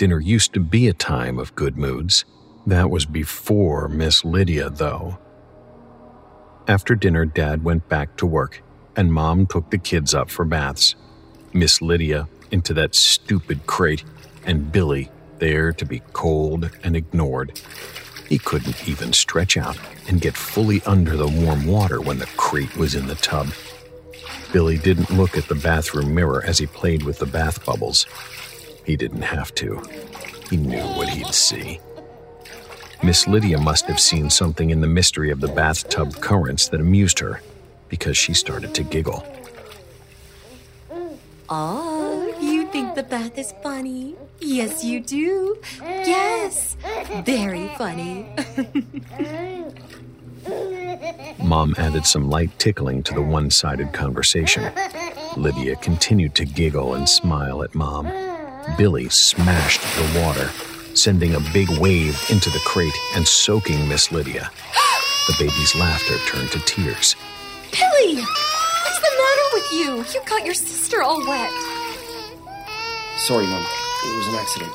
Dinner used to be a time of good moods. That was before Miss Lydia, though. After dinner, Dad went back to work, and Mom took the kids up for baths. Miss Lydia into that stupid crate, and Billy there to be cold and ignored. He couldn't even stretch out and get fully under the warm water when the crate was in the tub. Billy didn't look at the bathroom mirror as he played with the bath bubbles. He didn't have to. He knew what he'd see. Miss Lydia must have seen something in the mystery of the bathtub currents that amused her, because she started to giggle. Oh, you think the bath is funny? Yes, you do. Yes, very funny. Mom added some light tickling to the one sided conversation. Lydia continued to giggle and smile at Mom. Billy smashed the water, sending a big wave into the crate and soaking Miss Lydia. The baby's laughter turned to tears. Billy, what's the matter with you? You got your sister all wet. Sorry, Mom. It was an accident.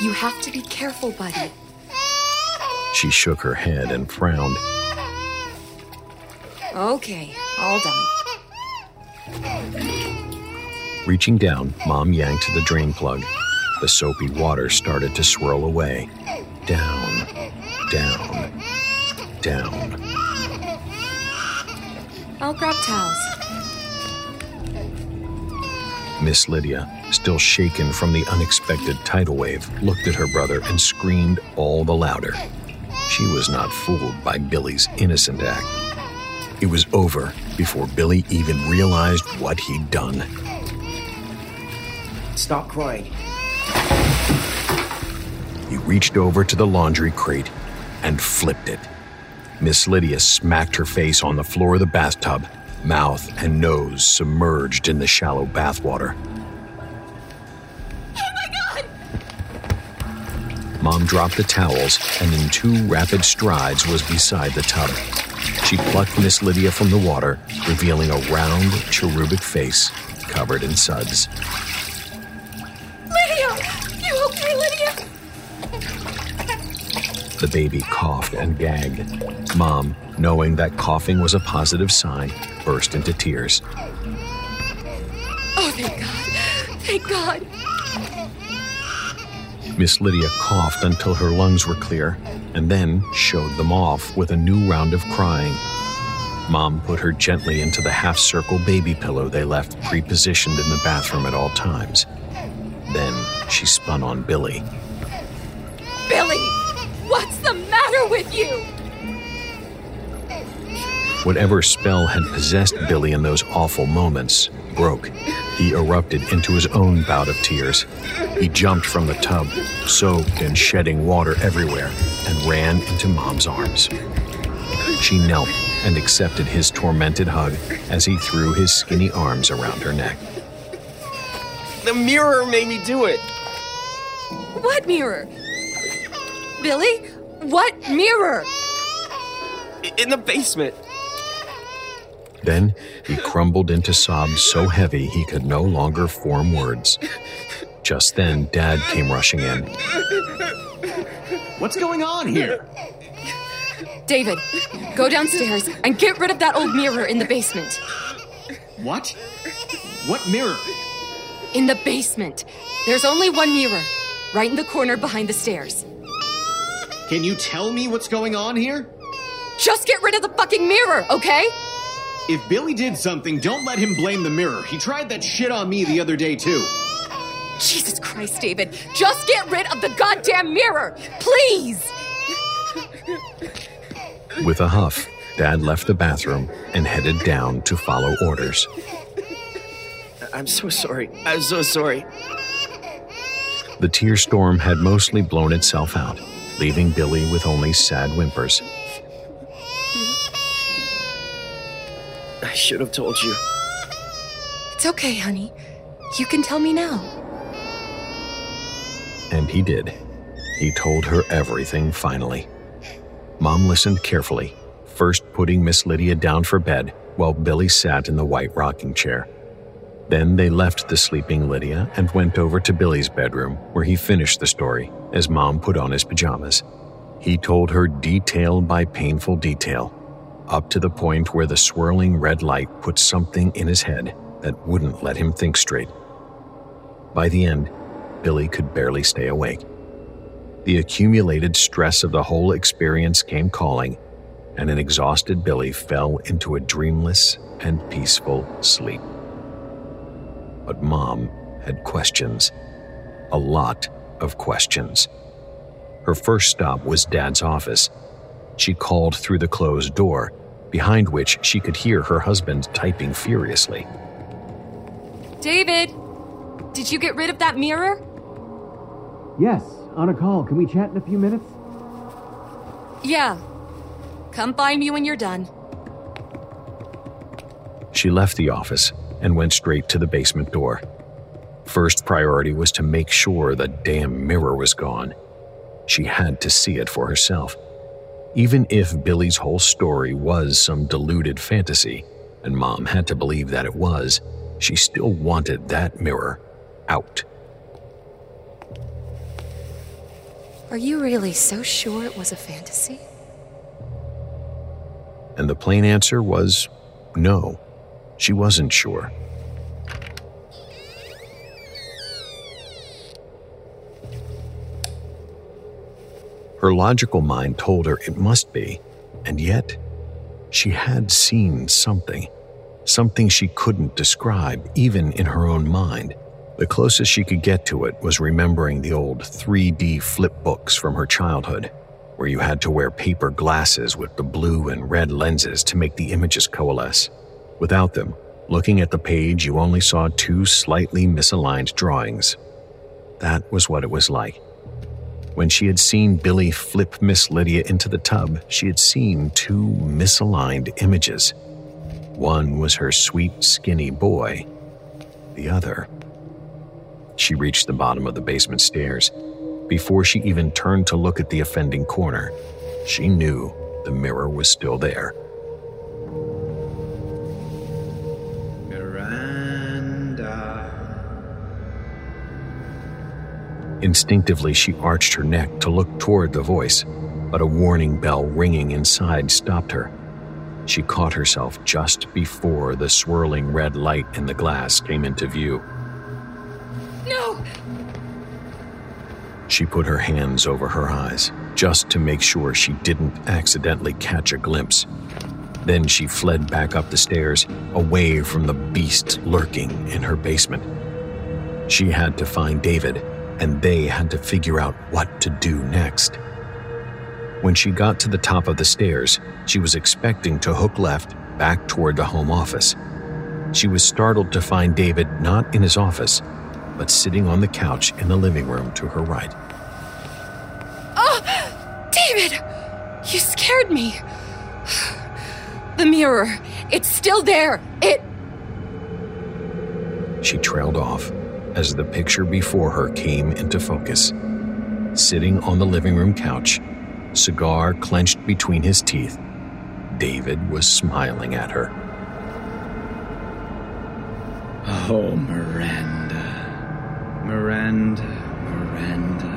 You have to be careful, buddy. She shook her head and frowned. Okay, all done. Reaching down, Mom yanked the drain plug. The soapy water started to swirl away. Down, down, down. I'll grab towels. Miss Lydia, still shaken from the unexpected tidal wave, looked at her brother and screamed all the louder. She was not fooled by Billy's innocent act. It was over before Billy even realized what he'd done. Stop crying. He reached over to the laundry crate and flipped it. Miss Lydia smacked her face on the floor of the bathtub, mouth and nose submerged in the shallow bathwater. Oh my God! Mom dropped the towels and in two rapid strides was beside the tub. She plucked Miss Lydia from the water, revealing a round, cherubic face covered in suds. The baby coughed and gagged. Mom, knowing that coughing was a positive sign, burst into tears. Oh, thank God. Thank God. Miss Lydia coughed until her lungs were clear and then showed them off with a new round of crying. Mom put her gently into the half circle baby pillow they left pre positioned in the bathroom at all times. Then she spun on Billy. Billy, with you? Whatever spell had possessed Billy in those awful moments broke. He erupted into his own bout of tears. He jumped from the tub, soaked and shedding water everywhere, and ran into Mom's arms. She knelt and accepted his tormented hug as he threw his skinny arms around her neck. The mirror made me do it. What mirror? Billy? What mirror? In the basement. Then he crumbled into sobs so heavy he could no longer form words. Just then, Dad came rushing in. What's going on here? David, go downstairs and get rid of that old mirror in the basement. What? What mirror? In the basement. There's only one mirror, right in the corner behind the stairs. Can you tell me what's going on here? Just get rid of the fucking mirror, okay? If Billy did something, don't let him blame the mirror. He tried that shit on me the other day, too. Jesus Christ, David. Just get rid of the goddamn mirror, please! With a huff, Dad left the bathroom and headed down to follow orders. I'm so sorry. I'm so sorry. The tear storm had mostly blown itself out, leaving Billy with only sad whimpers. I should have told you. It's okay, honey. You can tell me now. And he did. He told her everything finally. Mom listened carefully, first putting Miss Lydia down for bed while Billy sat in the white rocking chair. Then they left the sleeping Lydia and went over to Billy's bedroom, where he finished the story as Mom put on his pajamas. He told her detail by painful detail, up to the point where the swirling red light put something in his head that wouldn't let him think straight. By the end, Billy could barely stay awake. The accumulated stress of the whole experience came calling, and an exhausted Billy fell into a dreamless and peaceful sleep. But Mom had questions. A lot of questions. Her first stop was Dad's office. She called through the closed door, behind which she could hear her husband typing furiously. David, did you get rid of that mirror? Yes, on a call. Can we chat in a few minutes? Yeah. Come find me when you're done. She left the office and went straight to the basement door. First priority was to make sure the damn mirror was gone. She had to see it for herself. Even if Billy's whole story was some deluded fantasy, and Mom had to believe that it was, she still wanted that mirror out. Are you really so sure it was a fantasy? And the plain answer was no. She wasn't sure. Her logical mind told her it must be, and yet she had seen something. Something she couldn't describe, even in her own mind. The closest she could get to it was remembering the old 3D flip books from her childhood, where you had to wear paper glasses with the blue and red lenses to make the images coalesce. Without them, looking at the page, you only saw two slightly misaligned drawings. That was what it was like. When she had seen Billy flip Miss Lydia into the tub, she had seen two misaligned images. One was her sweet, skinny boy. The other. She reached the bottom of the basement stairs. Before she even turned to look at the offending corner, she knew the mirror was still there. Instinctively, she arched her neck to look toward the voice. but a warning bell ringing inside stopped her. She caught herself just before the swirling red light in the glass came into view. No! She put her hands over her eyes just to make sure she didn't accidentally catch a glimpse. Then she fled back up the stairs, away from the beast lurking in her basement. She had to find David, and they had to figure out what to do next. When she got to the top of the stairs, she was expecting to hook left back toward the home office. She was startled to find David not in his office, but sitting on the couch in the living room to her right. Oh, David! You scared me. The mirror. It's still there. It. She trailed off as the picture before her came into focus. Sitting on the living room couch, cigar clenched between his teeth, David was smiling at her. Oh, Miranda. Miranda, Miranda.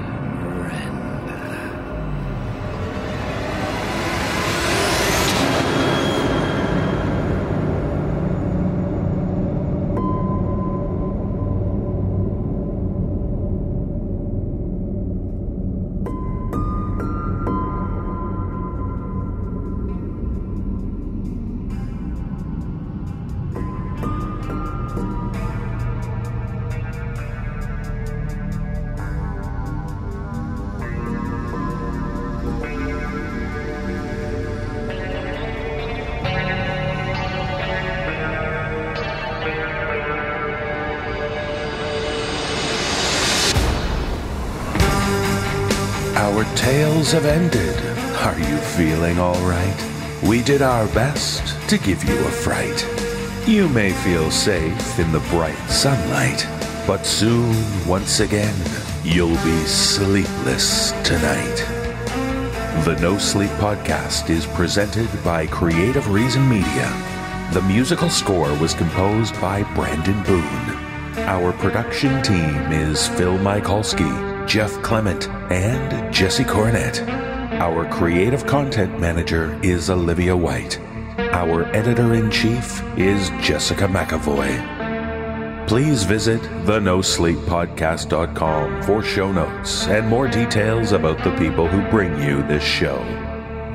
Have ended. Are you feeling all right? We did our best to give you a fright. You may feel safe in the bright sunlight, but soon, once again, you'll be sleepless tonight. The No Sleep Podcast is presented by Creative Reason Media. The musical score was composed by Brandon Boone. Our production team is Phil Michalski, Jeff Clement, and Jesse Cornett. Our creative content manager is Olivia White. Our editor in chief is Jessica McAvoy. Please visit thenosleeppodcast.com for show notes and more details about the people who bring you this show.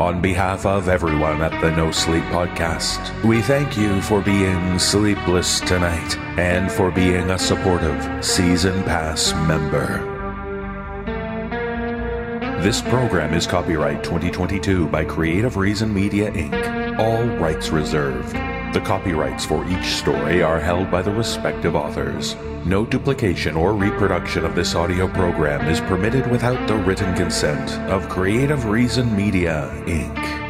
On behalf of everyone at the No Sleep Podcast, we thank you for being sleepless tonight and for being a supportive Season Pass member. This program is copyright 2022 by Creative Reason Media Inc., all rights reserved. The copyrights for each story are held by the respective authors. No duplication or reproduction of this audio program is permitted without the written consent of Creative Reason Media Inc.